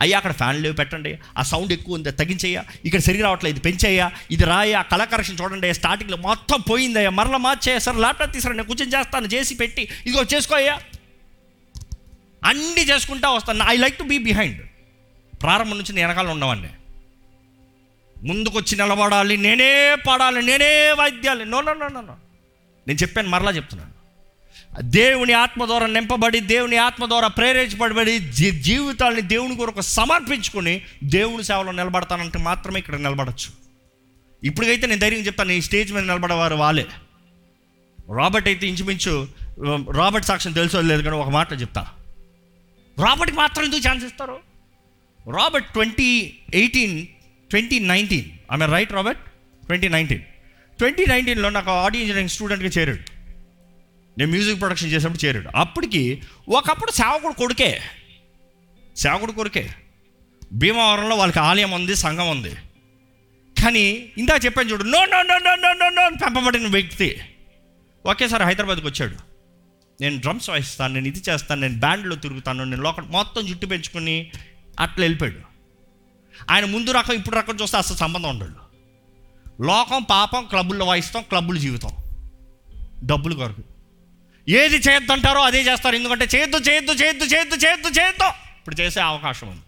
అయ్యా అక్కడ ఫ్యాన్ లేవు పెట్టండి. ఆ సౌండ్ ఎక్కువ ఉంది తగ్గించయ్యా. ఇక్కడ సరి రావట్లేదు ఇది పెంచయ్యా. ఇది రాయ్యా కలర్ కరెక్షన్ చూడండి స్టార్టింగ్లో మొత్తం పోయిందయ్యా మరల మార్చేయ సార్ ల్యాప్టాప్ తీసుకురా నేను కూర్చొని చేస్తాను చేసి పెట్టి. ఇదిగో చేసుకో అన్నీ చేసుకుంటా వస్తాను. I like to be behind ప్రారంభం నుంచి నేను వెనకాల ఉండవండి ముందుకొచ్చి నిలబడాలి నేనే పాడాలి నేనే వాయిద్యాలి. No no no no no నేను చెప్పాను మరలా చెప్తున్నాను. దేవుని ఆత్మ ద్వారా నింపబడి దేవుని ఆత్మ ద్వారా ప్రేరేపబడి జీ జీవితాన్ని దేవుని కొరకు సమర్పించుకొని దేవుని సేవలో నిలబడతానంటే మాత్రమే ఇక్కడ నిలబడచ్చు. ఇప్పటికైతే నేను ధైర్యం చెప్తాను ఈ స్టేజ్ మీద నిలబడేవారు వాళ్ళే. రాబర్ట్ అయితే ఇంచుమించు రాబర్ట్ సాక్ష్యం తెలుసో లేదు కానీ ఒక మాట చెప్తా. రాబర్ట్కి మాత్రం ఎందుకు ఛాన్స్ ఇస్తారు? Robert twenty eighteen twenty nineteen. ఆమె right Robert? Twenty nineteen. Twenty నైన్టీన్లో నాకు ఆడియో ఇంజనీరింగ్ స్టూడెంట్గా చేరాడు. నేను మ్యూజిక్ ప్రొడక్షన్ చేసినప్పుడు చేరాడు. అప్పటికి ఒకప్పుడు సేవకుడు కొడుకే. సేవకుడు కొడుకే. భీమవరంలో వాళ్ళకి ఆలయం ఉంది సంఘం ఉంది. కానీ ఇందా చెప్పాను చూడు no no no no no no no పెంపబడిన వ్యక్తి ఒకేసారి హైదరాబాద్కి వచ్చాడు. నేను డ్రమ్స్ వాయిస్తాను నేను ఇది చేస్తాను నేను బ్యాండ్లో తిరుగుతాను నేను లోకల్ మొత్తం జుట్టు పెంచుకుని అట్లా వెళ్ళిపోయాడు. ఆయన ముందు రకం ఇప్పుడు రకం చూస్తే అసలు సంబంధం ఉండడు లోకం పాపం క్లబ్బుల్లో వాయిస్తాం క్లబ్బులు జీవితం. డబ్బులు కొరకు. ఏది చేయొద్దంటారో అదే చేస్తారు. ఎందుకంటే చేయొద్దు చేయొద్దు చేయొద్దు చేయొద్దు చేయొద్దు చేయొద్దు. ఇప్పుడు చేసే అవకాశం ఉంది.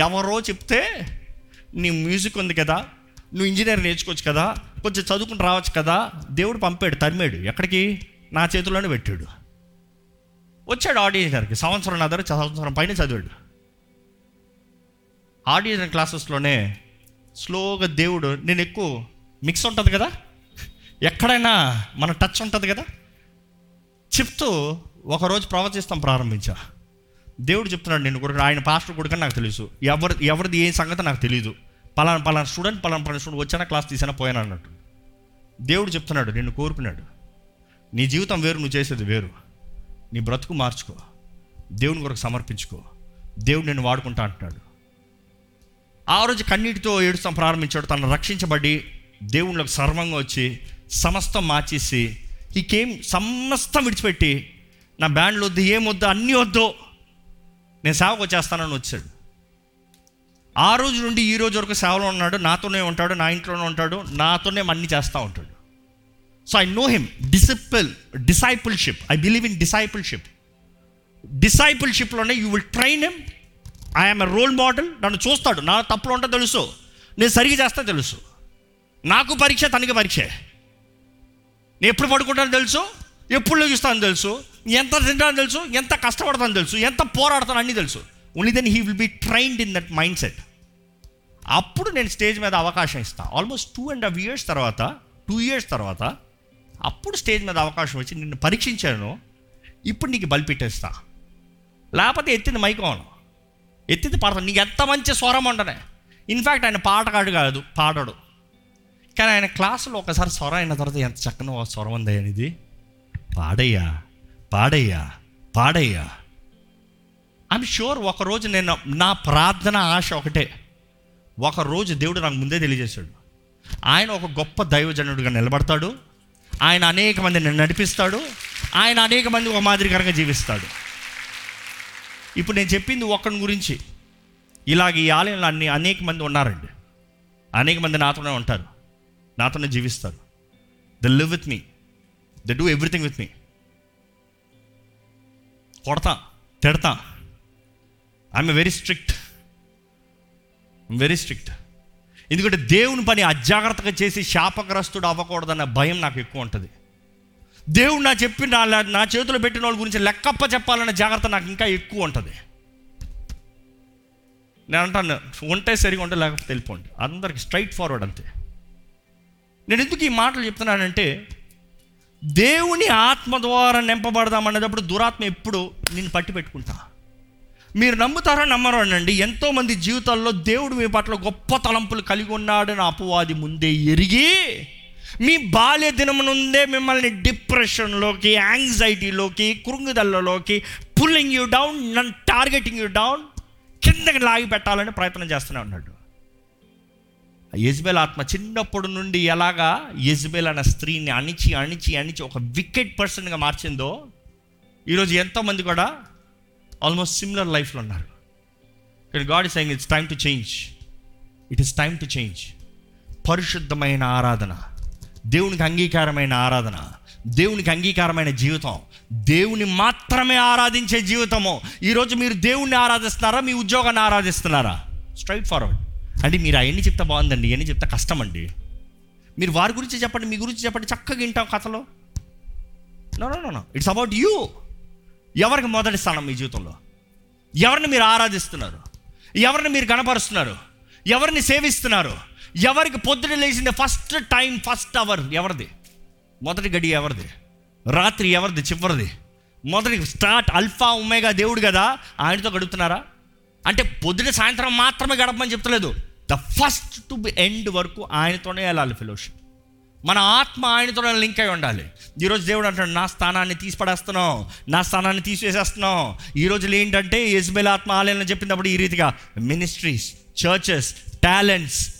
ఎవరో చెప్తే నీ మ్యూజిక్ ఉంది కదా నువ్వు ఇంజనీర్ నేర్చుకోవచ్చు కదా కొంచెం చదువుకుని రావచ్చు కదా దేవుడు పంపాడు తరిమాడు. ఎక్కడికి? నా చేతిలోనే పెట్టాడు. వచ్చాడు ఆడియన్స్ గారికి. సంవత్సరం నా దగ్గర సంవత్సరం పైన చదివాడు. ఆడియన్స్ క్లాసెస్లోనే స్లోగా దేవుడు నేను ఎక్కువ మిక్స్ ఉంటుంది కదా? ఎక్కడైనా మన టచ్ ఉంటుంది కదా? చెప్తూ ఒకరోజు ప్రవచిస్తాం ప్రారంభించా. దేవుడు చెప్తున్నాడు నేను కొడుకు ఆయన పాస్టర్ కొడుకు నాకు తెలుసు. ఎవరు ఎవరిది ఏ సంగతి నాకు తెలియదు పలానా పలానా స్టూడెంట్ పలానా పలానా స్టూడెంట్ వచ్చానా క్లాస్ తీసానా పోయాను అన్నట్టు. దేవుడు చెప్తున్నాడు నిన్ను కోరుకున్నాడు. నీ జీవితం వేరు నువ్వు చేసేది వేరు. నీ బ్రతుకు మార్చుకో. దేవుని కొరకు సమర్పించుకో. దేవుడు నిన్ను వాడుకుంటా అంటున్నాడు. ఆ రోజు కన్నీటితో ఏడుస్తాం ప్రారంభించాడు. తను రక్షించబడి దేవుళ్ళకి సర్వంగా వచ్చి సమస్తం మార్చేసి ఈ కేమ్ సమస్తం విడిచిపెట్టి నా బ్యాండ్లు వద్దు ఏం వద్దు అన్నీ వద్దు నేను సేవకు వచ్చేస్తానని వచ్చాడు. ఆ రోజు నుండి ఈ రోజు వరకు సేవలో ఉన్నాడు. నాతోనే ఉంటాడు నా ఇంట్లోనే ఉంటాడు నాతోనే అన్ని చేస్తూ ఉంటాడు. So I know him disciple discipleship I believe in discipleship డిసైపుల్షిప్లోనే you will train him I'm a role model నన్ను చూస్తాడు. నా తప్పులు ఉంటే తెలుసు. నేను సరిగ్గా చేస్తా తెలుసు. నాకు పరీక్ష తనకి పరీక్ష. నేను ఎప్పుడు పడుకుంటాను తెలుసు. ఎప్పుడు లెగిస్తాను తెలుసు. ఎంత తింటానని తెలుసు. ఎంత కష్టపడతాను తెలుసు. ఎంత పోరాడతాను అన్నీ తెలుసు. Only then he will be trained in that mindset అప్పుడు నేను స్టేజ్ మీద అవకాశం ఇస్తాను almost two and half years తర్వాత టూ ఇయర్స్ తర్వాత అప్పుడు స్టేజ్ మీద అవకాశం వచ్చి నిన్ను పరీక్షించాను. ఇప్పుడు నీకు బలిపెట్టేస్తా లేకపోతే ఎత్తింది మైకోను ఎత్తింది పాడతాడు. నీకు ఎంత మంచి స్వరం ఉండనే ఇన్ఫ్యాక్ట్ ఆయన పాటగాడు కాదు పాడడు. కానీ ఆయన క్లాసులో ఒకసారి స్వరం అయిన తర్వాత ఎంత చక్కని ఓ స్వరం ఉంది అనేది పాడయ్యా పాడయ్యా పాడయ్యా. ఐఎమ్ షూర్ ఒకరోజు నేను నా ప్రార్థన ఆశ ఒకటే. ఒకరోజు దేవుడు నాకు ముందే తెలియజేశాడు. ఆయన ఒక గొప్ప దైవజనుడిగా నిలబడతాడు. ఆయన అనేక మందిని నడిపిస్తాడు. ఆయన అనేక మంది ఒక మాదిరికరంగా జీవిస్తాడు. ఇప్పుడు నేను చెప్పింది ఒక్కడి గురించి. ఇలాగ ఈ ఆలయంలో అన్ని అనేక మంది ఉన్నారండి. అనేక మంది నాతోనే ఉంటారు. నాతోనే జీవిస్తారు. The live with me the do everything with me కొడతా తిడతా. I'm very strict very strict ఎందుకంటే దేవుని పని అజాగ్రత్తగా చేసి శాపగ్రస్తుడు అవ్వకూడదన్న భయం నాకు ఎక్కువ ఉంటుంది. దేవుడు నా చెప్పి నా నా చేతిలో పెట్టిన వాళ్ళ గురించి లెక్కప్ప చెప్పాలన్న జాగ్రత్త నాకు ఇంకా ఎక్కువ ఉంటుంది. నేను అంటాను ఉంటే సరిగా ఉంటే లేకపోతే తెలిపోండి. అందరికి స్ట్రైట్ ఫార్వర్డ్ అంతే. నేను ఎందుకు ఈ మాటలు చెప్తున్నానంటే దేవుని ఆత్మ ద్వారా నింపబడదాం అనేటప్పుడు దురాత్మ ఎప్పుడు నేను పట్టి పెట్టుకుంటా. మీరు నమ్ముతారా నమ్మరు అనండి ఎంతోమంది జీవితాల్లో దేవుడు మీ పట్ల గొప్ప తలంపులు కలిగి ఉన్నాడని అపవాది ముందే ఎరిగి మీ బాల్య దినం నుండే మిమ్మల్ని డిప్రెషన్లోకి యాంగ్జైటీలోకి కురుంగుదలలోకి పుల్లింగ్ యూ డౌన్ నన్ను టార్గెటింగ్ యూ డౌన్ కిందకి లాగి పెట్టాలని ప్రయత్నం చేస్తూనే ఉన్నాడు. యజ్బేల్ ఆత్మ చిన్నప్పటి నుండి ఎలాగా యజ్బేల్ అన్న స్త్రీని అణిచి అణిచి అణిచి ఒక వికెట్ పర్సన్గా మార్చిందో ఈరోజు ఎంతోమంది కూడా ఆల్మోస్ట్ సిమిలర్ లైఫ్లో ఉన్నారు. కానీ God is saying it's time to change it is time to change పరిశుద్ధమైన ఆరాధన. దేవునికి అంగీకారమైన ఆరాధన దేవునికి అంగీకారమైన జీవితం దేవుని మాత్రమే ఆరాధించే జీవితము. ఈరోజు మీరు దేవుణ్ణి ఆరాధిస్తున్నారా? మీ ఉద్యోగాన్ని ఆరాధిస్తున్నారా? స్ట్రైట్ ఫార్వర్డ్ అంటే మీరు అవన్నీ చెప్తే బాగుందండి ఇవన్నీ చెప్తే కష్టం అండి మీరు వారి గురించి చెప్పండి మీ గురించి చెప్పండి చక్కగా వింటాం కథలో. No no no it's about you ఎవరికి మొదటి స్థానం మీ జీవితంలో? ఎవరిని మీరు ఆరాధిస్తున్నారు? ఎవరిని మీరు కనపరుస్తున్నారు ఎవరిని సేవిస్తున్నారు? ఎవరికి పొద్దున లేచింది ఫస్ట్ టైం ఫస్ట్ అవర్ ఎవరిది? మొదటి గడి ఎవరిది? రాత్రి ఎవరిది? చివరిది. మొదటి స్టార్ట్ అల్ఫా ఉమేగా దేవుడు కదా ఆయనతో గడుపుతున్నారా? అంటే పొద్దున సాయంత్రం మాత్రమే గడపమని చెప్తలేదు. The first to be end వరకు ఆయనతోనే వెళ్ళాలి ఫెలోషిప్ మన ఆత్మ ఆయనతోనే లింక్ అయి ఉండాలి. ఈరోజు దేవుడు అంటాడు నా స్థానాన్ని తీసిపడేస్తున్నావు నా స్థానాన్ని తీసివేసేస్తున్నావు. ఈ రోజులు ఏంటంటే యజ్బేల్ ఆత్మ ఆలయంలో చెప్పినప్పుడు ఈ రీతిగా ministries churches talents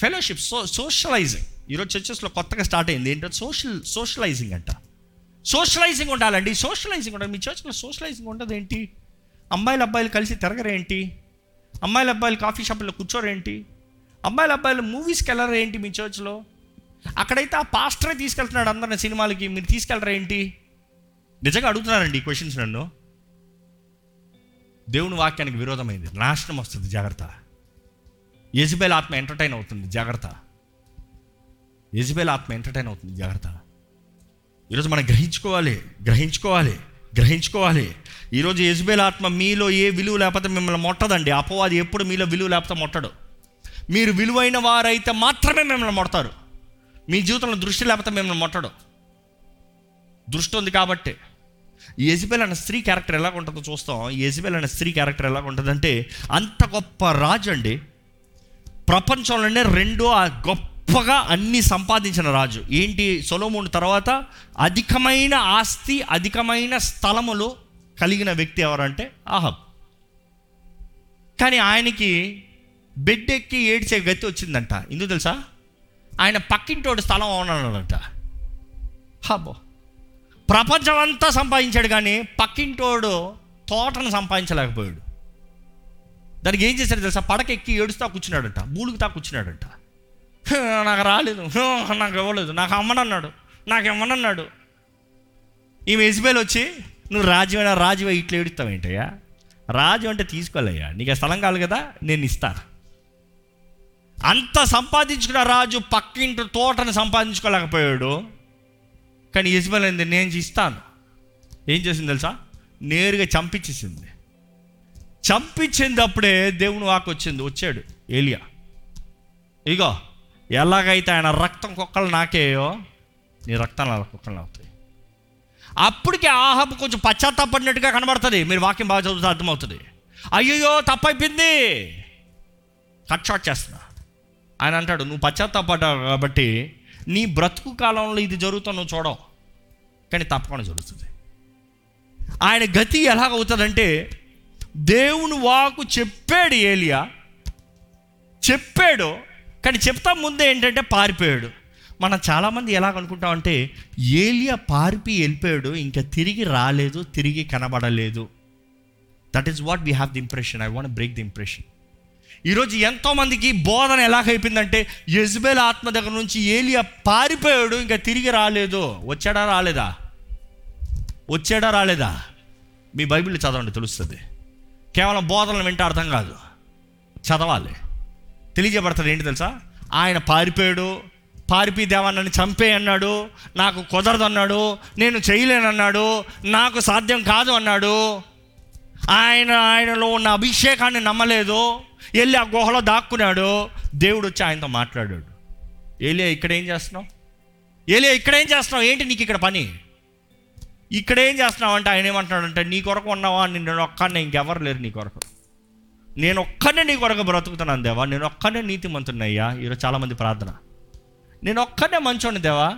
fellowship so socializing ఈరోజు చర్చెస్లో కొత్తగా స్టార్ట్ అయింది. ఏంటంటే సోషల్ సోషలైజింగ్ అంట. సోషలైజింగ్ ఉండాలండి. సోషలైజింగ్ ఉండాలి. మీ చర్చ్లో సోషలైజింగ్ ఉండదు ఏంటి అమ్మాయిలు అబ్బాయిలు కలిసి తిరగరేంటి? అమ్మాయిల అబ్బాయిలు కాఫీ షాపుల్లో కూర్చోరేంటి? అమ్మాయిల అబ్బాయిలు మూవీస్కి వెళ్ళరు ఏంటి మీ చర్చ్లో అక్కడైతే ఆ పాస్టరే తీసుకెళ్తున్నాడు అందరిని సినిమాలకి. మీరు తీసుకెళ్ళరా ఏంటి నిజంగా అడుగుతున్నారండి ఈ క్వశ్చన్స్ నన్ను. దేవుని వాక్యానికి విరోధమైంది. నాశనం వస్తుంది. జాగ్రత్త. యజ్బేల్ ఆత్మ ఎంటర్టైన్ అవుతుంది జాగ్రత్త. యజ్బేల్ ఆత్మ ఎంటర్టైన్ అవుతుంది జాగ్రత్త. ఈరోజు మనం గ్రహించుకోవాలి గ్రహించుకోవాలి గ్రహించుకోవాలి. ఈరోజు యజ్బేల్ ఆత్మ మీలో ఏ విలువ లేకపోతే మిమ్మల్ని మొట్టదండి. అపవాది ఎప్పుడు మీలో విలువ లేకపోతే మొట్టడు. మీరు విలువైన వారైతే మాత్రమే మిమ్మల్ని మొడతారు. మీ జీవితంలో దృష్టి లేకపోతే మిమ్మల్ని మొట్టడు. దృష్టి ఉంది కాబట్టి. యజ్బేల్ అనే స్త్రీ క్యారెక్టర్ ఎలా ఉంటుందో చూస్తాం. యజ్బేల్ అనే స్త్రీ క్యారెక్టర్ ఎలా ఉంటుందంటే అంత గొప్ప రాజు అండి ప్రపంచంలోనే రెండో గొప్పగా అన్ని సంపాదించిన రాజు. ఏంటి? సొలోమోన్ తర్వాత అధికమైన ఆస్తి అధికమైన స్థలములు కలిగిన వ్యక్తి ఎవరంటే ఆహా కానీ ఆయనకి బెడ్ ఎక్కి ఏడ్చే గతి వచ్చిందంట. ఎందుకు తెలుసా? ఆయన పక్కింటోడు స్థలం అవునాడంట హాబో ప్రపంచం అంతా సంపాదించాడు కానీ పక్కింటోడు తోటను సంపాదించలేకపోయాడు. దానికి ఏం చేశాడు తెలుసా? పడకెక్కి ఏడుస్తా కూర్చున్నాడంట. మూలుగుతా కూర్చున్నాడంట. నాకు రాలేదు. నాకు ఇవ్వలేదు. నాకు అమ్మనన్నాడు. నాకు ఇవ్వనన్నాడు ఈమె ఎజ్బేల్ వచ్చి నువ్వు రాజువైనా రాజువై ఇట్లా ఏడుస్తావు ఏంటయ్యా? రాజు అంటే తీసుకోలేయ్యా నీకు స్థలం కాదు కదా నేను ఇస్తాను అంత సంపాదించుకున్న రాజు పక్కింటి తోటను సంపాదించుకోలేకపోయాడు. కానీ యజ్బల్ అయింది నేను ఇస్తాను. ఏం చేసింది తెలుసా? నేరుగా చంపించేసింది. చంపించినప్పుడే దేవుని వాకు వచ్చింది వచ్చాడు ఏలియా. ఇగో ఎలాగైతే ఆయన రక్తం కుక్కలు నాకేయో నీ రక్తం నా కుక్కలు అవుతాయి అప్పటికి ఆహాబు కొంచెం పశ్చాత్తాపడినట్టుగా కనబడుతుంది. మీరు వాక్యం బాగా చదువుతూ అర్థమవుతుంది. అయ్యయ్యో తప్పైపోయింది. కట్ షాట్ చేస్తున్నా. ఆయన అంటాడు నువ్వు పశ్చాత్తాపడ్డావు కాబట్టి నీ బ్రతుకు కాలంలో ఇది జరుగుతా నువ్వు చూడవు. కానీ తప్పకుండా జరుగుతుంది. ఆయన గతి ఎలాగవుతుందంటే దేవుని వాకు చెప్పాడు ఏలియా. చెప్పాడు కానీ చెప్తా ముందే ఏంటంటే పారిపోయాడు. మనం చాలామంది ఎలాగనుకుంటామంటే ఏలియా పారిపి వెళ్ళిపోయాడు ఇంకా తిరిగి రాలేదు తిరిగి కనబడలేదు. That is what we have the impression I want break the impression ఈరోజు ఎంతోమందికి బోధన ఎలాగైపోయిందంటే యజ్బేల్ ఆత్మ దగ్గర నుంచి ఏలియా పారిపోయాడు ఇంకా తిరిగి రాలేదు. వచ్చాడా రాలేదా? వచ్చాడా రాలేదా? మీ బైబిల్ చదవండి తెలుస్తుంది. కేవలం బోధనలు వింటే అర్థం కాదు. చదవాలి. తెలియజేయబడతాడు ఏంటి తెలుసా? ఆయన పారిపోయాడు. పారిపి దేవా నన్ను చంపే అన్నాడు. నాకు కుదరదు అన్నాడు. నేను చేయలేనన్నాడు. నాకు సాధ్యం కాదు అన్నాడు. ఆయన ఆయనలో ఉన్న అభిషేకాన్ని నమ్మలేదు. వెళ్ళి ఆ గుహలో దాక్కున్నాడు. దేవుడు వచ్చి ఆయనతో మాట్లాడాడు. ఏలియా ఇక్కడ ఏం చేస్తున్నావు? ఏలియా ఇక్కడ ఏం చేస్తున్నావు? ఏంటి నీకు ఇక్కడ పని? ఇక్కడ ఏం చేస్తున్నావంటే ఆయన ఏమంటున్నాడంటే నీ కొరకు ఉన్నావా? నేను ఒక్కనే ఇంకెవరు లేరు నీ కొరకు. నేను ఒక్కనే నీ కొరకు బ్రతుకుతున్నాను దేవా. నేను ఒక్కనే నీతిమంతున్నయ్యా ఈరోజు చాలామంది ప్రార్థన. నేను ఒక్కనే మంచోని దేవా.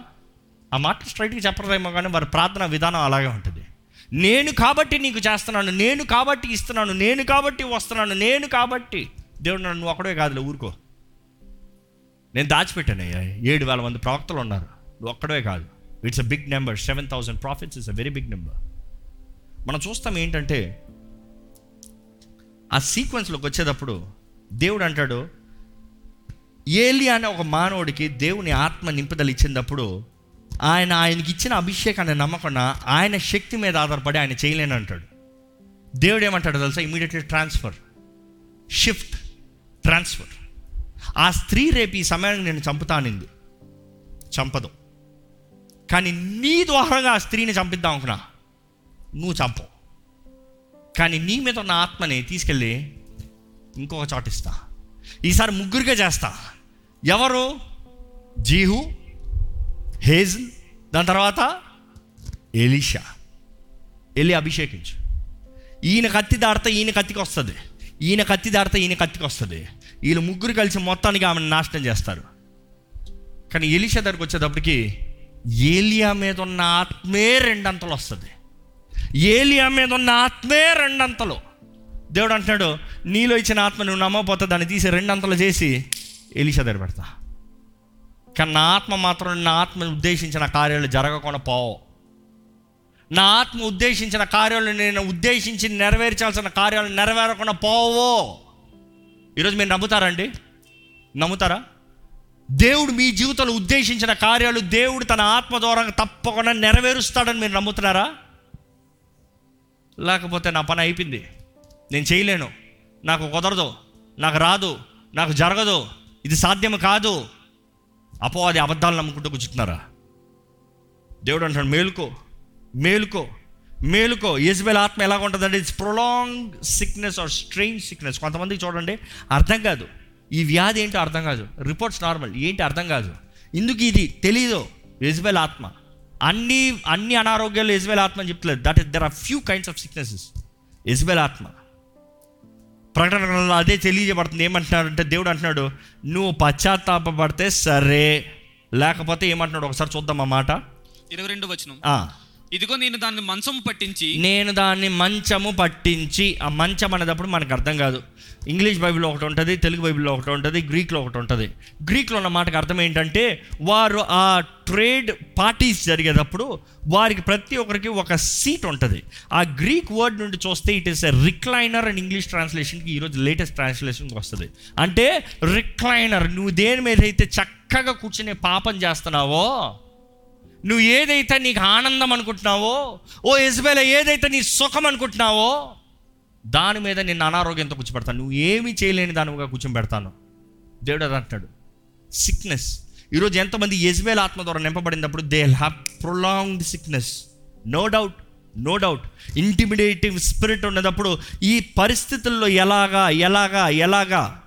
ఆ మాట స్ట్రైట్గా చెప్పరేమో కానీ వారి ప్రార్థన విధానం అలాగే ఉంటుంది. నేను కాబట్టి నీకు చేస్తున్నాను. నేను కాబట్టి ఇస్తున్నాను. నేను కాబట్టి వస్తున్నాను. నేను కాబట్టి. దేవుడు నన్ను నువ్వు ఒక్కడే కాదులే ఊరుకో. నేను దాచిపెట్టానయ్యా. ఏడు వేల మంది ప్రవక్తలు ఉన్నారు. నువ్వు ఒక్కడే కాదు. It's a big number seven thousand prophets is a very big number మనం చూస్తాం ఏంటంటే ఆ సీక్వెన్స్లోకి వచ్చేటప్పుడు దేవుడు అంటాడు ఏలి అనే ఒక మానవుడికి దేవుని ఆత్మ నింపుదలు ఇచ్చినప్పుడు ఆయన ఆయనకి ఇచ్చిన అభిషేకాన్ని నమ్మకుండా ఆయన శక్తి మీద ఆధారపడి ఆయన చేయలేని అంటాడు. దేవుడు ఏమంటాడు తెలుసా? ఇమీడియట్లీ ట్రాన్స్ఫర్ షిఫ్ట్ ట్రాన్స్ఫర్ ఆ స్త్రీ రేపు ఈ సమయానికి నేను చంపుతానింది. చంపదు. కానీ నీ ద్వారంగా ఆ స్త్రీని చంపిద్దాం అనుకున్నా. నువ్వు చంపు. కానీ నీ మీద ఉన్న ఆత్మని తీసుకెళ్ళి ఇంకొక చోట ఇస్తా. ఈసారి ముగ్గురికే చేస్తా. ఎవరు? జీహు హేజ్ దాని తర్వాత ఎలీషా. వెళ్ళి అభిషేకించు. ఈయన కత్తి దాడితే ఈయన కత్తికి వస్తుంది. ఈయన కత్తి దాడితే ఈయన కత్తికి వస్తుంది. వీళ్ళు ముగ్గురు కలిసి మొత్తానికి ఆమెను నాశనం చేస్తారు. కానీ ఎలీషా దగ్గరికి వచ్చేటప్పటికి ఏలియా మీద ఉన్న ఆత్మే రెండంతలు వస్తుంది. ఏలియా మీద ఉన్న ఆత్మే రెండంతలు. దేవుడు అంటున్నాడు నీలో ఇచ్చిన ఆత్మ నువ్వు నమ్మకపోతే దాన్ని తీసి రెండంతలు చేసి ఎలీషా దగ్గర పెడతా. కానీ నా ఆత్మ మాత్రం నా ఆత్మ ఉద్దేశించిన కార్యాలు జరగకుండా పోవు. నా ఆత్మ ఉద్దేశించిన కార్యాలు నేను ఉద్దేశించి నెరవేర్చాల్సిన కార్యాలు నెరవేరకుండా పోవో. ఈరోజు మీరు నమ్ముతారండి నమ్ముతారా? దేవుడు మీ జీవితంలో ఉద్దేశించిన కార్యాలు దేవుడు తన ఆత్మ ద్వారా తప్పకుండా నెరవేరుస్తాడని మీరు నమ్ముతున్నారా? లేకపోతే నా పని అయిపోయింది. నేను చేయలేను. నాకు కుదరదు. నాకు రాదు. నాకు జరగదు. ఇది సాధ్యం కాదు. అపో అది అబద్ధాలు నమ్ముకుంటూ కూర్చుంటున్నారా? దేవుడు అంటాడు మేలుకో. మేలుకో. మేలుకో. యజ్బేల్ ఆత్మ ఎలాగ ఉంటుందంటే it's prolong sickness or strain sickness కొంతమందికి చూడండి అర్థం కాదు. ఈ వ్యాధి ఏంటో అర్థం కాదు. Reports normal. ఏంటి అర్థం కాదు. ఇందుకు ఇది తెలీదు. యజ్బేల్ ఆత్మ. అన్ని అన్ని అనారోగ్యాలు యజ్బేల్ ఆత్మ అని చెప్తలేదు. That is there are few kinds of sicknesses Jezebel ఆత్మ. ప్రకటన గ్రంథంలో అదే తెలియజేయబడుతుంది. ఏమంటున్నాడంటే దేవుడు అంటున్నాడు నువ్వు పశ్చాత్తాపడితే సరే. లేకపోతే ఏమంటున్నాడు? ఒకసారి చూద్దాం ఆ మాట. ఇరవై రెండు వచనం. ఆ, ఇదిగో నేను దాన్ని మంచం పట్టించి నేను దాన్ని మంచము పట్టించి ఆ మంచం అనేటప్పుడు మనకు అర్థం కాదు. ఇంగ్లీష్ బైబిల్లో ఒకటి ఉంటుంది తెలుగు బైబిల్లో ఒకటి ఉంటుంది గ్రీక్లో ఒకటి ఉంటుంది. గ్రీక్లో ఉన్న మాటకు అర్థం ఏంటంటే వారు ఆ ట్రేడ్ పార్టీస్ జరిగేటప్పుడు వారికి ప్రతి ఒక్కరికి ఒక సీట్ ఉంటుంది. ఆ గ్రీక్ వర్డ్ నుండి చూస్తే it is a recliner and English ట్రాన్స్లేషన్కి ఈరోజు లేటెస్ట్ ట్రాన్స్లేషన్కి వస్తుంది. అంటే రిక్లైనర్ నువ్వు దేని మీద అయితే చక్కగా కూర్చునే పాపం చేస్తున్నావో నువ్వు ఏదైతే నీకు ఆనందం అనుకుంటున్నావో ఓ ఇజ్బేల ఏదైతే నీ సుఖం అనుకుంటున్నావో దాని మీద నిన్ను అనారోగ్యంతో కూర్చోబెడతాను. నువ్వు ఏమీ చేయలేని దానిగా కూర్చోబెడతాను. దేవుడు అది అంటాడు సిక్నెస్ ఈరోజు ఎంతమంది యజ్బేల్ ఆత్మ ద్వారా నింపబడినప్పుడు they have prolonged sickness no doubt no doubt intimidative spirit ఉన్నప్పుడు ఈ పరిస్థితుల్లో ఎలాగా ఎలాగా ఎలాగా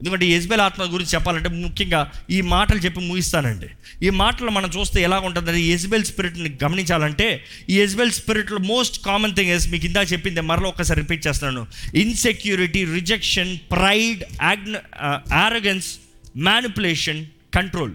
ఎందుకంటే యజ్బేల్ ఆత్మ గురించి చెప్పాలంటే ముఖ్యంగా ఈ మాటలు చెప్పి ముగిస్తానండి. ఈ మాటలు మనం చూస్తే ఎలా ఉంటుందంటే యజ్బేల్ స్పిరిట్ని గమనించాలంటే ఈ యజ్బేల్ స్పిరిట్లో మోస్ట్ కామన్ థింగ్ ఎస్ మీకు ఇందా చెప్పింది మరలా ఒకసారి రిపీట్ చేస్తున్నాను. ఇన్సెక్యూరిటీ రిజెక్షన్ ప్రైడ్ యాగ్న యారగెన్స్ మ్యానిపులేషన్ కంట్రోల్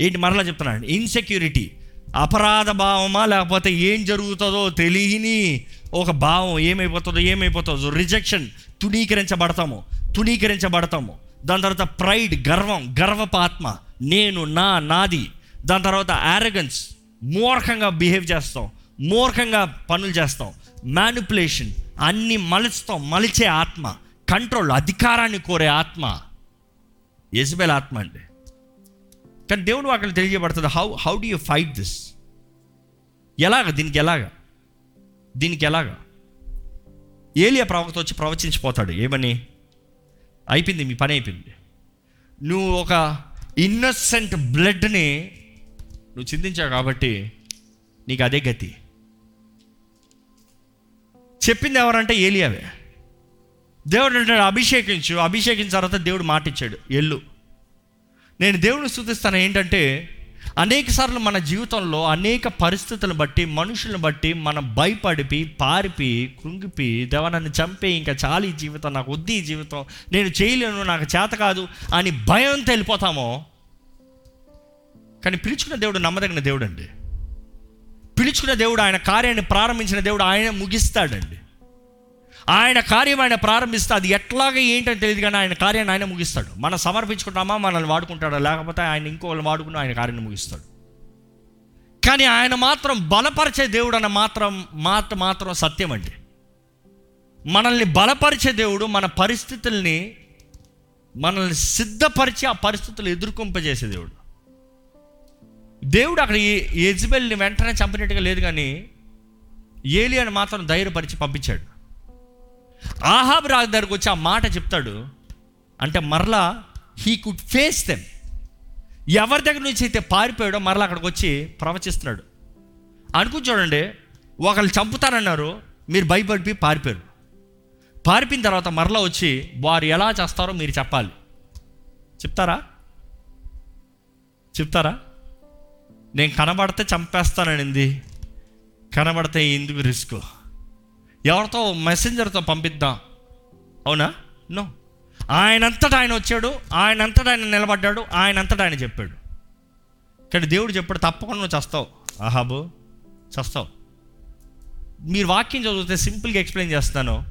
ఏంటి మరలా చెప్తున్నాను ఇన్సెక్యూరిటీ అపరాధ భావమా లేకపోతే ఏం జరుగుతుందో తెలియని ఒక భావం ఏమైపోతుందో ఏమైపోతుందో. రిజెక్షన్ తుణీకరించబడతాము. తుణీకరించబడతాము. దాని తర్వాత ప్రైడ్ గర్వం గర్వపాత్మ నేను నా నాది. దాని తర్వాత యారగన్స్ మూర్ఖంగా బిహేవ్ చేస్తాం మూర్ఖంగా పనులు చేస్తాం. మ్యానిపులేషన్ అన్ని మలుస్తాం మలిచే ఆత్మ. కంట్రోల్ అధికారాన్ని కోరే ఆత్మ. యజ్బేల్ ఆత్మ అండి. కానీ దేవుడు అక్కడ తెలియబడుతుంది how how do you fight this ఎలాగ? దీనికి ఎలాగ? దీనికి ఎలాగా? ఏలియా ప్రవక్త వచ్చి ప్రవచించిపోతాడు. ఏమని? అయిపోయింది మీ పని అయిపోయింది. నువ్వు ఒక ఇన్నసెంట్ బ్లడ్ని నువ్వు చిందించావు కాబట్టి నీకు అదే గతి. చెప్పింది ఎవరంటే ఏలియావే. దేవుడు అంటాడు అభిషేకించు. అభిషేకించిన తర్వాత దేవుడు మాటిచ్చాడు ఎల్లు. నేను దేవుడిని స్థుతిస్తాను ఏంటంటే అనేక సార్లు మన జీవితంలో అనేక పరిస్థితులను బట్టి మనుషులను బట్టి మనం భయపడిపి పారిపి కృంగిపి దేవ నన్ను చంపే ఇంకా చాలు ఈ జీవితం నాకు వద్దు ఈ జీవితం నేను చేయలేను నాకు చేత కాదు అని భయంతో వెళ్ళిపోతామో. కానీ పిలుచుకున్న దేవుడు నమ్మదగిన దేవుడు అండి పిలుచుకున్న దేవుడు ఆయన కార్యాన్ని ప్రారంభించిన దేవుడు ఆయన ముగిస్తాడండి. ఆయన కార్యం ఆయన ప్రారంభిస్తే అది ఎట్లాగా ఏంటని తెలియదు కానీ ఆయన కార్యాన్ని ఆయన ముగిస్తాడు. మనం సమర్పించుకుంటామా? మనల్ని వాడుకుంటాడా? లేకపోతే ఆయన ఇంకోళ్ళు వాడుకుని ఆయన కార్యాన్ని ముగిస్తాడు. కానీ ఆయన మాత్రం బలపరిచే దేవుడు అన్న మాత్రం మాట మాత్రం సత్యం అండి. మనల్ని బలపరిచే దేవుడు మన పరిస్థితుల్ని మనల్ని సిద్ధపరిచి ఆ పరిస్థితులు ఎదుర్కొంపజేసే దేవుడు. దేవుడు అక్కడ ఎజ్బెల్ని వెంటనే చంపినట్టుగా లేదు కానీ ఏలి అని మాత్రం ధైర్యపరిచి పంపించాడు. ఆహాబ్ రాజు దగ్గరకు వచ్చి ఆ మాట చెప్తాడు. అంటే మరలా హీ కుడ్ ఫేస్ దెమ్ ఎవరి దగ్గర నుంచి అయితే పారిపోయాడో మరలా అక్కడికి వచ్చి ప్రవచిస్తున్నాడు. అనుకుని చూడండి ఒకళ్ళు చంపుతారన్నారు మీరు భయపడిపి పారిపోయారు. పారిపోయిన తర్వాత మరలా వచ్చి వారు ఎలా చేస్తారో మీరు చెప్పాలి. చెప్తారా? చెప్తారా? నేను కనబడితే చంపేస్తాననింది. కనబడితే ఎందుకు రిస్క్? ఎవరితో? మెసెంజర్తో పంపిద్దాం. అవునా? నో ఆయనంతటా ఆయన వచ్చాడు. ఆయనంతటా ఆయన నిలబడ్డాడు. ఆయనంతటా ఆయన చెప్పాడు. కానీ దేవుడు చెప్పాడు తప్పకుండా నువ్వు చస్తావు. ఆహాబు చస్తావు. మీరు వాక్యం చదివితే సింపుల్గా ఎక్స్ప్లెయిన్ చేస్తాను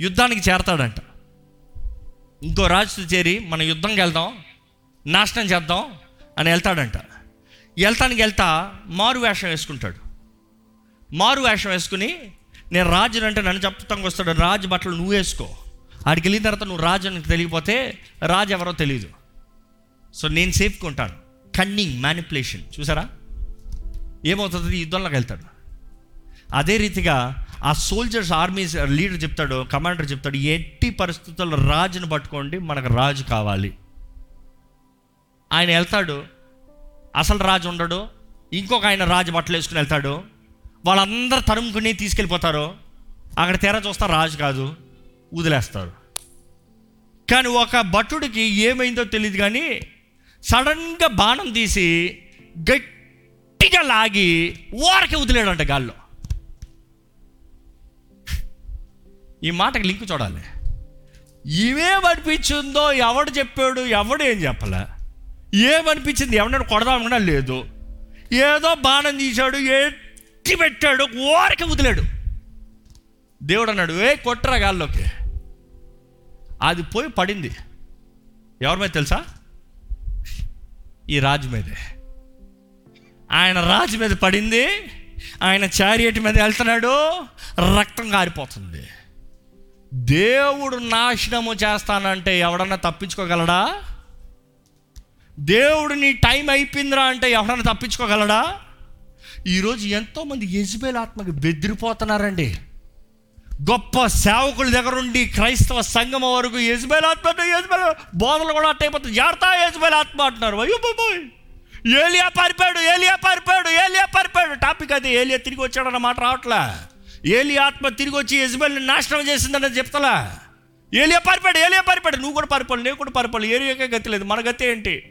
యుద్ధానికి చేరతాడంట. ఇంకో రాజుతో చేరి మన యుద్ధంకి వెళ్దాం నాశనం చేద్దాం అని వెళ్తాడంట. వెళ్తానికి వెళ్తా మారు వేషం వేసుకుంటాడు. మారు వేషం వేసుకుని నేను రాజుని అంటే నన్ను చెప్తానికి వస్తాడు రాజు బట్టలు నువ్వు వేసుకో. ఆడికి వెళ్ళిన తర్వాత నువ్వు రాజు అని తెలియకపోతే రాజు ఎవరో తెలియదు సో నేను సేపుకుంటాను కన్నింగ్ మ్యానిపులేషన్ చూసారా? ఏమవుతుంది యుద్ధంలోకి వెళ్తాడు. అదే రీతిగా ఆ సోల్జర్స్ ఆర్మీ లీడర్ చెప్తాడు కమాండర్ చెప్తాడు ఎట్టి పరిస్థితుల్లో రాజును పట్టుకోండి మనకు రాజు కావాలి. ఆయన వెళ్తాడు. అసలు రాజు ఉండడు. ఇంకొక ఆయన రాజు బట్టలు వేసుకుని వెళ్తాడు. వాళ్ళందరూ తరుముకుని తీసుకెళ్ళిపోతారు. అక్కడ తెర చూస్తా రాజు కాదు వదిలేస్తారు. కానీ ఒక భటుడికి ఏమైందో తెలియదు కానీ సడన్గా బాణం తీసి గట్టిగా లాగి ఓరకి వదిలేడంట గాల్లో. ఈ మాటకి లింక్ చూడాలి. ఇవేమనిపించిందో ఎవడు చెప్పాడు ఎవడు ఏం చెప్పలే. ఏమనిపించింది ఎవడన్నా కొడదామన్నా లేదు. ఏదో బాణం తీశాడు ఏ ఎత్తి పెట్టాడు ఓరకి వదిలాడు. దేవుడు అన్నాడు ఏ కొట్టరా గాల్లోకి. అది పోయి పడింది. ఎవరి మీద తెలుసా? ఈ రాజు మీదే. ఆయన రాజు మీద పడింది ఆయన చారియట్ మీద వెళ్తున్నాడు రక్తం కారిపోతుంది. దేవుడు నాశనము చేస్తానంటే ఎవడన్నా తప్పించుకోగలడా? దేవుడు నీ టైం అయిపోయిందిరా అంటే ఎవడన్నా తప్పించుకోగలడా? ఈరోజు ఎంతోమంది యజ్బేల్ ఆత్మకి బెదిరిపోతున్నారండి. గొప్ప సేవకుల దగ్గర ఉండి క్రైస్తవ సంఘం వరకు యజ్బేల్ ఆత్మ యజ్బేల్ బోధలు కూడా అట్టయిపోతుంది జాగ్రత్త యజ్బేల్ ఆత్మ అంటున్నారు. అయ్యో బాబోయ్! ఏలియా పారిపోయాడు ఏలియా పారిపోయాడు ఏలియా పారిపోయాడు. టాపిక్ అది ఏలియా తిరిగి వచ్చాడన్న మాట రావట్లే? ఏలియా ఆత్మ తిరిగి వచ్చి యజ్బేల్ని నాశనం చేసిందని చెప్తలా? ఏలియా పారిపోయాడు ఏలియా పారిపోయాడు. నువ్వు కూడా పారిపోవాలి నేను కూడా పారిపోవాలి ఏలియాకే గతి లేదు. మన గతి ఏంటి?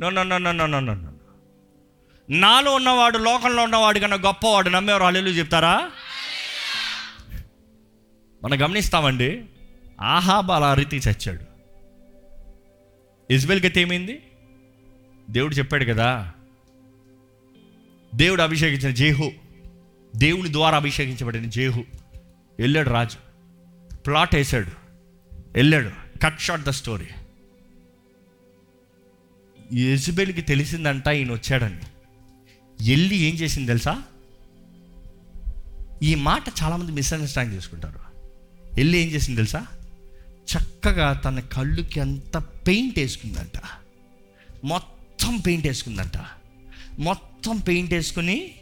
No no no no no no no. నాలో ఉన్నవాడు లోకంలో ఉన్నవాడు కన్నా గొప్పవాడు నమ్మేవారు అల్లెలు చెప్తారా? మనం గమనిస్తామండి ఆహాబ్ అలా రీతి చచ్చాడు. ఇజ్బెల్ గతి ఏమైంది? దేవుడు చెప్పాడు కదా దేవుడు అభిషేకించిన జేహు దేవుని ద్వారా అభిషేకించబడిన జేహు వెళ్ళాడు రాజు. ప్లాట్ వేసాడు వెళ్ళాడు. కట్ షాట్ ద స్టోరీ యజబెల్కి తెలిసిందంట ఈయన వచ్చాడని. వెళ్ళి ఏం చేసింది తెలుసా? ఈ మాట చాలామంది మిస్అండర్స్టాండ్ చేసుకుంటారు. వెళ్ళి ఏం చేసింది తెలుసా? చక్కగా తన కళ్ళుకి అంత పెయింట్ వేసుకుందంట. మొత్తం పెయింట్ వేసుకుందంట. మొత్తం పెయింట్ వేసుకుని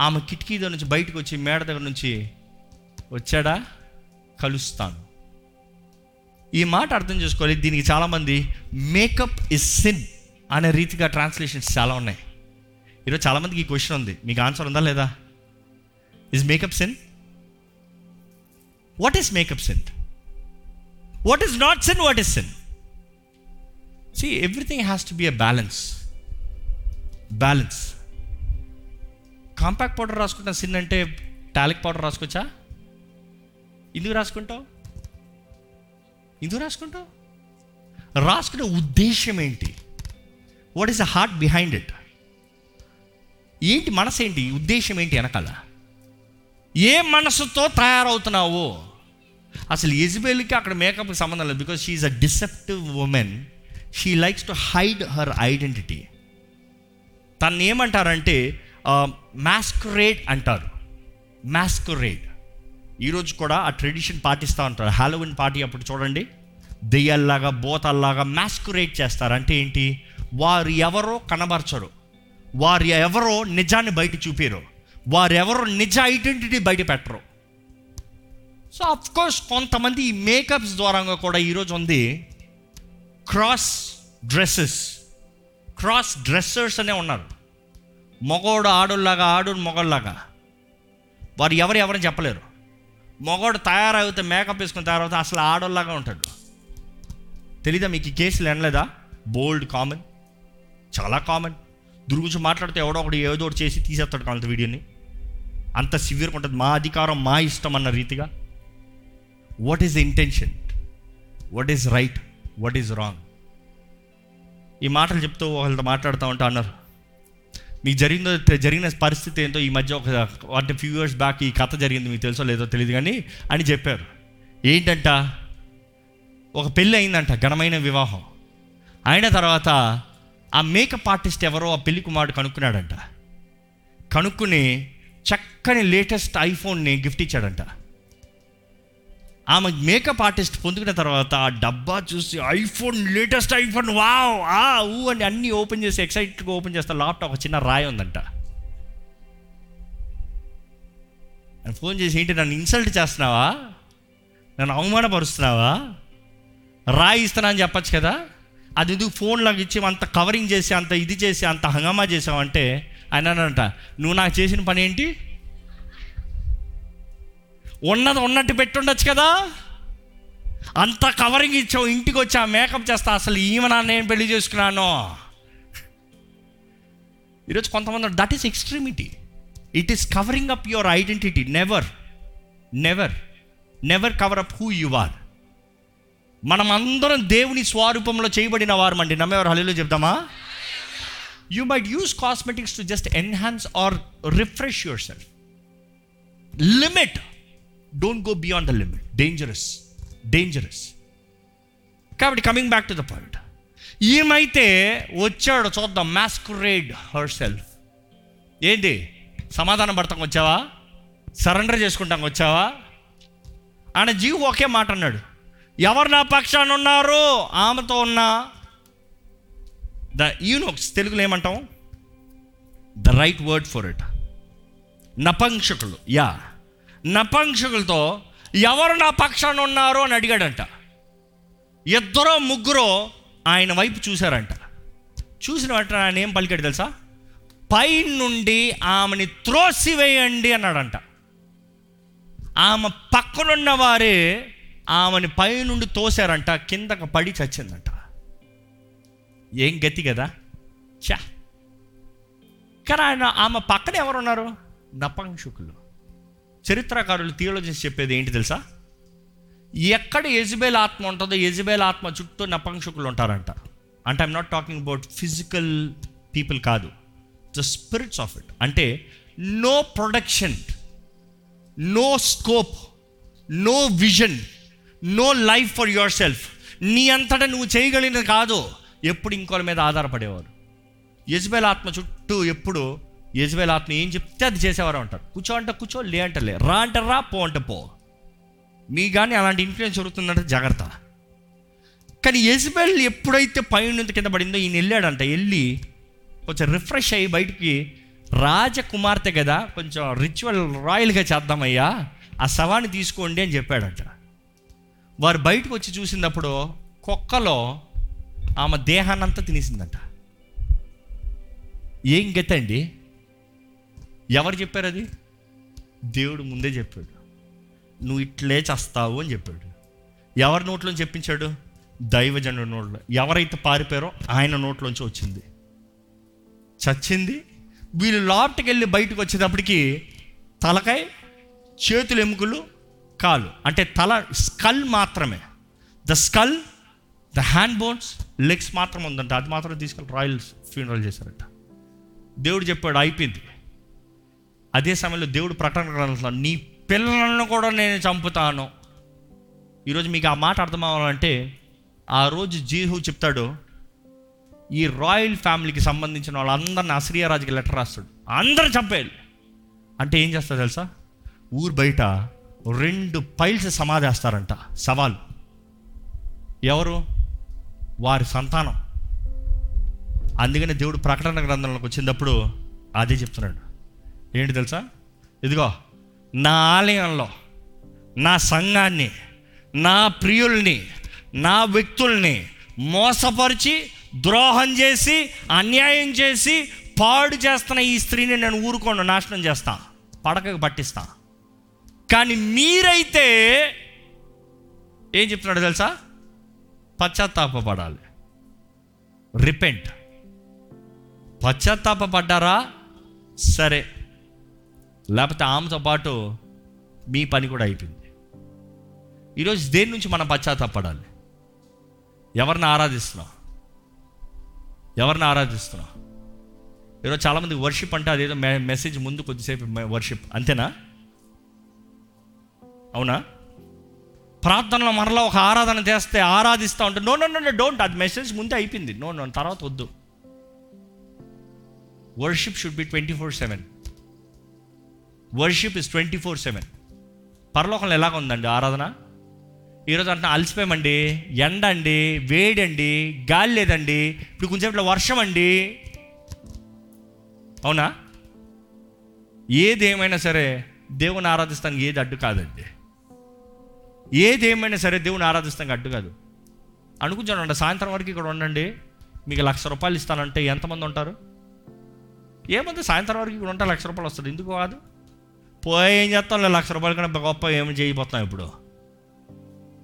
ఆమె కిటికీ దగ్గర నుంచి బయటకు వచ్చి మేడ దగ్గర నుంచి వచ్చాడా? కలుస్తాను. ఈ మాట అర్థం చేసుకోవాలి. దీనికి చాలామంది మేకప్ ఇస్ సిన్ అనే రీతిగా ట్రాన్స్లేషన్స్ చాలా ఉన్నాయి. ఈరోజు చాలామందికి ఈ క్వశ్చన్ ఉంది. మీకు ఆన్సర్ ఉందా లేదా? Is makeup sin what is makeup sin what is not sin what is sin see everything has to be a balance balance compact powder రాసుకుంటా సిన్ అంటే టాలిక్ పౌడర్ రాసుకోవచ్చా? ఎందుకు రాసుకుంటావు? ఎందుకు రాసుకుంటావు? రాసుకునే ఉద్దేశం ఏంటి? What is the heart behind it ఏంటి మనసు ఏంటి ఉద్దేశం ఏంటి వెనకాల? ఏ మనసుతో తయారవుతున్నావు? అసలు ఎజిబెల్కి అక్కడ మేకప్కి సంబంధం లేదు because she's a deceptive woman she likes to hide her identity తను ఏమంటారంటే మ్యాస్కరేడ్ అంటారు. మ్యాస్కరేడ్ ఈరోజు కూడా ఆ ట్రెడిషన్ పాటిస్తూ ఉంటారు. హాలోవిన్ పార్టీ అప్పుడు చూడండి. దెయ్యాల్లాగా బోతల్లాగా మాస్కురేట్ చేస్తారు. అంటే ఏంటి? వారు ఎవరో కనబరచరు. వారు ఎవరో నిజాన్ని బయట చూపారు. వారు ఎవరో నిజ ఐడెంటిటీ బయట పెట్టరు. సో అఫ్ కోర్స్ కొంతమంది ఈ మేకప్స్ ద్వారా కూడా ఈరోజు ఉంది. క్రాస్ డ్రెస్సెస్ క్రాస్ డ్రెస్సర్స్ అనే ఉన్నారు. మగోడు ఆడోళ్ళలాగా ఆడోడు మొగోళ్ళలాగా. వారు ఎవరు ఎవరని చెప్పలేరు. మగోడు తయారవుతే మేకప్ వేసుకున్న తయారవుతే అసలు ఆడోళ్ళలాగా ఉంటాడు. తెలీదా మీకు ఈ కేసులు ఎనలేదా బోల్డ్ కామన్ చాలా కామన్ గురించి మాట్లాడితే ఎవడో ఒకటి ఏదో ఒకటి చేసి తీసేస్తాడు అంత వీడియోని. అంత సివియర్గా ఉంటుంది. మా అధికారం మా ఇష్టం అన్న రీతిగా. What is the intention what is right what is wrong ఈ మాటలు చెప్తూ వాళ్ళతో మాట్లాడుతూ ఉంటా అన్నారు. మీకు జరిగిందో జరిగిన పరిస్థితి ఏంటో ఈ మధ్య ఒక అంటే ఫ్యూ ఇయర్స్ బ్యాక్ ఈ కథ జరిగింది మీకు తెలుసో లేదో తెలియదు కానీ అని చెప్పారు. ఏంటంట? ఒక పెళ్ళి అయిందంట ఘనమైన వివాహం. అయిన తర్వాత ఆ మేకప్ ఆర్టిస్ట్ ఎవరో ఆ పెళ్ళి కుమారుడు కనుక్కున్నాడంట. కనుక్కుని చక్కని లేటెస్ట్ ఐఫోన్ని గిఫ్ట్ ఇచ్చాడంట. ఆమె మేకప్ ఆర్టిస్ట్ పొందుకున్న తర్వాత ఆ డబ్బా చూసి ఐఫోన్ లేటెస్ట్ ఐఫోన్ వావ్ ఆ ఊ అని అన్నీ ఓపెన్ చేసి ఎక్సైట్గా ఓపెన్ చేస్తే లాప్టాప్ ఒక చిన్న రాయి ఉందంట. ఫోన్ చేసి ఏంటి నన్ను ఇన్సల్ట్ చేస్తున్నావా? నన్ను అవమానపరుస్తున్నావా? రాయి ఇస్తున్నా అని చెప్పచ్చు కదా? అది ఎందుకు ఫోన్ లాగా ఇచ్చి అంత కవరింగ్ చేసి అంత ఇది చేసి అంత హంగామా చేసావంటే ఆయన అనంట నువ్వు నాకు చేసిన పని ఏంటి? ఉన్నది ఉన్నట్టు పెట్టుండొచ్చు కదా? అంత కవరింగ్ ఇచ్చావు ఇంటికి వచ్చి ఆ మేకప్ చేస్తా అసలు ఈమెనా నేను పెళ్ళి చేసుకున్నాను? ఈరోజు కొంతమంది that is extremity it is covering up your identity never never never cover up who you are మనం అందరం దేవుని స్వరూపంలో చేయబడిన వారు అండి నమ్మేవారు హలీలో చెప్తామా you might use cosmetics to just enhance or refresh yourself limit don't go beyond the limit dangerous dangerous కాబట్టి coming back to the point ఏమైతే వచ్చాడు చూద్దాం. మాస్కురేడ్ హర్ సెల్ఫ్ ఏంటి సమాధానం పడతాం వచ్చావా? సరెండర్ చేసుకుంటాం వచ్చావా? ఆయన జీవు ఒకే మాట అన్నాడు. ఎవరు నా పక్షాన ఉన్నారు ఆమెతో ఉన్న ద యూనోక్స్ తెలుగులో ఏమంటాం? The right word for it. నపంక్షకులు yeah. నపంక్షకులతో ఎవరు నా పక్షాన ఉన్నారు అని అడిగాడంట. ఇద్దరో ముగ్గురో ఆయన వైపు చూశారంట. చూసిన వెంటనే ఆయన ఏం పలికాడు తెలుసా? పై నుండి ఆమెని త్రోసివేయండి అన్నాడంట. ఆమె పక్కనున్న వారే ఆమెని పైనుండి తోశారంట కిందకు పడి చచ్చిందంట. ఏం గతి కదా? చా కానీ ఆయన ఆమె పక్కన ఎవరున్నారు? నపంశుకులు. చరిత్రకారులు థియోలజిస్ట్ చెప్పేది ఏంటి తెలుసా? ఎక్కడ యజబేల్ ఆత్మ ఉంటుందో యజబేల్ ఆత్మ చుట్టూ నపంక్షకులు ఉంటారంట. అంటే I'm not talking about physical people కాదు. ద స్పిరిట్స్ ఆఫ్ ఇట్ అంటే no production no scope no vision no life for yourself నీ అంతటా నువ్వు చేయగలిగినది కాదు. ఎప్పుడు ఇంకోళ్ళ మీద ఆధారపడేవారు. యజ్బేల్ ఆత్మ చుట్టూ ఎప్పుడు యజ్బేల్ ఆత్మ ఏం చెప్తే అది చేసేవారు అంటారు. కూర్చో అంటే కూర్చో లే అంటే లే. రా అంటే రా పో అంటే పో. మీ కానీ అలాంటి ఇన్ఫ్లుయెన్స్ జరుగుతుందంటే జాగ్రత్త. కానీ యజ్బేల్ ఎప్పుడైతే పైన కింద పడిందో ఈయన వెళ్ళాడంట వెళ్ళి కొంచెం రిఫ్రెష్ అయ్యి బయటికి రాజకుమార్తె కదా కొంచెం రిచువల్ రాయల్గా చేద్దామయ్యా ఆ శవాన్ని తీసుకోండి అని చెప్పాడంట. వారు బయటకు వచ్చి చూసినప్పుడు కుక్కలో ఆమె దేహాన్నంతా తినేసిందంట. ఏం గతండి ఎవరు చెప్పారు అది? దేవుడు ముందే చెప్పాడు. నువ్వు ఇట్లే చేస్తావు అని చెప్పాడు. ఎవరి నోట్లో చెప్పించాడు? దైవజనుడి నోట్లో. ఎవరైతే పారిపోయారో ఆయన నోట్లోంచి వచ్చింది. చచ్చింది. వీళ్ళు లోపటికి వెళ్ళి బయటకు వచ్చేటప్పటికి తలకాయ చేతులు ఎముకలు కాలు అంటే తల స్కల్ మాత్రమే. The skull the hand bones legs మాత్రం ఉందంట. అది మాత్రం తీసుకెళ్ళి రాయల్ ఫ్యూనరల్ చేశారంట. దేవుడు చెప్పాడు అయిపోయింది. అదే సమయంలో దేవుడు ప్రకటన గ్రంథంలో నీ పిల్లలను కూడా నేను చంపుతాను. ఈరోజు మీకు ఆ మాట అర్థం అవ్వాలంటే ఆ రోజు జీహు చెప్తాడు ఈ రాయల్ ఫ్యామిలీకి సంబంధించిన వాళ్ళందరిని అశ్రీయరాజుకి లెటర్ రాస్తాడు. అందరూ చంపేయాలి. అంటే ఏం చేస్తా తెలుసా? ఊరు బయట రెండు పైల్స్ సమాధేస్తారంట. సవాలు. ఎవరు? వారి సంతానం. అందుకనే దేవుడు ప్రకటన గ్రంథంలోకి వచ్చినప్పుడు అదే చెప్తున్నాడు. ఏంటి తెలుసా? ఇదిగో నా ఆలయంలో నా సంఘాన్ని నా ప్రియుల్ని నా వ్యక్తుల్ని మోసపరిచి ద్రోహం చేసి అన్యాయం చేసి పాడు చేస్తున్న ఈ స్త్రీని నేను ఊరుకోను నాశనం చేస్తా పడకకు పట్టిస్తాను కానీ మీరైతే ఏం చెప్తున్నాడు తెలుసా? పశ్చాత్తాపడాలి రిపెంట్ పశ్చాత్తాపడ్డారా సరే. లేకపోతే ఆమెతో పాటు మీ పని కూడా అయిపోయింది. ఈరోజు దేని నుంచి మనం పశ్చాత్తాపడాలి ఎవరిని ఆరాధిస్తున్నాం? ఎవరిని ఆరాధిస్తున్నాం? ఈరోజు చాలామంది వర్షిప్ అంటే అదేదో మె మెసేజ్ ముందు కొద్దిసేపు వర్షిప్ అంతేనా? అవునా? ప్రార్థనలో మరలా ఒక ఆరాధన చేస్తే ఆరాధిస్తూ ఉంటే నో నో నో డోంట్ అది మెసేజ్ ముందే అయిపోయింది. నో నో తర్వాత వద్దు. Worship should be twenty four seven worship is twenty four seven పరలోకంలో ఎలాగ ఉందండి ఆరాధన? ఈరోజు అంటే అలసిపోయామండి ఎండ అండి వేడి అండి గాలి లేదండి ఇప్పుడు కొంచెంసేపట్లో వర్షం అండి అవునా? ఏది ఏమైనా సరే దేవుని ఆరాధిస్తానికి ఏది అడ్డు కాదండి. ఏది ఏమైనా సరే దేవుని ఆరాధిస్తాం అడ్డు కాదు. అనుకుంటానండి సాయంత్రం వరకు ఇక్కడ ఉండండి. మీకు లక్ష రూపాయలు ఇస్తానంటే ఎంతమంది ఉంటారు? ఏమంది సాయంత్రం వరకు ఇక్కడ ఉంటే లక్ష రూపాయలు వస్తుంది. ఎందుకు కాదు? పోయి ఏం చేస్తాం? లక్ష రూపాయల కన్నా గొప్ప ఏమి చేయబోతాం ఇప్పుడు?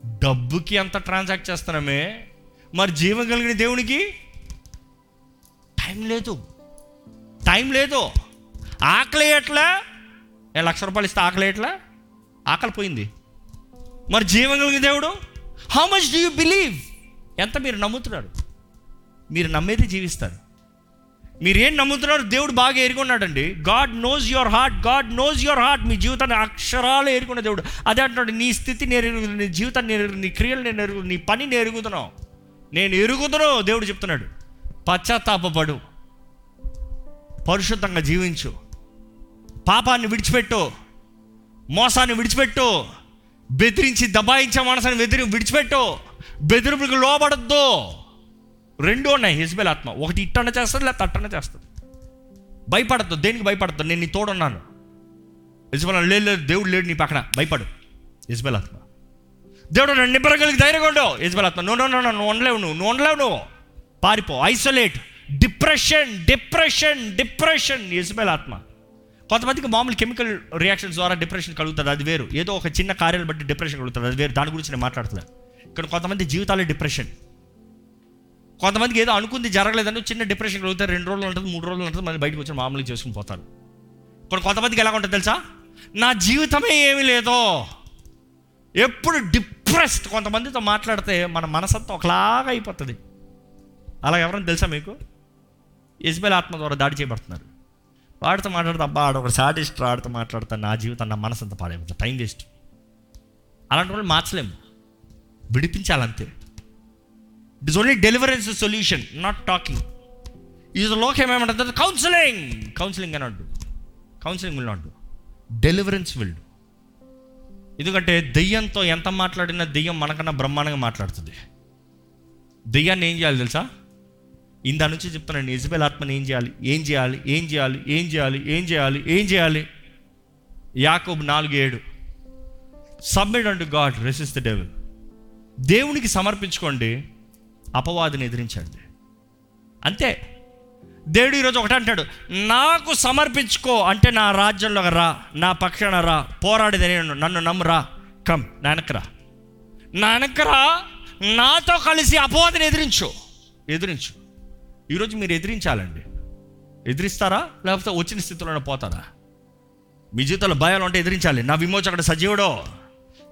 డబ్బుకి ఎంత ట్రాన్సాక్ట్ చేస్తున్నామే? మరి జీవం కలిగిన దేవునికి? టైం లేదు. టైం లేదు. ఆకలి ఎట్లా? ఏ లక్ష రూపాయలు ఇస్తే ఆకలి ఎట్లా? ఆకలి పోయింది. మరి జీవం కలిగిన దేవుడు? How much do you believe ఎంత మీరు నమ్ముతున్నారు? మీరు నమ్మేది జీవిస్తారు. మీరేం నమ్ముతున్నారు? దేవుడు బాగా ఎరుగున్నాడండి. God knows your heart God knows your heart మీ జీవితాన్ని అక్షరాలు ఏరుకున్న దేవుడు. అదే అంటున్నాడు నీ స్థితి నేను ఎరుగు నీ జీవితాన్ని నేను ఎరుగు నీ క్రియలు నేను ఎరుగు నీ పని నేను ఎరుగుతున్నావు నేను ఎరుగుతున్నావు దేవుడు చెప్తున్నాడు. పశ్చాత్తాపడు పరిశుద్ధంగా జీవించు. పాపాన్ని విడిచిపెట్టు. మోసాన్ని విడిచిపెట్టు. బెదిరించి దబాయించే మనసుని బెదిరి విడిచిపెట్టు. బెదిరింపులకు లోబడద్దు. రెండు ఉన్నాయి హిజ్బెల్ ఆత్మ. ఒకటి ఇట్టన చేస్తుంది లేకపోతే అట్టన చేస్తుంది. భయపడద్దు. దేనికి భయపడద్దు? నేను నీ తోడున్నాను. హిజ్బెల్ లేదు లేదు దేవుడు లేడు నీ పక్కన. భయపడు. హిజ్బెల్ ఆత్మ. దేవుడు నన్ను నిబ్బరగలిగి ధైర్యంగా ఉండవు హిజ్బెల్ ఆత్మ నువ్వు నువ్వు నువ్వు నువ్వు ఉండలేవు నువ్వు నువ్వు ఉండలేవు నువ్వు. పారిపో. Isolate depression depression depression Jezebel ఆత్మ. కొంతమందికి మామూలు కెమికల్ రియాక్షన్స్ ద్వారా డిప్రెషన్ కలుగుతుంది అది వేరు. ఏదో ఒక చిన్న కార్యాలు బట్టి డిప్రెషన్ కలుగుతుంది అది వేరు. దాని గురించి నేను మాట్లాడుతున్నాను ఇక్కడ కొంతమంది జీవితాలే డిప్రెషన్ కొంతమందికి ఏదో అనుకుంది జరగలేదని చిన్న డిప్రెషన్ కలుగుతారు రెండు రోజులు ఉంటుంది మూడు రోజులు ఉంటుంది మళ్ళీ బయటకు వచ్చి మామూలుగా చేసుకుని పోతారు. ఇప్పుడు కొంతమందికి ఎలా ఉంటుంది తెలుసా? నా జీవితమే ఏమీ లేదో. ఎప్పుడు డిప్రెస్డ్ కొంతమందితో మాట్లాడితే మన మనసంతా ఒకలాగా అయిపోతుంది. అలా ఎవరైనా తెలుసా మీకు? ఇజ్బెల్ ఆత్మ ద్వారా దాడి చేయబడుతున్నారు. వాడితో మాట్లాడితే అబ్బా ఆడ ఒక సాటిస్ట్ ఆడితో మాట్లాడతాను నా జీవితం నా మనసు అంత పాడైపోతుంది. టైం వేస్ట్ అలాంటి వాళ్ళు మార్చలేము. విడిపించాలంతే. It is only deliverance solution not talking ఈ లోకం ఏమంటుంది? కౌన్సిలింగ్ కౌన్సిలింగ్ అని అంటు counselling will not deliverance will ఎందుకంటే దెయ్యంతో ఎంత మాట్లాడినా దెయ్యం మనకన్నా బ్రహ్మాండంగా మాట్లాడుతుంది. దెయ్యాన్ని ఏం చేయాలి తెలుసా? ఇందా నుంచి చెప్తున్నాను ఇజబెల్ ఆత్మని ఏం చేయాలి? ఏం చేయాలి? ఏం చేయాలి? ఏం చేయాలి? ఏం చేయాలి? ఏం చేయాలి? యాకోబు నాలుగు ఏడు submit and God resist the devil దేవునికి సమర్పించుకోండి అపవాదిని ఎదిరించండి. అంతే. దేవుడు ఈరోజు ఒకటే అంటాడు నాకు సమర్పించుకో అంటే నా రాజ్యంలో రా నా పక్షాన రా పోరాడేది నేను నన్ను నమ్మురా కమ్ నా నానకరా నా నాతో కలిసి అపవాదిని ఎదిరించు. ఎదిరించు. ఈరోజు మీరు ఎదిరించాలండి. ఎదిరిస్తారా? లేకపోతే వచ్చిన స్థితిలోనే పోతారా? మీ జీవితంలో భయాలు ఉంటే ఎదిరించాలి. నా విమోచకుడు సజీవుడో.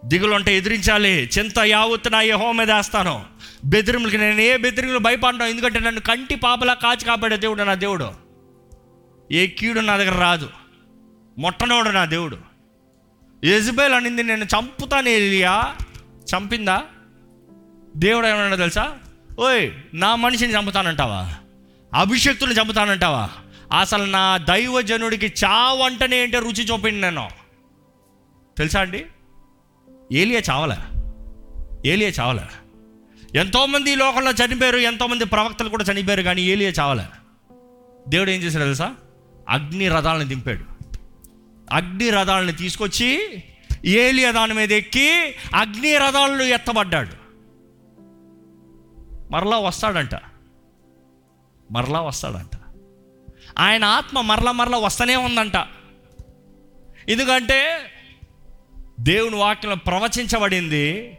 దిగులుంటే ఎదిరించాలి. చింత యావత్తు నా యహో మీద వేస్తాను. బెదిరింపులకి నేను ఏ బెదిరింపులు భయపడ్డాను ఎందుకంటే నన్ను కంటి పాపలా కాచి కాపాడే దేవుడు నా దేవుడు. ఏ కీడు నా దగ్గర రాదు. మొట్టనోడు నా దేవుడు. ఎజబేల్ అనింది నేను చంపుతాను ఎలియా. చంపిందా? దేవుడు ఏమన్నా తెలుసా? ఓయ్ నా మనిషిని చంపుతానంటావా? అభిషక్తులు చంపుతానంటావా? అసలు నా దైవజనుడికి చావంటనే అంటేనే ఏంటో రుచి చూపిండి నేను. తెలుసా అండి? ఏలియా చావలే? ఏలియా చావలే? ఎంతోమంది ఈ లోకంలో చనిపోయారు ఎంతోమంది ప్రవక్తలు కూడా చనిపోయారు కానీ ఏలియా చావలే? దేవుడు ఏం చేశాడు తెలుసా? అగ్ని రథాలను దింపాడు. అగ్ని రథాలను తీసుకొచ్చి ఏలియా దాని మీద ఎక్కి అగ్ని రథాలను ఎత్తబడ్డాడు. మరలా వస్తాడంట. మరలా వస్తాడంట. ఆయన ఆత్మ మరలా మరలా వస్తూనే ఉందంట. ఎందుకంటే దేవుని వాక్యం ప్రవచించబడింది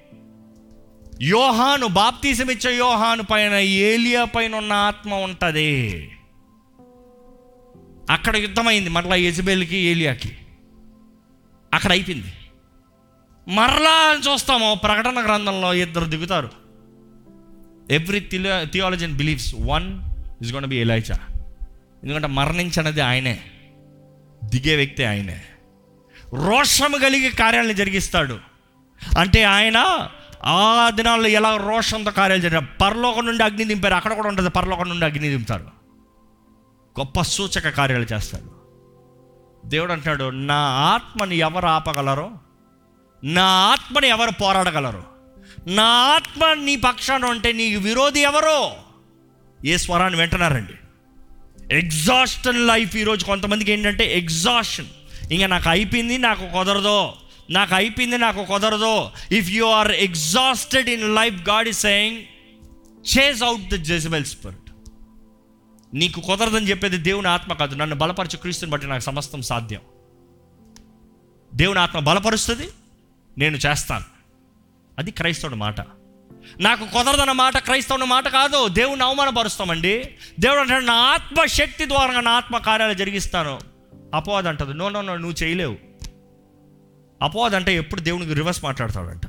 యోహాను బాప్తీసం ఇచ్చే యోహాను పైన ఏలియా పైన ఉన్న ఆత్మ ఉంటుంది. అక్కడ యుద్ధమైంది మరలా యజబేల్కి ఏలియాకి. అక్కడ అయిపోయింది. మరలా చూస్తాము ప్రకటన గ్రంథంలో ఇద్దరు దిగుతారు. Every Theo and believes one is gonna be Elijah ఎందుకంటే మరణించినది ఆయనే. దిగే వ్యక్తి ఆయనే. రోషము కలిగి కార్యాలను జరిగిస్తాడు. అంటే ఆయన ఆ దినాల్లో ఎలా రోషంతో కార్యాలు జరిగిన పరలోకం నుండి అగ్ని దింపారు. అక్కడ కూడా ఉంటుంది పరలోకం నుండి అగ్ని దింపుతారు. గొప్ప సూచక కార్యాలు చేస్తాడు. దేవుడు అంటాడు నా ఆత్మని ఎవరు ఆపగలరో? నా ఆత్మని ఎవరు పోరాడగలరు? నా ఆత్మ నీ పక్షాన ఉంటే నీ విరోధి ఎవరో? ఏ స్వరాన్ని వింటున్నారండి? ఎగ్జాస్టన్ లైఫ్ ఈరోజు కొంతమందికి ఏంటంటే ఎగ్జాషన్ ఇంకా నాకు అయిపోయింది నాకు కుదరదు. నాకు అయిపోయింది నాకు కుదరదు. If you are exhausted in life God is saying chase out the Jezebel spirit నీకు కుదరదని చెప్పేది దేవుని ఆత్మ కాదు. నన్ను బలపరచు క్రీస్తుని బట్టి నాకు సమస్తం సాధ్యం. దేవుని ఆత్మ బలపరుస్తుంది నేను చేస్తాను. అది క్రైస్తవుడి మాట. నాకు కుదరదన్న మాట క్రైస్తవుని మాట కాదు దేవుని అవమానపరుస్తామండి. దేవుడు అంటాడు నా ఆత్మశక్తి ద్వారా నా ఆత్మ కార్యాలు జరిగిస్తాను. అపోవాది అంటది నో నో నో నువ్వు చేయలేవు. అపోవాది అంటే ఎప్పుడు దేవునికి రివర్స్ మాట్లాడతాడంట.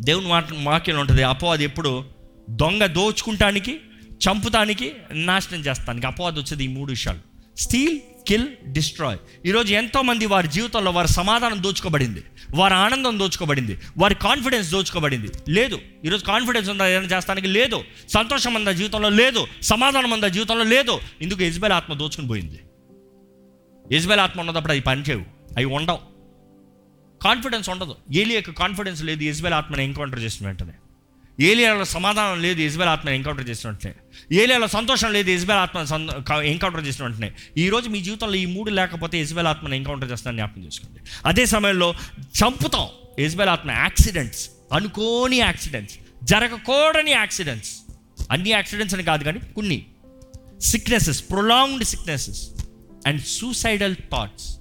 దేవుని మాట వాక్యం ఉంటుంది అపోవాది ఎప్పుడు దొంగ దోచుకుంటానికి చంపుతానికి నాశనం చేస్తానికి. అపవాదం వచ్చేది ఈ మూడు విషయాలు. స్టీల్ కిల్ డిస్ట్రాయ్ ఈరోజు ఎంతోమంది వారి జీవితంలో వారి సమాధానం దోచుకోబడింది. వారి ఆనందం దోచుకోబడింది. వారి కాన్ఫిడెన్స్ దోచుకోబడింది. లేదు. ఈరోజు కాన్ఫిడెన్స్ ఉందా ఏదైనా చేస్తానికి లేదు. సంతోషం ఉందా జీవితంలో లేదు. సమాధానం ఉందా జీవితంలో లేదు. ఇందుకు యజ్బేల్ ఆత్మ దోచుకుని పోయింది. యజ్బేల్ ఆత్మ ఉన్నదప్పుడు అవి పనిచేయవు. అవి ఉండవు. కాన్ఫిడెన్స్ ఉండదు. ఏలియాకు కాన్ఫిడెన్స్ లేదు. యజ్బేల్ ఆత్మని ఎన్కౌంటర్ చేసిన వెంటనే. ఏలియాలో సమాధానం లేదు ఇజ్బేల్ ఆత్మ ఎన్కౌంటర్ చేసిన వెంటనే. ఏలియాలో సంతోషం లేదు ఇజ్బేల్ ఆత్మ ఎన్కౌంటర్ చేసిన వెంటనే. ఈ రోజు మీ జీవితంలో ఈ మూడు లేకపోతే ఇజ్బేల్ ఆత్మను ఎన్కౌంటర్ చేస్తానని జ్ఞాపకం చేసుకోండి. అదే సమయంలో చంపుతాం. ఇజ్బేల్ ఆత్మ యాక్సిడెంట్స్ అనుకోని యాక్సిడెంట్స్ జరగకూడని యాక్సిడెంట్స్. అన్ని యాక్సిడెంట్స్ అని కాదు కానీ కొన్ని. Sicknesses prolonged sicknesses and suicidal thoughts.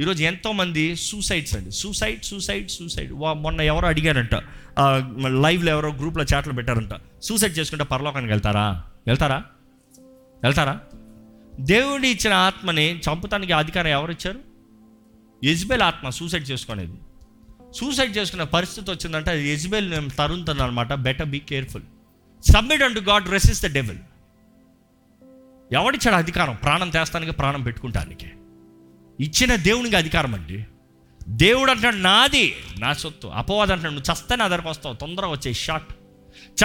ఈరోజు ఎంతోమంది సూసైడ్స్ అండి. సూసైడ్ సూసైడ్ సూసైడ్ మొన్న ఎవరో అడిగారంట. లైవ్లో ఎవరో గ్రూప్లో చాట్లు పెట్టారంట. సూసైడ్ చేసుకుంటే పరలోకానికి వెళ్తారా? వెళ్తారా? వెళ్తారా? దేవుడి ఇచ్చిన ఆత్మని చంపుతానికి అధికారం ఎవరు ఇచ్చారు? యజ్బేల్ ఆత్మ సూసైడ్ చేసుకునేది. సూసైడ్ చేసుకునే పరిస్థితి వచ్చిందంటే అది యజ్బేల్ తరుంతుంది అనమాట better be careful submit and God resist the devil ఎవడిచ్చాడు అధికారం? ప్రాణం తెస్తానికి ప్రాణం పెట్టుకుంటానికి. ఇచ్చిన దేవునికి అధికారం అండి. దేవుడు అంటున్నాడు నాది నా సొత్తు. అపవాదం అంటాడు నువ్వు చస్తే నా దగ్గరకు వస్తావు తొందరగా వచ్చే షాట్.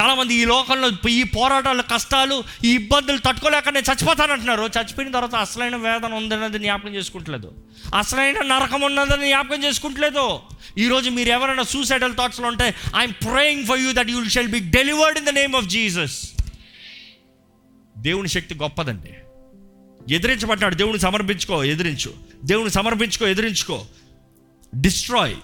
చాలామంది ఈ లోకంలో ఈ పోరాటాలు కష్టాలు ఈ ఇబ్బందులు తట్టుకోలేక నేను చచ్చిపోతానంటున్నారు చచ్చిపోయిన తర్వాత అసలైన వేదన ఉందన్నది జ్ఞాపకం చేసుకుంటలేదు. అసలైన నరకం ఉన్నదని జ్ఞాపకం చేసుకుంటలేదు. ఈరోజు మీరు ఎవరైనా సూసైడల్ థాట్స్లో ఉంటే I'm praying for you that you shall be delivered in the name of Jesus దేవుని శక్తి గొప్పదండి. ఎదిరించబడ్డాడు దేవుని సమర్పించుకో ఎదిరించు. దేవుని సమర్పించుకో ఎదిరించుకో. డిస్ట్రాయ్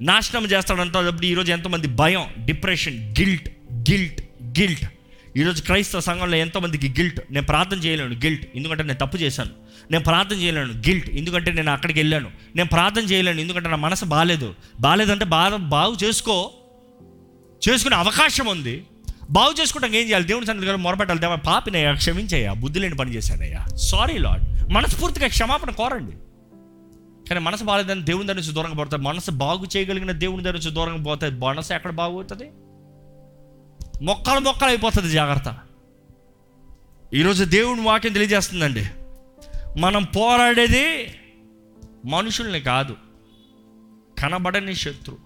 నాశనం చేస్తాడంటే. ఈరోజు ఎంతోమంది భయం డిప్రెషన్ గిల్ట్ గిల్ట్ గిల్ట్ ఈరోజు క్రైస్తవ సంఘంలో ఎంతోమందికి గిల్ట్ నేను ప్రార్థన చేయలేను గిల్ట్ ఎందుకంటే నేను తప్పు చేశాను. నేను ప్రార్థన చేయలేను గిల్ట్ ఎందుకంటే నేను అక్కడికి వెళ్ళాను. నేను ప్రార్థన చేయలేను ఎందుకంటే నా మనసు బాగాలేదు బాగాలేదంటే బాధ బాగు చేసుకో. చేసుకునే అవకాశం ఉంది. బాగు చేసుకుంటాం ఏం చేయాలి? దేవుని సన్నిధిలో మొరపెట్టాలి. దేవా పాపినయ్యా క్షమించయ్యా. బుద్ధి లేని పని చేశానయ్యా. సారీ లాడ్ మనస్ఫూర్తిగా క్షమాపణ కోరండి. కానీ మనసు బాగాలేదని దేవుని దగ్గర నుంచి దూరంగా పోతుంది మనసు బాగు చేయగలిగిన దేవుని దగ్గర నుంచి దూరంగా పోతే మనసు ఎక్కడ బాగుతుంది మొక్కలు మొక్కలు అయిపోతుంది జాగ్రత్త. ఈరోజు దేవుని వాక్యం తెలియజేస్తుందండి. మనం పోరాడేది మనుషుల్ని కాదు కనబడని శత్రు.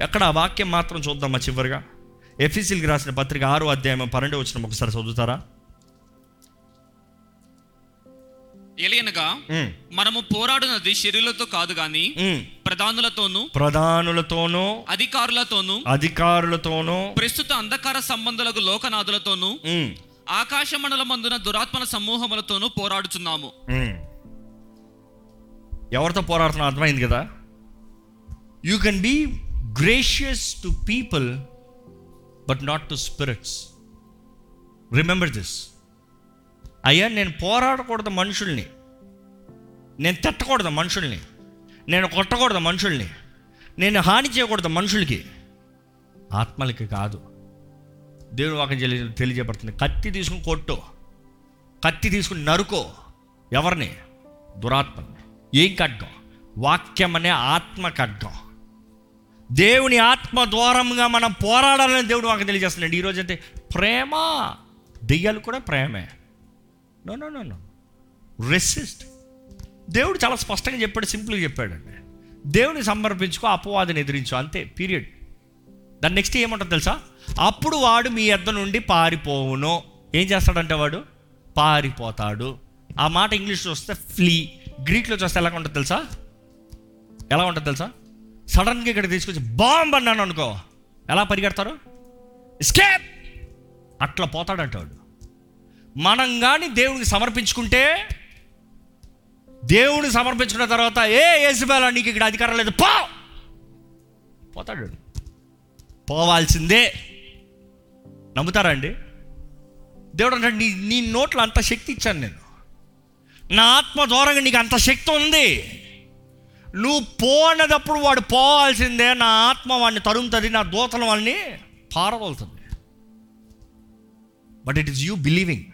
ఎక్కడ ఆ వాక్యం మాత్రం చూద్దామా చివరిగా? ఎఫీసీల్కి రాసిన పత్రిక ఆరో అధ్యాయం పన్నెండు వచ్చిన ఒకసారి చదువుతారా? ఎలియనగా మనము పోరాడునది శరీరులతో కాదు గాని. ప్రధానులతోనూ ప్రధానులతోనూ అధికారులతోనూ అధికారులతోనూ ప్రస్తుత అంధకార సంబంధులకు లోకనాథులతోనూ ఆకాశ మండలమందున దురాత్మల సమూహములతోనూ పోరాడుచున్నాము. ఉమ్. ఎవరితో పోరాడుతున్నా అర్థమైంది కదా? You can be gracious to people but not to spirits remember this అయ్యా నేను పోరాడకూడదు మనుషుల్ని. నేను తిట్టకూడదు మనుషుల్ని. నేను కొట్టకూడదు మనుషుల్ని. నేను హాని చేయకూడదు మనుషులకి. ఆత్మలకి కాదు. దేవుడు వాక్యం తెలియ తెలియజేయబడుతుంది. కత్తి తీసుకుని కొట్టు. కత్తి తీసుకుని నరుకో. ఎవరిని? దురాత్మని. ఏం ఖడ్గం? వాక్యం అనే ఆత్మ ఖడ్గం. దేవుని ఆత్మ ద్వారంగా మనం పోరాడాలని దేవుడు మాకు తెలియజేస్తున్నాడు. ఈరోజు అంటే ప్రేమ. దెయ్యాలు కూడా ప్రేమే. No no no no resist దేవుడు చాలా స్పష్టంగా చెప్పాడు సింపుల్గా చెప్పాడండి. దేవుని సమర్పించుకో అపవాదిని ఎదిరించు అంతే పీరియడ్ దాని నెక్స్ట్ ఏమంటుంది తెలుసా? అప్పుడు వాడు మీ ఎద్ద నుండి పారిపోవును. ఏం చేస్తాడంటే వాడు? పారిపోతాడు. ఆ మాట ఇంగ్లీష్లో వస్తే ఫ్లీ గ్రీక్లో చూస్తే ఎలా ఉంటుంది తెలుసా? ఎలా ఉంటుంది తెలుసా? సడన్గా ఇక్కడ తీసుకొచ్చి బాంబ్ అన్నాను అనుకో. ఎలా పరిగెడతారు? స్కేప్ అట్లా పోతాడంటే వాడు. మనం కానీ దేవునికి సమర్పించుకుంటే దేవుని సమర్పించుకున్న తర్వాత ఏ ఏసుబేలా నీకు ఇక్కడ అధికారం లేదు పో! పోతాడు. పోవాల్సిందే. నమ్ముతారా అండి? దేవుడు అంటాడు నీ నీ నోట్లో అంత శక్తి ఇచ్చాను నేను. నా ఆత్మ ద్వారంగా నీకు అంత శక్తి ఉంది. నువ్వు పో అన్నదప్పుడు వాడు పోవాల్సిందే. నా ఆత్మ వాడిని తరుముతుంది నా దూతల వాళ్ళని పారవలుతుంది but it is you believing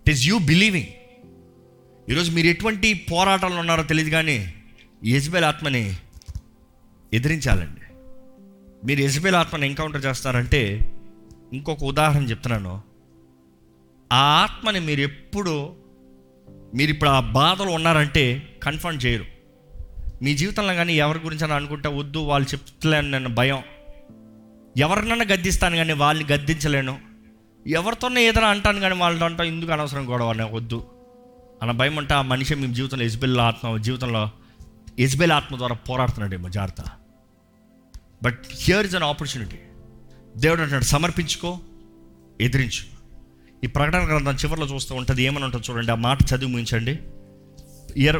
it is you believing ఈరోజు మీరు ఎటువంటి పోరాటాలు ఉన్నారో తెలియదు కానీ యజ్బేల్ ఆత్మని ఎదిరించాలండి. మీరు యజ్బేల్ ఆత్మని ఎన్కౌంటర్ చేస్తారంటే ఇంకొక ఉదాహరణ చెప్తున్నాను. ఆ ఆత్మని మీరు ఎప్పుడు మీరు ఇప్పుడు ఆ బాధలు ఉన్నారంటే కన్ఫర్మ్ చేయరు. మీ జీవితంలో కానీ ఎవరి గురించి అని అనుకుంటే వద్దు వాళ్ళు చెప్తలేను నేను భయం. ఎవరినన్నా గద్దిస్తాను కానీ వాళ్ళని గద్దించలేను. ఎవరితోనే ఏదైనా అంటాను కానీ వాళ్ళతో అంటాం ఎందుకు అనవసరం గొడవ? నేను వద్దు. అన్న భయం అంటే ఆ మనిషి మీ జీవితంలో ఎజ్బెల్ ఆత్మ జీవితంలో ఎజ్బెల్ ఆత్మ ద్వారా పోరాడుతున్నాడేమో జాగ్రత్త. But here is an opportunity దేవుడు అంటాడు సమర్పించుకో ఎదిరించు. ఈ ప్రకటన గ్రంథం చివరిలో చూస్తూ ఉంటుంది ఏమని ఉంటుంది చూడండి ఆ మాట చదివి ముగించండి. ఇర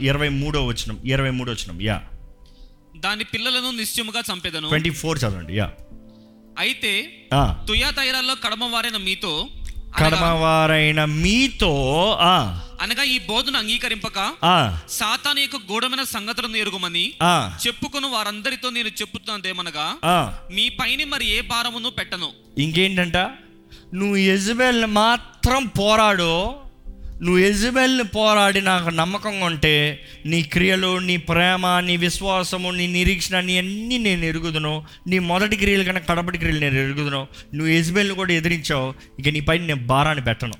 ఇరవై మూడో వచ్చినం ఇరవై మూడో వచ్చినం యా. దాని పిల్లలను నిశ్చయముగా చంపేదను. ట్వంటీ ఫోర్ చదవండి యా. అయితే ఆ. తుయా తైరాల్లో కడమ వారైన మీతో కడమవారైన మీతో ఆ, అనగా ఈ బోధను అంగీకరింపక ఆ, సాతాను యొక్క గూఢమైన సంగతులను ఎరుగుమని ఆ, చెప్పుకుని వారందరితో నేను చెప్పుతున్నదేమనగా ఆ. మీ పైన మరి ఏ భారమును పెట్టను? ఇంకేంటంట? నువ్వు ఎజబెల్ని మాత్రం పోరాడు. నువ్వు ఎజబెల్ని పోరాడి నాకు నమ్మకంగా ఉంటే నీ క్రియలు నీ ప్రేమ నీ విశ్వాసము నీ నిరీక్షణ నీ అన్నీ నేను ఎరుగుదును. నీ మొదటి క్రియలు కన్నా కడపటి క్రియలు నేను ఎరుగుదును. నువ్వు ఎజబెల్ని కూడా ఎదిరించావు. ఇక నీ పైన నేను భారాన్ని పెట్టను.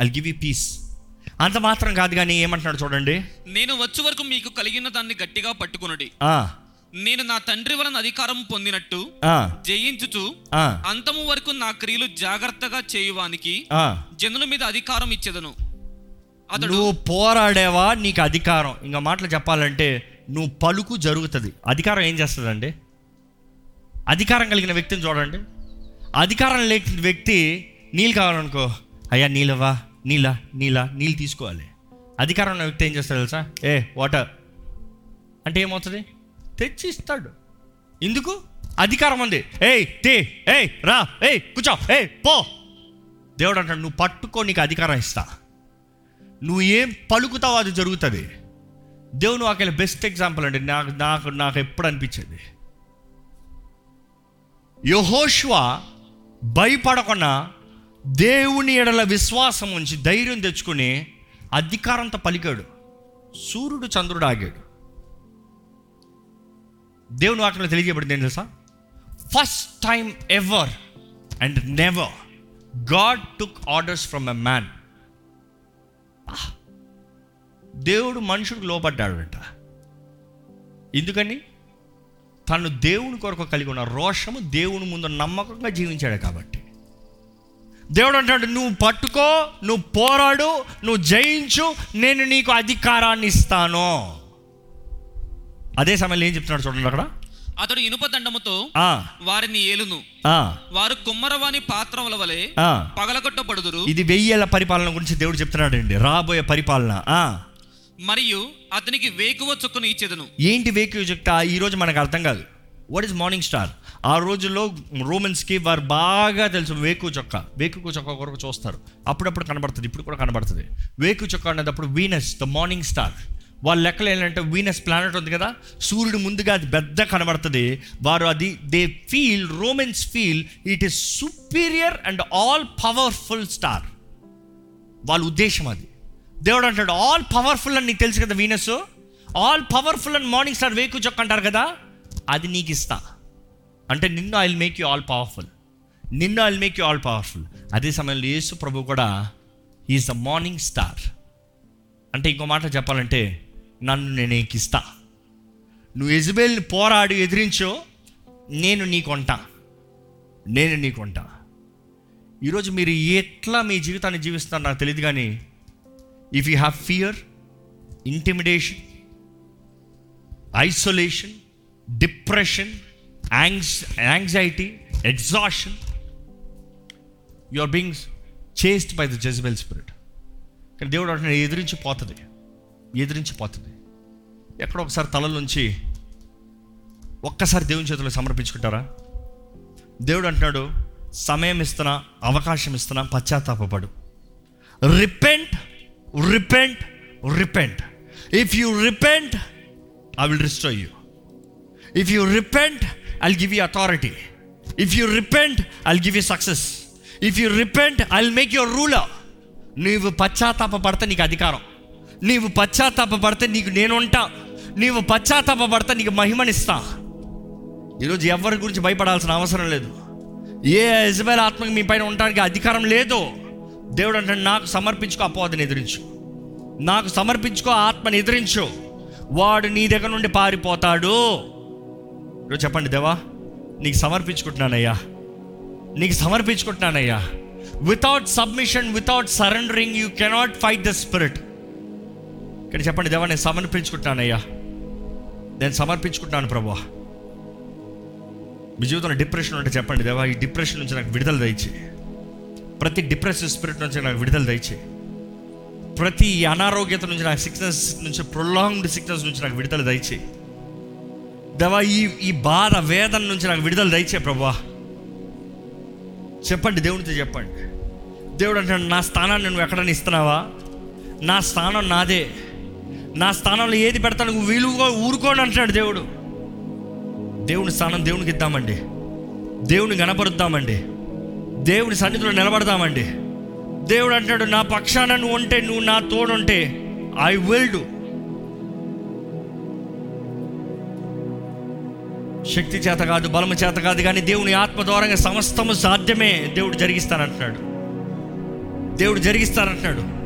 ఐ గివ్ యూ పీస్ అంత మాత్రం కాదు కానీ ఏమంటున్నాడు చూడండి? నేను వచ్చే వరకు మీకు కలిగిన దాన్ని గట్టిగా పట్టుకునడి. ఆ, నేను నా తండ్రి వలన అధికారం పొందినట్టు జయించుచు అంతము వరకు నా క్రియలు జాగ్రత్తగా చేయువానికి. జనుల మీద అధికారం ఇచ్చేదను. అతడు నువ్వు పోరాడేవా నీకు అధికారం? ఇంకా మాటలు చెప్పాలంటే నువ్వు పలుకు జరుగుతుంది. అధికారం ఏం చేస్తుందండి? అధికారం కలిగిన వ్యక్తిని చూడండి. అధికారం లేని వ్యక్తి నీళ్ళు కావాలనుకో అయ్యా నీళ్ళవా నీళ్ళ నీళ్ళ నీళ్ళు తీసుకోవాలి. అధికారం ఉన్న వ్యక్తి ఏం చేస్తాడు తెలుసా? ఏ వాటర్. అంటే ఏమవుతుంది? తెచ్చి ఇస్తాడు ఎందుకు? అధికారం ఉంది ఏయ్ తే ఏయ్ రా ఏయ్ కూర్చో ఏయ్ పో. దేవుడు అంటాడు నువ్వు పట్టుకో నీకు అధికారం ఇస్తా. నువ్వు ఏం పలుకుతావో అది జరుగుతుంది. దేవుడు వాక్యాల బెస్ట్ ఎగ్జాంపుల్ అండి. నాకు నాకు నాకు ఎప్పుడు అనిపించేది? యహోష్వా భయపడకుండా దేవుని ఎడల విశ్వాసం ఉంచి ధైర్యం తెచ్చుకుని అధికారంతో పలికాడు. సూర్యుడు చంద్రుడు ఆగాడు. దేవుని వాక్యంలో తెలియజేయబడింది ఏం తెలుసా? First time ever and never God took orders from a man దేవుడు మనుషుడికి లోపడ్డాడంట ఎందుకని? తను దేవుని కొరకు కలిగి ఉన్న రోషము దేవుని ముందు నమ్మకంగా జీవించాడు కాబట్టి. దేవుడు అంటాడు నువ్వు పట్టుకో నువ్వు పోరాడు నువ్వు జయించు నేను నీకు అధికారాన్ని ఇస్తాను. అదే సమయంలో ఏం చెప్తున్నాడు చూడండి అక్కడ. అతడు ఇనుప దండముతో వారిని ఏలును. వారు కుమ్మరవాని పాత్రముల వలె. పగలగొట్టబడుదురు. ఇది వెయ్యేళ్ళ పరిపాలన గురించి దేవుడు చెప్తున్నాడు అండి రాబోయే పరిపాలన. మరియు అతనికి వేకువ చొక్కను ఇచ్చేదను. ఏంటి వేక్యూ చెప్తా ఈరోజు మనకు అర్థం కాదు. వాట్ ఇస్ మార్నింగ్ స్టార్ ఆ రోజుల్లో రోమన్స్కి వారు బాగా తెలుసు వేకు చొక్క. వేకు చొక్క కొరకు చూస్తారు. అప్పుడప్పుడు కనబడుతుంది. ఇప్పుడు కూడా కనబడుతుంది. వేకు చొక్క అనేటప్పుడు వీనస్ ద మార్నింగ్ స్టార్ వాళ్ళ లెక్కలు ఏంటంటే వీనస్ ప్లానెట్ ఉంది కదా సూర్యుడు ముందుగా అది పెద్ద కనబడుతుంది. వారు అది they feel Romans feel it is superior and all powerful star వాళ్ళ ఉద్దేశం అది. దేవుడు అంటాడు ఆల్ పవర్ఫుల్ అని నీకు తెలుసు కదా Venus? All powerful and morning star వేకు చొక్క అంటారు కదా అది నీకు ఇస్తా. అంటే నిన్ను I make you all powerful నిన్ను I make you all powerful అదే సమయంలో యేసు ప్రభు కూడా ఈజ్ ద మార్నింగ్ స్టార్ అంటే ఇంకో మాట చెప్పాలంటే నన్ను నేను నీకు ఇస్తా నువ్వు ఎజబేల్ని పోరాడి ఎదిరించో నేను నీకొంటా. నేను నీకొంటా. ఈరోజు మీరు ఎట్లా మీ జీవితాన్ని జీవిస్తారో నాకు తెలియదు కానీ if you have fear intimidation isolation depression angst anxiety exhaustion you are being chased by the Jezebel spirit కానీ దేవుడు అంటే ఎదిరించి పోతుంది. ఎదిరించిపోతుంది. ఎక్కడో ఒకసారి తల నుంచి ఒక్కసారి దేవుని చేతుల్లో సమర్పించుకుంటారా? దేవుడు అంటున్నాడు సమయం ఇస్తున్నా అవకాశం ఇస్తున్నా పశ్చాత్తాపడు repent repent repent if you repent I will restore you if you repent I'll give you authority if you repent I'll give you success if you repent I'll make your ruler నీవు పశ్చాత్తాప పడితే నీకు అధికారం. నీవు పశ్చాత్తాప పడితే నీకు నేనుంటా. నీవు పశ్చాత్తాప పడితే నీకు మహిమనిస్తా. ఈరోజు ఎవరి గురించి భయపడాల్సిన అవసరం లేదు. ఏ యజమాన్ ఆత్మకి మీ పైన ఉండడానికి అధికారం లేదు దేవుడు అంటే నాకు సమర్పించుకో అపోదని ఎదిరించు. నాకు సమర్పించుకో ఆత్మని ఎదిరించు. వాడు నీ దగ్గర నుండి పారిపోతాడు. ఈరోజు చెప్పండి దేవా నీకు సమర్పించుకుంటున్నానయ్యా. నీకు సమర్పించుకుంటున్నానయ్యా. Without submission without surrendering you cannot fight the spirit ఇక్కడ చెప్పండి దేవా నేను సమర్పించుకుంటున్నానయ్యా. నేను సమర్పించుకుంటున్నాను ప్రభా మీ జీవితంలో డిప్రెషన్ ఉంటే చెప్పండి దేవా ఈ డిప్రెషన్ నుంచి నాకు విడుదల దయచి ప్రతి డిప్రెసివ్ స్పిరిట్ నుంచి నాకు విడుదల దయచి ప్రతి అనారోగ్యత నుంచి నాకు సిక్నెస్ నుంచి ప్రొలాంగ్డ్ సిక్నెస్ నుంచి నాకు విడుదల దయచి దేవా ఈ ఈ బాధ వేదన నుంచి నాకు విడుదల దయచే ప్రభా చెప్పండి దేవునితో చెప్పండి. దేవుడు అంటే నా స్థానాన్ని నువ్వు ఎక్కడైనా ఇస్తున్నావా? నా స్థానం నాదే. నా స్థానంలో ఏది పెడతాను నువ్వు వీలుగా ఊరుకోండి అంటున్నాడు దేవుడు. దేవుని స్థానం దేవునికి ఇద్దామండి. దేవుని గణపరుద్దామండి. దేవుని సన్నిధిలో నిలబడదామండి. దేవుడు అంటున్నాడు నా పక్షాన నువ్వు ఉంటే నువ్వు నా తోడుంటే ఐ విల్ డూ శక్తి చేత కాదు బలము చేత కాదు కానీ దేవుని ఆత్మ ద్వారంగా సమస్తము సాధ్యమే దేవుడు జరిగిస్తానంటున్నాడు. దేవుడు జరిగిస్తానంటున్నాడు.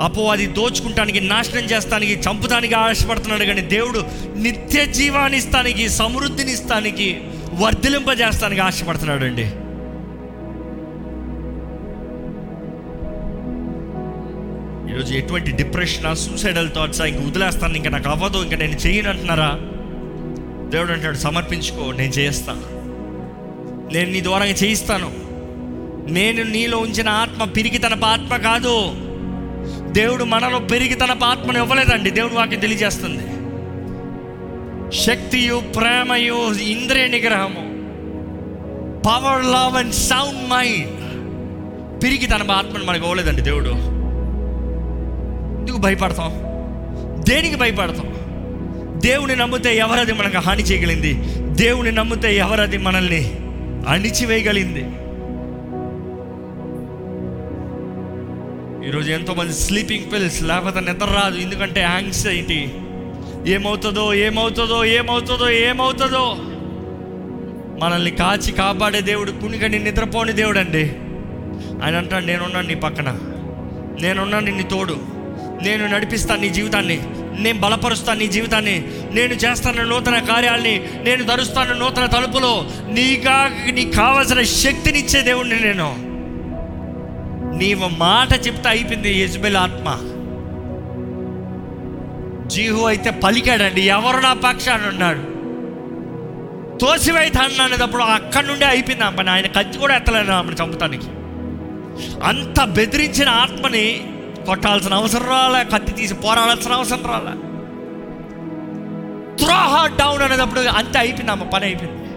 అపవాది దోచుకుంటానికి నాశనం చేస్తానికి చంపుతానికి ఆశపడుతున్నాడు కానీ దేవుడు నిత్య జీవాన్ని ఇస్తానికి సమృద్ధిని ఇస్తానికి వర్ధిలింపజేస్తానికి ఆశపడుతున్నాడు అండి ఈరోజు ఎటువంటి డిప్రెషన్ సూసైడల్ థాట్స్ ఇంక వదిలేస్తాను ఇంకా నాకు అవ్వదు ఇంకా నేను చేయను అంటున్నారా? దేవుడు అంటాడు సమర్పించుకో నేను చేయిస్తాను నేను నీ ద్వారా చేయిస్తాను. నేను నీలో ఉంచిన ఆత్మ పిరికి తన ఆత్మ కాదు. దేవుడు మనలో పెరిగి తన ఆత్మను ఇవ్వలేదండి. దేవుడు వాక్యం తెలియజేస్తుంది. శక్తియు ప్రేమయు ఇంద్రియ నిగ్రహము power love and sound mind పెరిగి తన ఆత్మను మనకు ఇవ్వలేదండి దేవుడు. ఎందుకు భయపడతాం? దేనికి భయపడతాం? దేవుని నమ్మితే ఎవరది మనకు హాని చేయగలిగింది? దేవుని నమ్మితే ఎవరది మనల్ని అణిచివేయగలిగింది? ఈరోజు ఎంతోమంది స్లీపింగ్ పిల్స్ లేకపోతే నిద్ర రాదు ఎందుకంటే యాంగ్జైటీ ఏమవుతుందో ఏమవుతుందో ఏమవుతుందో ఏమవుతుందో. మనల్ని కాచి కాపాడే దేవుడు కునికని నిద్రపోని దేవుడు అండి ఆయన అంటాడు నేనున్నాను నీ పక్కన. నేనున్నాను నీ తోడు. నేను నడిపిస్తాను నీ జీవితాన్ని. నేను బలపరుస్తాను నీ జీవితాన్ని. నేను చేస్తాను నూతన కార్యాలని. నేను ధరుస్తాను నూతన తలుపులో. నీకా నీకు కావలసిన శక్తినిచ్చే దేవుడిని నేను. నీవు మాట చెప్తే అయిపోయింది యజ్బెల్ ఆత్మ. జీహు అయితే పలికాడండి ఎవరు నా పక్షాన్ని ఉన్నాడు? తోసివైతే అన్నప్పుడు అక్కడి నుండే అయిపోయింది ఆ పని. ఆయన కత్తి కూడా ఎత్తలేను ఆమెను చంపుతానికి అంత బెదిరించిన ఆత్మని కొట్టాల్సిన అవసరం రాలే కత్తి తీసి పోరాడాల్సిన అవసరం రాలే. త్రో హార్ట్ డౌన్ అనేటప్పుడు అంతే అయిపోయింది ఆమె పని అయిపోయింది.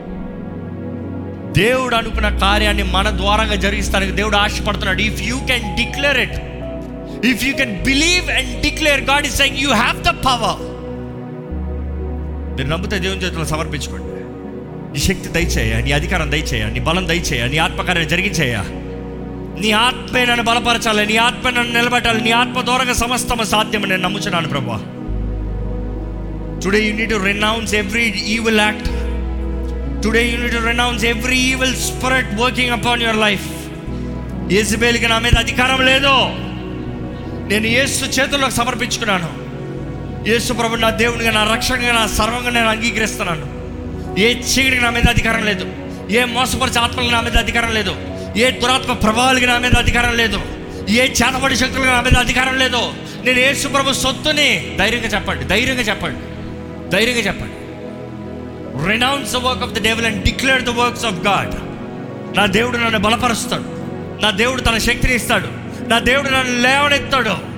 దేవుడు అనుకున్న కార్యాన్ని మన ద్వారంగా జరిగిస్తానికి దేవుడు ఆశపడుతున్నాడు. If you can declare it if you can believe and declare God is saying you have the power మీరు నమ్మితే దేవుని చేతులు సమర్పించుకోండి. నీ శక్తి దయచేయ నీ అధికారం దయచేయ నీ బలం దయచేయ నీ ఆత్మకార్యం జరిగించేయ. నీ ఆత్మే నన్ను బలపరచాలి నీ ఆత్మ నన్ను నిలబెట్టాలి నీ ఆత్మ ద్వారంగా సమస్తమ సాధ్యం నేను నమ్ముచున్నాను ప్రభా today you need to renounce every evil act today you to renounce every evil spirit working upon your life ఏసుబేలికి నా మీద అధికారం లేదు నేను ఏసు చేతుల్లోకి సమర్పించుకున్నాను. యేసు ప్రభు నా దేవునిగా నా రక్షణగా నా సర్వంగా నేను అంగీకరిస్తున్నాను. ఏ చీకటికి నా మీద అధికారం లేదు. ఏ మోసపరిచే ఆత్మలకు నా మీద అధికారం లేదు. ఏ దురాత్మ ప్రభావాలకి నా మీద అధికారం లేదు. ఏ చేతపడి శక్తులకు నా మీద అధికారం లేదు. నేను యేసు ప్రభు సొత్తుని ధైర్యంగా చెప్పండి ధైర్యంగా చెప్పండి ధైర్యంగా చెప్పండి. Renounce the work of the devil and declare the works of God నా దేవుడు నన్ను బలపరుస్తాడు. నా దేవుడు తన శక్తిని ఇస్తాడు. నా దేవుడు నన్ను లేవనెత్తాడు.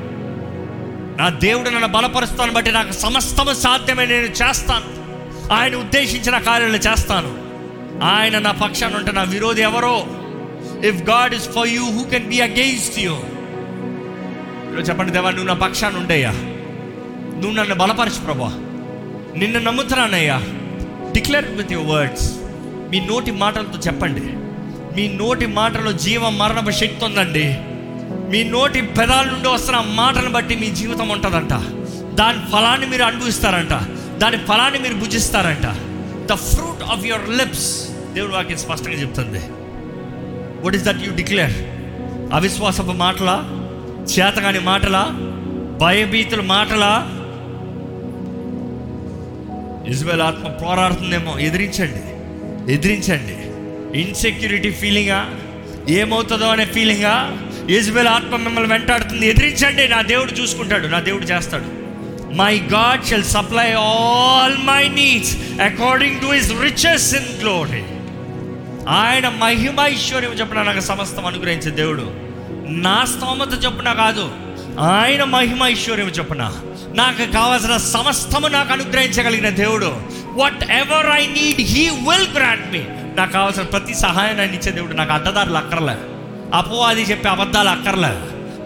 నా దేవుడు నన్ను బలపరుస్తాను బట్టి నాకు సమస్తము సాధ్యమే. నేను చేస్తాను. ఆయన ఉద్దేశించిన కార్యాలు చేస్తాను. ఆయన నా పక్షాన ఉంటే నా విరోధి ఎవరో? If God is for you who can be against you ఈరోజు చెప్పండి దేవా నువ్వు నా పక్షాన ఉండయ్యా. నువ్వు నన్ను బలపరచు ప్రభా. నిన్ను నమ్ముతున్నానయ్యా. డిక్లేర్ విత్ యువర్ వర్డ్స్ మీ నోటి మాటలతో చెప్పండి. మీ నోటి మాటలో జీవ మరణపు శక్తి ఉందండి. మీ నోటి పెదాల నుండి వస్తున్న మాటను బట్టి మీ జీవితం ఉంటుందంట. దాని ఫలాన్ని మీరు అనుభవిస్తారంట. దాని ఫలాన్ని మీరు భుజిస్తారంట. The fruit of your lips దేవుడు వాక్యం స్పష్టంగా చెప్తుంది. What is that you declare అవిశ్వాసపు మాటలా? చేతగాని మాటలా? భయభీతుల మాటలా? ఇజ్రాయల్ ఆత్మ పోరాడుతుందేమో ఎదిరించండి. ఎదిరించండి. ఇన్సెక్యూరిటీ ఫీలింగా ఏమవుతుందో అనే ఫీలింగా ఇజ్రాయల్ ఆత్మ మిమ్మల్ని వెంటాడుతుంది. ఎదిరించండి. నా దేవుడు చూసుకుంటాడు. నా దేవుడు చేస్తాడు. My God shall supply all my needs according to his riches in glory ఆయన మహిమ ఈశ్వర్యం చెప్పిన నాకు సమస్తం అనుగ్రహించే దేవుడు. నా స్తోమత చొప్పున కాదు. ఆయన మహిమ ఐశ్వర్యం చొప్పున. నాకు కావాల్సిన సమస్తము నాకు అనుగ్రహించగలిగిన దేవుడు. Whatever I need he will grant me నాకు కావాల్సిన ప్రతి సహాయం ఆయన ఇచ్చే దేవుడు. నాకు అడ్డదారులు అక్కర్లే. అపవాది చెప్పే అబద్ధాలు అక్కర్లే.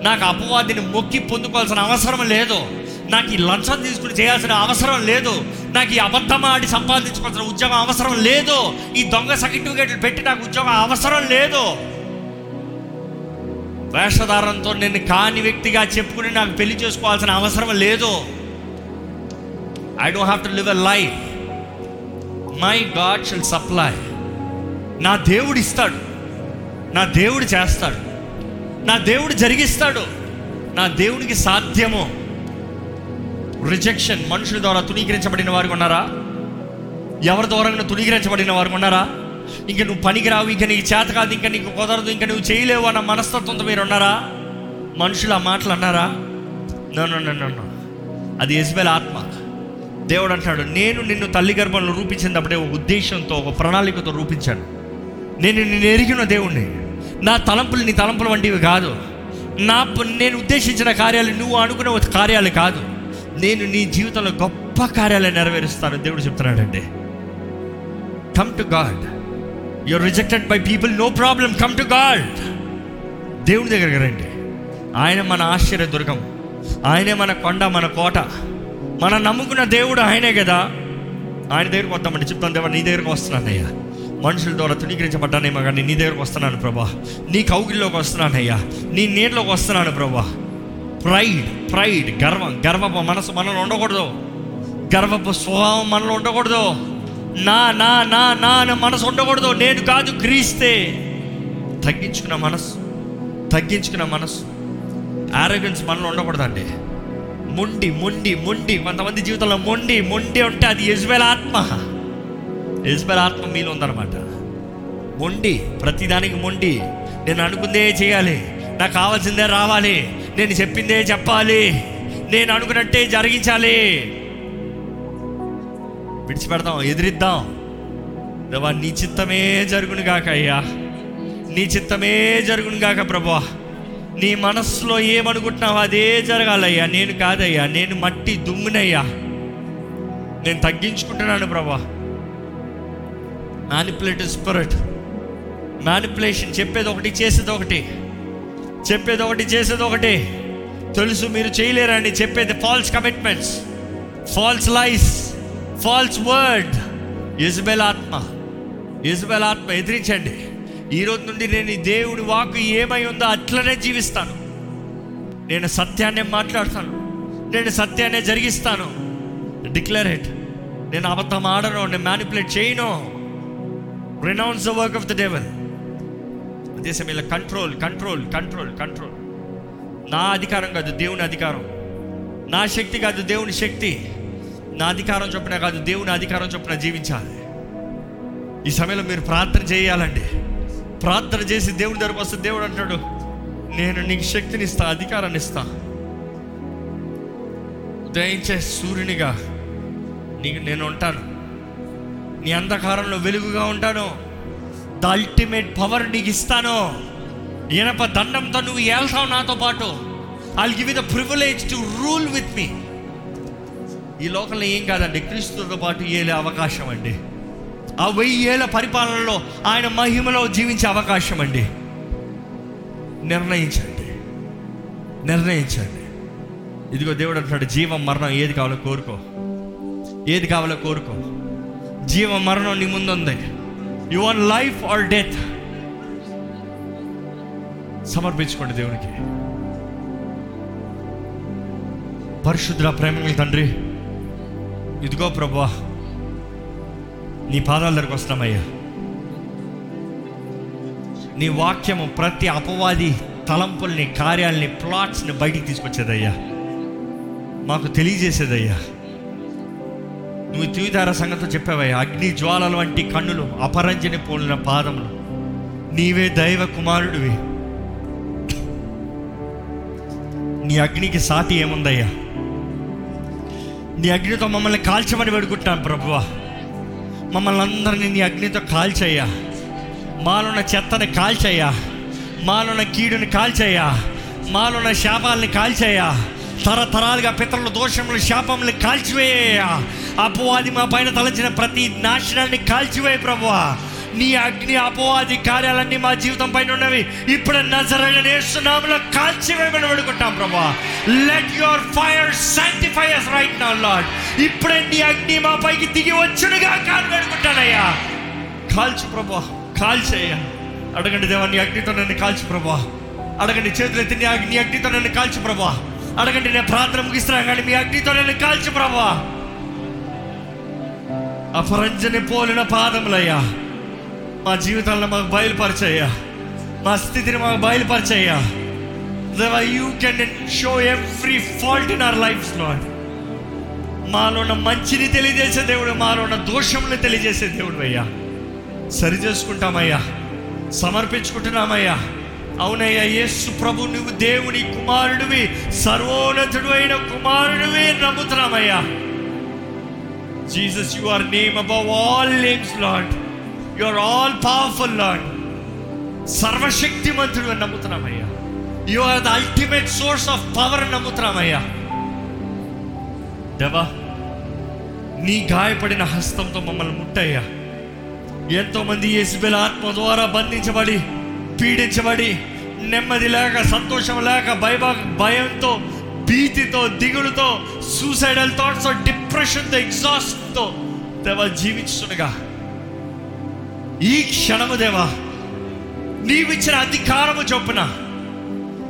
నాకు అపవాదిని మొక్కి పొందుకోవాల్సిన అవసరం లేదు. నాకు ఈ లంచం తీసుకుని చేయాల్సిన అవసరం లేదు. నాకు ఈ అబద్ధం ఆడి సంపాదించుకోవాల్సిన ఉద్యోగం అవసరం లేదు. ఈ దొంగ సర్టిఫికేట్లు పెట్టి నాకు ఉద్యోగం అవసరం లేదు. వేషధారంతో నేను కాని వ్యక్తిగా చెప్పుకుని నాకు పెళ్ళి చేసుకోవాల్సిన అవసరం లేదు. I don't have to live a life my God shall supply నా దేవుడు ఇస్తాడు. నా దేవుడు చేస్తాడు. నా దేవుడు జరిగిస్తాడు. నా దేవునికి సాధ్యము. రిజెక్షన్ మనుషుల ద్వారా తునీకరించబడిన వారు ఉన్నారా? ఎవరి ద్వారా తునీకరించబడిన వారు ఉన్నారా? ఇంక నువ్వు పనికిరావు ఇంక నీకు చేత కాదు ఇంకా నీకు కుదరదు ఇంకా నువ్వు చేయలేవు అన్న మనస్తత్వంతో మీరు ఉన్నారా మనుషులు ఆ మాటలు అన్నారా? నన్ను అది యజ్బెల్ ఆత్మ. దేవుడు అంటాడు నేను నిన్ను తల్లి గర్భంలో రూపించినప్పుడే ఒక ఉద్దేశంతో ఒక ప్రణాళికతో రూపించాను. నేను నిన్ను ఎరిగిన దేవుణ్ణి. నా తలంపులు నీ తలంపులు వంటివి కాదు. నా నేను ఉద్దేశించిన కార్యాలు నువ్వు అనుకునే ఒక కార్యాలు కాదు. నేను నీ జీవితంలో గొప్ప కార్యాలు నెరవేరుస్తాను. దేవుడు చెప్తున్నాడండి. Come to God you're rejected by people no problem come to God దేవుని దగ్గరికి రండి. ఆయన మన ఆశ్చర్య దుర్గం. ఆయనే మన కొండ మన కోట. మనం నమ్ముకున్న దేవుడు ఆయనే కదా. ఆయన దగ్గరికి వద్దామండి. చెప్తాను దేవా నీ దగ్గరకు వస్తున్నానయ్యా. మనుషుల ద్వారా తుణీకరించబడ్డానేమో కానీ నీ దగ్గరకు వస్తున్నాను ప్రభా. నీ కౌగిల్లోకి వస్తున్నానయ్యా. నీ నీటిలోకి వస్తున్నాను ప్రభా. ప్రైడ్ ప్రైడ్ గర్వం గర్వపు మనసు మనలో ఉండకూడదు. గర్వపు స్వభావం మనలో ఉండకూడదు. నా నా నా నా అనే మనసు ఉండకూడదు. నేను కాదు క్రీస్తే. తగ్గించుకున్న మనసు. తగ్గించుకున్న మనసు. ఆరోగ్యన్స్ మనలో ఉండకూడదండి. మొండి మొండి మొండి. కొంతమంది జీవితంలో మొండి మొండి ఉంటే అది యజ్బెల్ ఆత్మ. యజ్బెల్ ఆత్మ మీలో ఉందన్నమాట. మొండి ప్రతిదానికి మొండి. నేను అనుకుందే చేయాలి. నాకు కావాల్సిందే రావాలి. నేను చెప్పిందే చెప్పాలి. నేను అనుకున్నట్టే జరిగించాలి. విడిచిపెడదాం ఎదిరిద్దాం. దేవా నీ చిత్తమే జరుగును గాక అయ్యా. నీ చిత్తమే జరుగును గాక ప్రభా. నీ మనస్సులో ఏమనుకుంటున్నావు అదే జరగాలయ్యా. నేను కాదయ్యా నేను మట్టి దుమ్మునయ్యా. నేను తగ్గించుకుంటున్నాను ప్రభా. మ్యానిపులేటివ్ స్పిరిట్ మ్యానిపులేషన్ చెప్పేది ఒకటి చేసేది ఒకటి. చెప్పేది ఒకటి చేసేది ఒకటి. తెలుసు మీరు చేయలేరని చెప్పేది false commitments false life false word. Jezebel ఆత్మ. ఇజ్బెల్ ఆత్మ ఎదిరించండి. ఈ రోజు నుండి నేను ఈ దేవుడి వాకు ఏమై ఉందో అట్లనే జీవిస్తాను. నేను సత్యాన్నే మాట్లాడతాను. నేను సత్యాన్నే జరిగిస్తాను. డిక్లేర్ ఇట్ నేను అబద్ధం ఆడను నేను మ్యానిపులేట్ చేయను. Renounce the work of the devil అదే సమయంలో కంట్రోల్ కంట్రోల్ కంట్రోల్ కంట్రోల్ నా అధికారం కాదు దేవుని అధికారం. నా శక్తి కాదు దేవుని శక్తి. నా అధికారం చొప్పున కాదు దేవుని అధికారం చొప్పున జీవించాలి. ఈ సమయంలో మీరు ప్రార్థన చేయాలండి. ప్రార్థన చేసి దేవుని దగ్గరకు వస్తే దేవుడు అంటాడు నేను నీకు శక్తిని ఇస్తా అధికారాన్ని ఇస్తా. దయించే సూర్యునిగా నీకు నేను ఉంటాను. నీ అంధకారంలో వెలుగుగా ఉంటాను. ద అల్టిమేట్ పవర్ నీకు ఇస్తాను. ఇనప దండంతో నువ్వు ఏళ్తావు నాతో పాటు. I give the privilege to rule with me ఈ లోకంలో ఏం కాదండి క్రీస్తుతో పాటు ఏలే అవకాశం అండి ఆ వెయ్యి ఏళ్ళ పరిపాలనలో ఆయన మహిమలో జీవించే అవకాశం అండి నిర్ణయించండి. నిర్ణయించండి. ఇదిగో దేవుడు అంటున్నాడు జీవం మరణం ఏది కావాలో కోరుకో. ఏది కావాలో కోరుకో. జీవ మరణం నీ ముందుంది. You want life or death సమర్పించుకోండి దేవునికి. పరిశుద్ధ ప్రేమ తండ్రి. ఇదిగో ప్రభా నీ పాదాల దగ్గరకు వస్తున్నామయ్యా. నీ వాక్యము ప్రతి అపవాది తలంపుల్ని కార్యాలని ప్లాట్స్ని బయటికి తీసుకొచ్చేదయ్యా. మాకు తెలియజేసేదయ్యా. నువ్వు తివిధార సంగతితో చెప్పావయ్యా అగ్ని జ్వాలల వంటి కన్నులు అపరంజని పోలిన పాదములు. నీవే దైవ కుమారుడివి. నీ అగ్నికి సాటి ఏముందయ్యా? నీ అగ్నితో మమ్మల్ని కాల్చమని వేడుకుంటాను ప్రభువా. మమ్మల్ని అందరినీ నీ అగ్నితో కాల్చయ్యా. మాలున్న చెత్తని కాల్చయ్యా. మాలున్న కీడుని కాల్చయ్యా. మాలున్న శాపాలని కాల్చయ్యా. తరతరాలుగా పితరుల దోషములు శాపములు కాల్చివేయ అపవాది మా పైన తలచిన ప్రతి నాశనాన్ని కాల్చివేయ ప్రభువా. నీ అగ్ని అపవాది కార్యాలన్నీ మా జీవితం పైన ఉన్నవి. ఇప్పుడు నజరనేస్తున్నాములో కాల్చివేయమని వేడుకుంటాం ప్రభా. Let your fire sanctify us right now Lord ఇప్పుడే నీ అగ్ని మా పైకి దిగి వచ్చునుగా కాలు వేడుకుంటానయ్యా కాల్చు ప్రభా కాల్చేయ్యా. అడగండి దేవా నీ అగ్నితో నన్ను కాల్చు ప్రభా. అడగండి చేతులు ఎత్తి నీ అగ్ని అగ్నితో నన్ను కాల్చు ప్రభా. అడగండి నేను ప్రార్థన ముగిస్తున్నాను కానీ మీ అగ్నితో నన్ను కాల్చు ప్రభా. అపరంజని పోలిన పాదములయ్యా. మా జీవితాలను మాకు బయలుపరచయ్యా. మా స్థితిని మాకు బయలుపరచయ్యా. You can show every fault in our life Lord మాలో ఉన్న మంచిని తెలియజేసే దేవుడు మాలో ఉన్న దోషములు తెలియజేసే దేవుడు అయ్యా. సరి చేసుకుంటామయ్యా. సమర్పించుకుంటున్నామయ్యా. అవునయ్యా యేసు ప్రభు నువ్వు దేవుని కుమారుడివి సర్వోన్నతుడు అయిన కుమారుడివి నమ్ముతున్నామయ్యా. Jesus you are name above all names Lord you are all powerful Lord సర్వశక్తిమంతుడు అని నమ్ముతున్నామయ్యా you are the ultimate source of power అని నమ్ముతున్నామయ్యా దేవా నీ గాయపడిన హస్తంతో మమ్మల్ని ముట్టయ్యా. ఎంతో మంది యేసుబెల ఆత్మ ద్వారా బంధించబడి పీడించబడి నెమ్మది లేక సంతోషం లేక భయ భయంతో భీతితో దిగులుతో సూసైడల్ థాట్స్తో డిప్రెషన్తో ఎగ్జాస్ట్తో దేవా జీవించుగా ఈ క్షణము దేవా నీవిచ్చిన అధికారము చొప్పున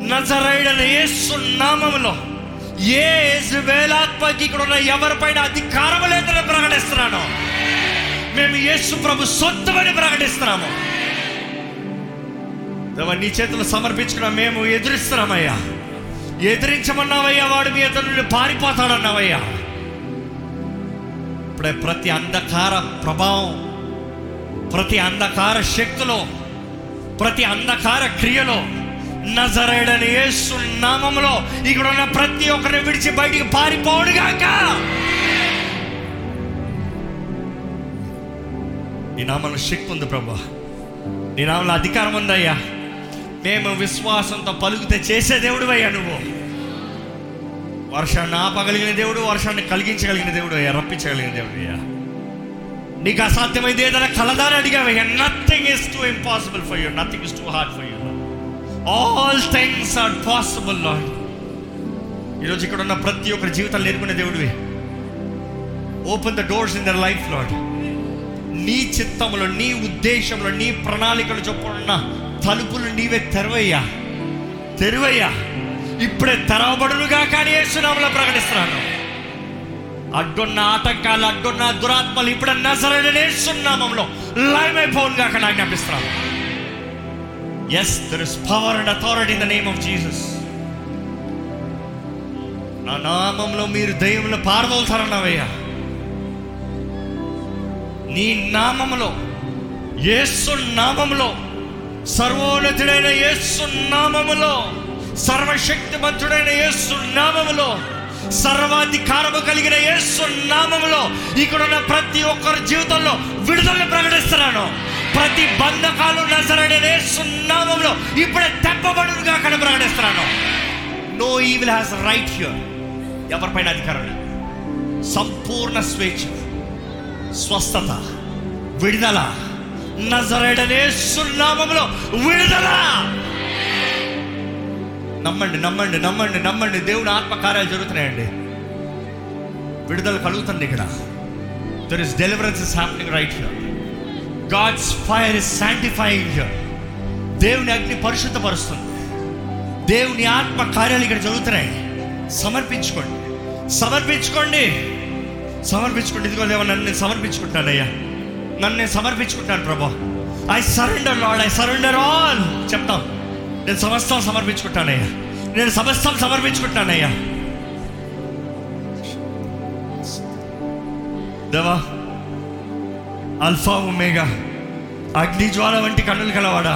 నజరైడన యేసు నామములో ఏ వేలాత్మకి ఇక్కడ ఉన్న ఎవరిపైన అధికారము లేదని ప్రకటిస్తున్నాను మేము యేసు ప్రభు సొంతమని ప్రకటిస్తున్నాము. దేవా, నీ చేతులు సమర్పించుకున్న మేము ఎదురిస్తున్నామయ్యా. ఎదిరించమన్నావయ్యా వాడు మీ ఎదురు నుండి పారిపోతాడన్నావయ్యా ఇప్పుడే ప్రతి అంధకార ప్రభావం ప్రతి అంధకార శక్తిలో ప్రతి అంధకార క్రియలో నజరేడని యేసు నామంలో ఇక్కడ ఉన్న ప్రతి ఒక్కరిని విడిచి బయటికి పారిపోడుగాక నీ నామంలో శక్తి ఉంది ప్రభా. నీ నామంలో అధికారం ఉందయ్యా మేము విశ్వాసంతో పలుకుతే చేసే దేవుడు అయ్యా నువ్వు. వర్షాన్ని ఆపగలిగిన దేవుడు వర్షాన్ని కలిగించగలిగిన దేవుడు అయ్యా రప్పించగలిగిన దేవుడు అయ్యా. నీకు అసాధ్యమైంది ఏదైనా కలదాని అడిగావు. Nothing is too impossible for you nothing is too hard for you all things are possible Lord ఈరోజు ఇక్కడ ఉన్న ప్రతి ఒక్కరి జీవితాలు నేర్పిన దేవుడివి. Open the doors in their life Lord నీ చిత్తంలో నీ ఉద్దేశంలో నీ ప్రణాళికలు చొప్పున తలుపులు నీవే తెరవయ్యా. తెరువయ్యా. ఇప్పుడే తెరవబడులుగా కానీ యేసునామలో ప్రకటిస్తున్నాను. అడ్డున్న ఆటంకాలు అడ్డున్న దురాత్మలు ఇప్పుడన్నా నజరైన నేర్చున్నామంలో. లైవ్ కాక అక్కడ జ్ఞాపిస్తున్నాను yes there is power and authority in the name of Jesus నా నామంలో మీరు దయ్యంలో పారదోలుతారన్నావయ్యా. నీ నామములో యేసు నామములో సర్వోన్నతుడైన యేసు నామములో సర్వశక్తిమంతుడైన యేసు నామములో సర్వాధికారము కలిగిన యేసు నామంలో ఇక్కడ ఉన్న ప్రతి ఒక్కరి జీవితంలో విడుదలను ప్రకటిస్తున్నాను. ప్రతి బంధకాలు నజరడైన యేసు ఇప్పుడే తెప్పబడుగా అక్కడ ప్రకటిస్తున్నాను. No evil has right here ఎవరిపైన అధికారం సంపూర్ణ స్వేచ్ఛ స్వస్థత విడుదల. నజరేడనే సున్నామంలో విడుదల. నమ్మండి నమ్మండి నమ్మండి నమ్మండి. దేవుని ఆత్మకార్యాలు జరుగుతున్నాయండి. విడుదల కలుగుతుంది ఇక్కడ. There is deliverance is happening right here God's fire is sanctifying here దేవుని అగ్ని పరిశుద్ధపరుస్తుంది. దేవుని ఆత్మ కార్యాలు ఇక్కడ జరుగుతున్నాయి. సమర్పించుకోండి. సమర్పించుకోండి. సమర్పించుకోండి ఇదిగో లేవా నన్ను నేను సమర్పించుకుంటానయ్యా నన్ను నేను సమర్పించుకుంటాను ప్రభా. I surrender Lord I surrender all చెప్తాం. నేను సమస్తం సమర్పించుకుంటానయ్యా. నేను సమస్తం సమర్పించుకుంటానయ్యా. దేవా అల్ఫా ఉమేగా అగ్ని జ్వాల వంటి కన్నులు కలవాడా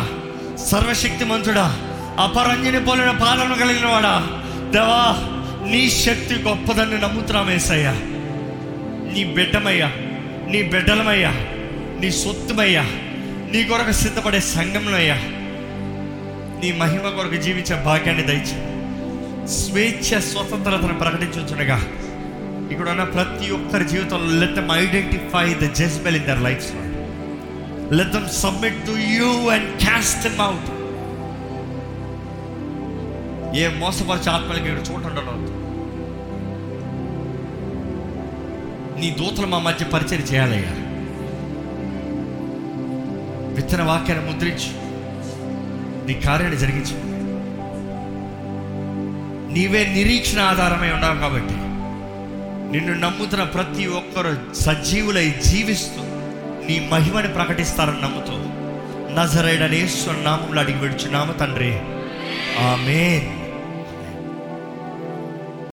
సర్వశక్తిమంతుడా అపరంజని పోలిన పాలన కలిగిన వాడా దేవా నీ శక్తి గొప్పదని నమ్ముతున్నామేసయ్యా నీ బిడ్డమయ్యా నీ బిడ్డలమయ్యా నీ సొత్తుమయ్యా నీ కొరకు సిద్ధపడే సంఘంలోయ్యా నీ మహిమ కొరకు జీవించే భాగ్యాన్ని దయచి. స్వేచ్ఛ స్వతంత్రతను ప్రకటించుండగా ఇక్కడ ఉన్న ప్రతి ఒక్కరి జీవితంలో let them identify the Jezebel in their life let them submit to you and cast them out ఏ మోసపరిచే ఆత్మలకి ఇక్కడ చూడండి నీ దూతలు మా మధ్య పరిచయం చేయాలయ్యా. విత్తన వాక్యాన్ని ముద్రించు. నీ కార్యాన్ని జరిగించు. నీవే నిరీక్షణ ఆధారమై ఉన్నావు కాబట్టి నిన్ను నమ్ముతున్న ప్రతి ఒక్కరు సజీవులై జీవిస్తూ నీ మహిమని ప్రకటిస్తారని నమ్ముతూ నజరేడనేశ్వర నామంలో అడిగి విడుచున్నాము తండ్రి. ఆమెన్.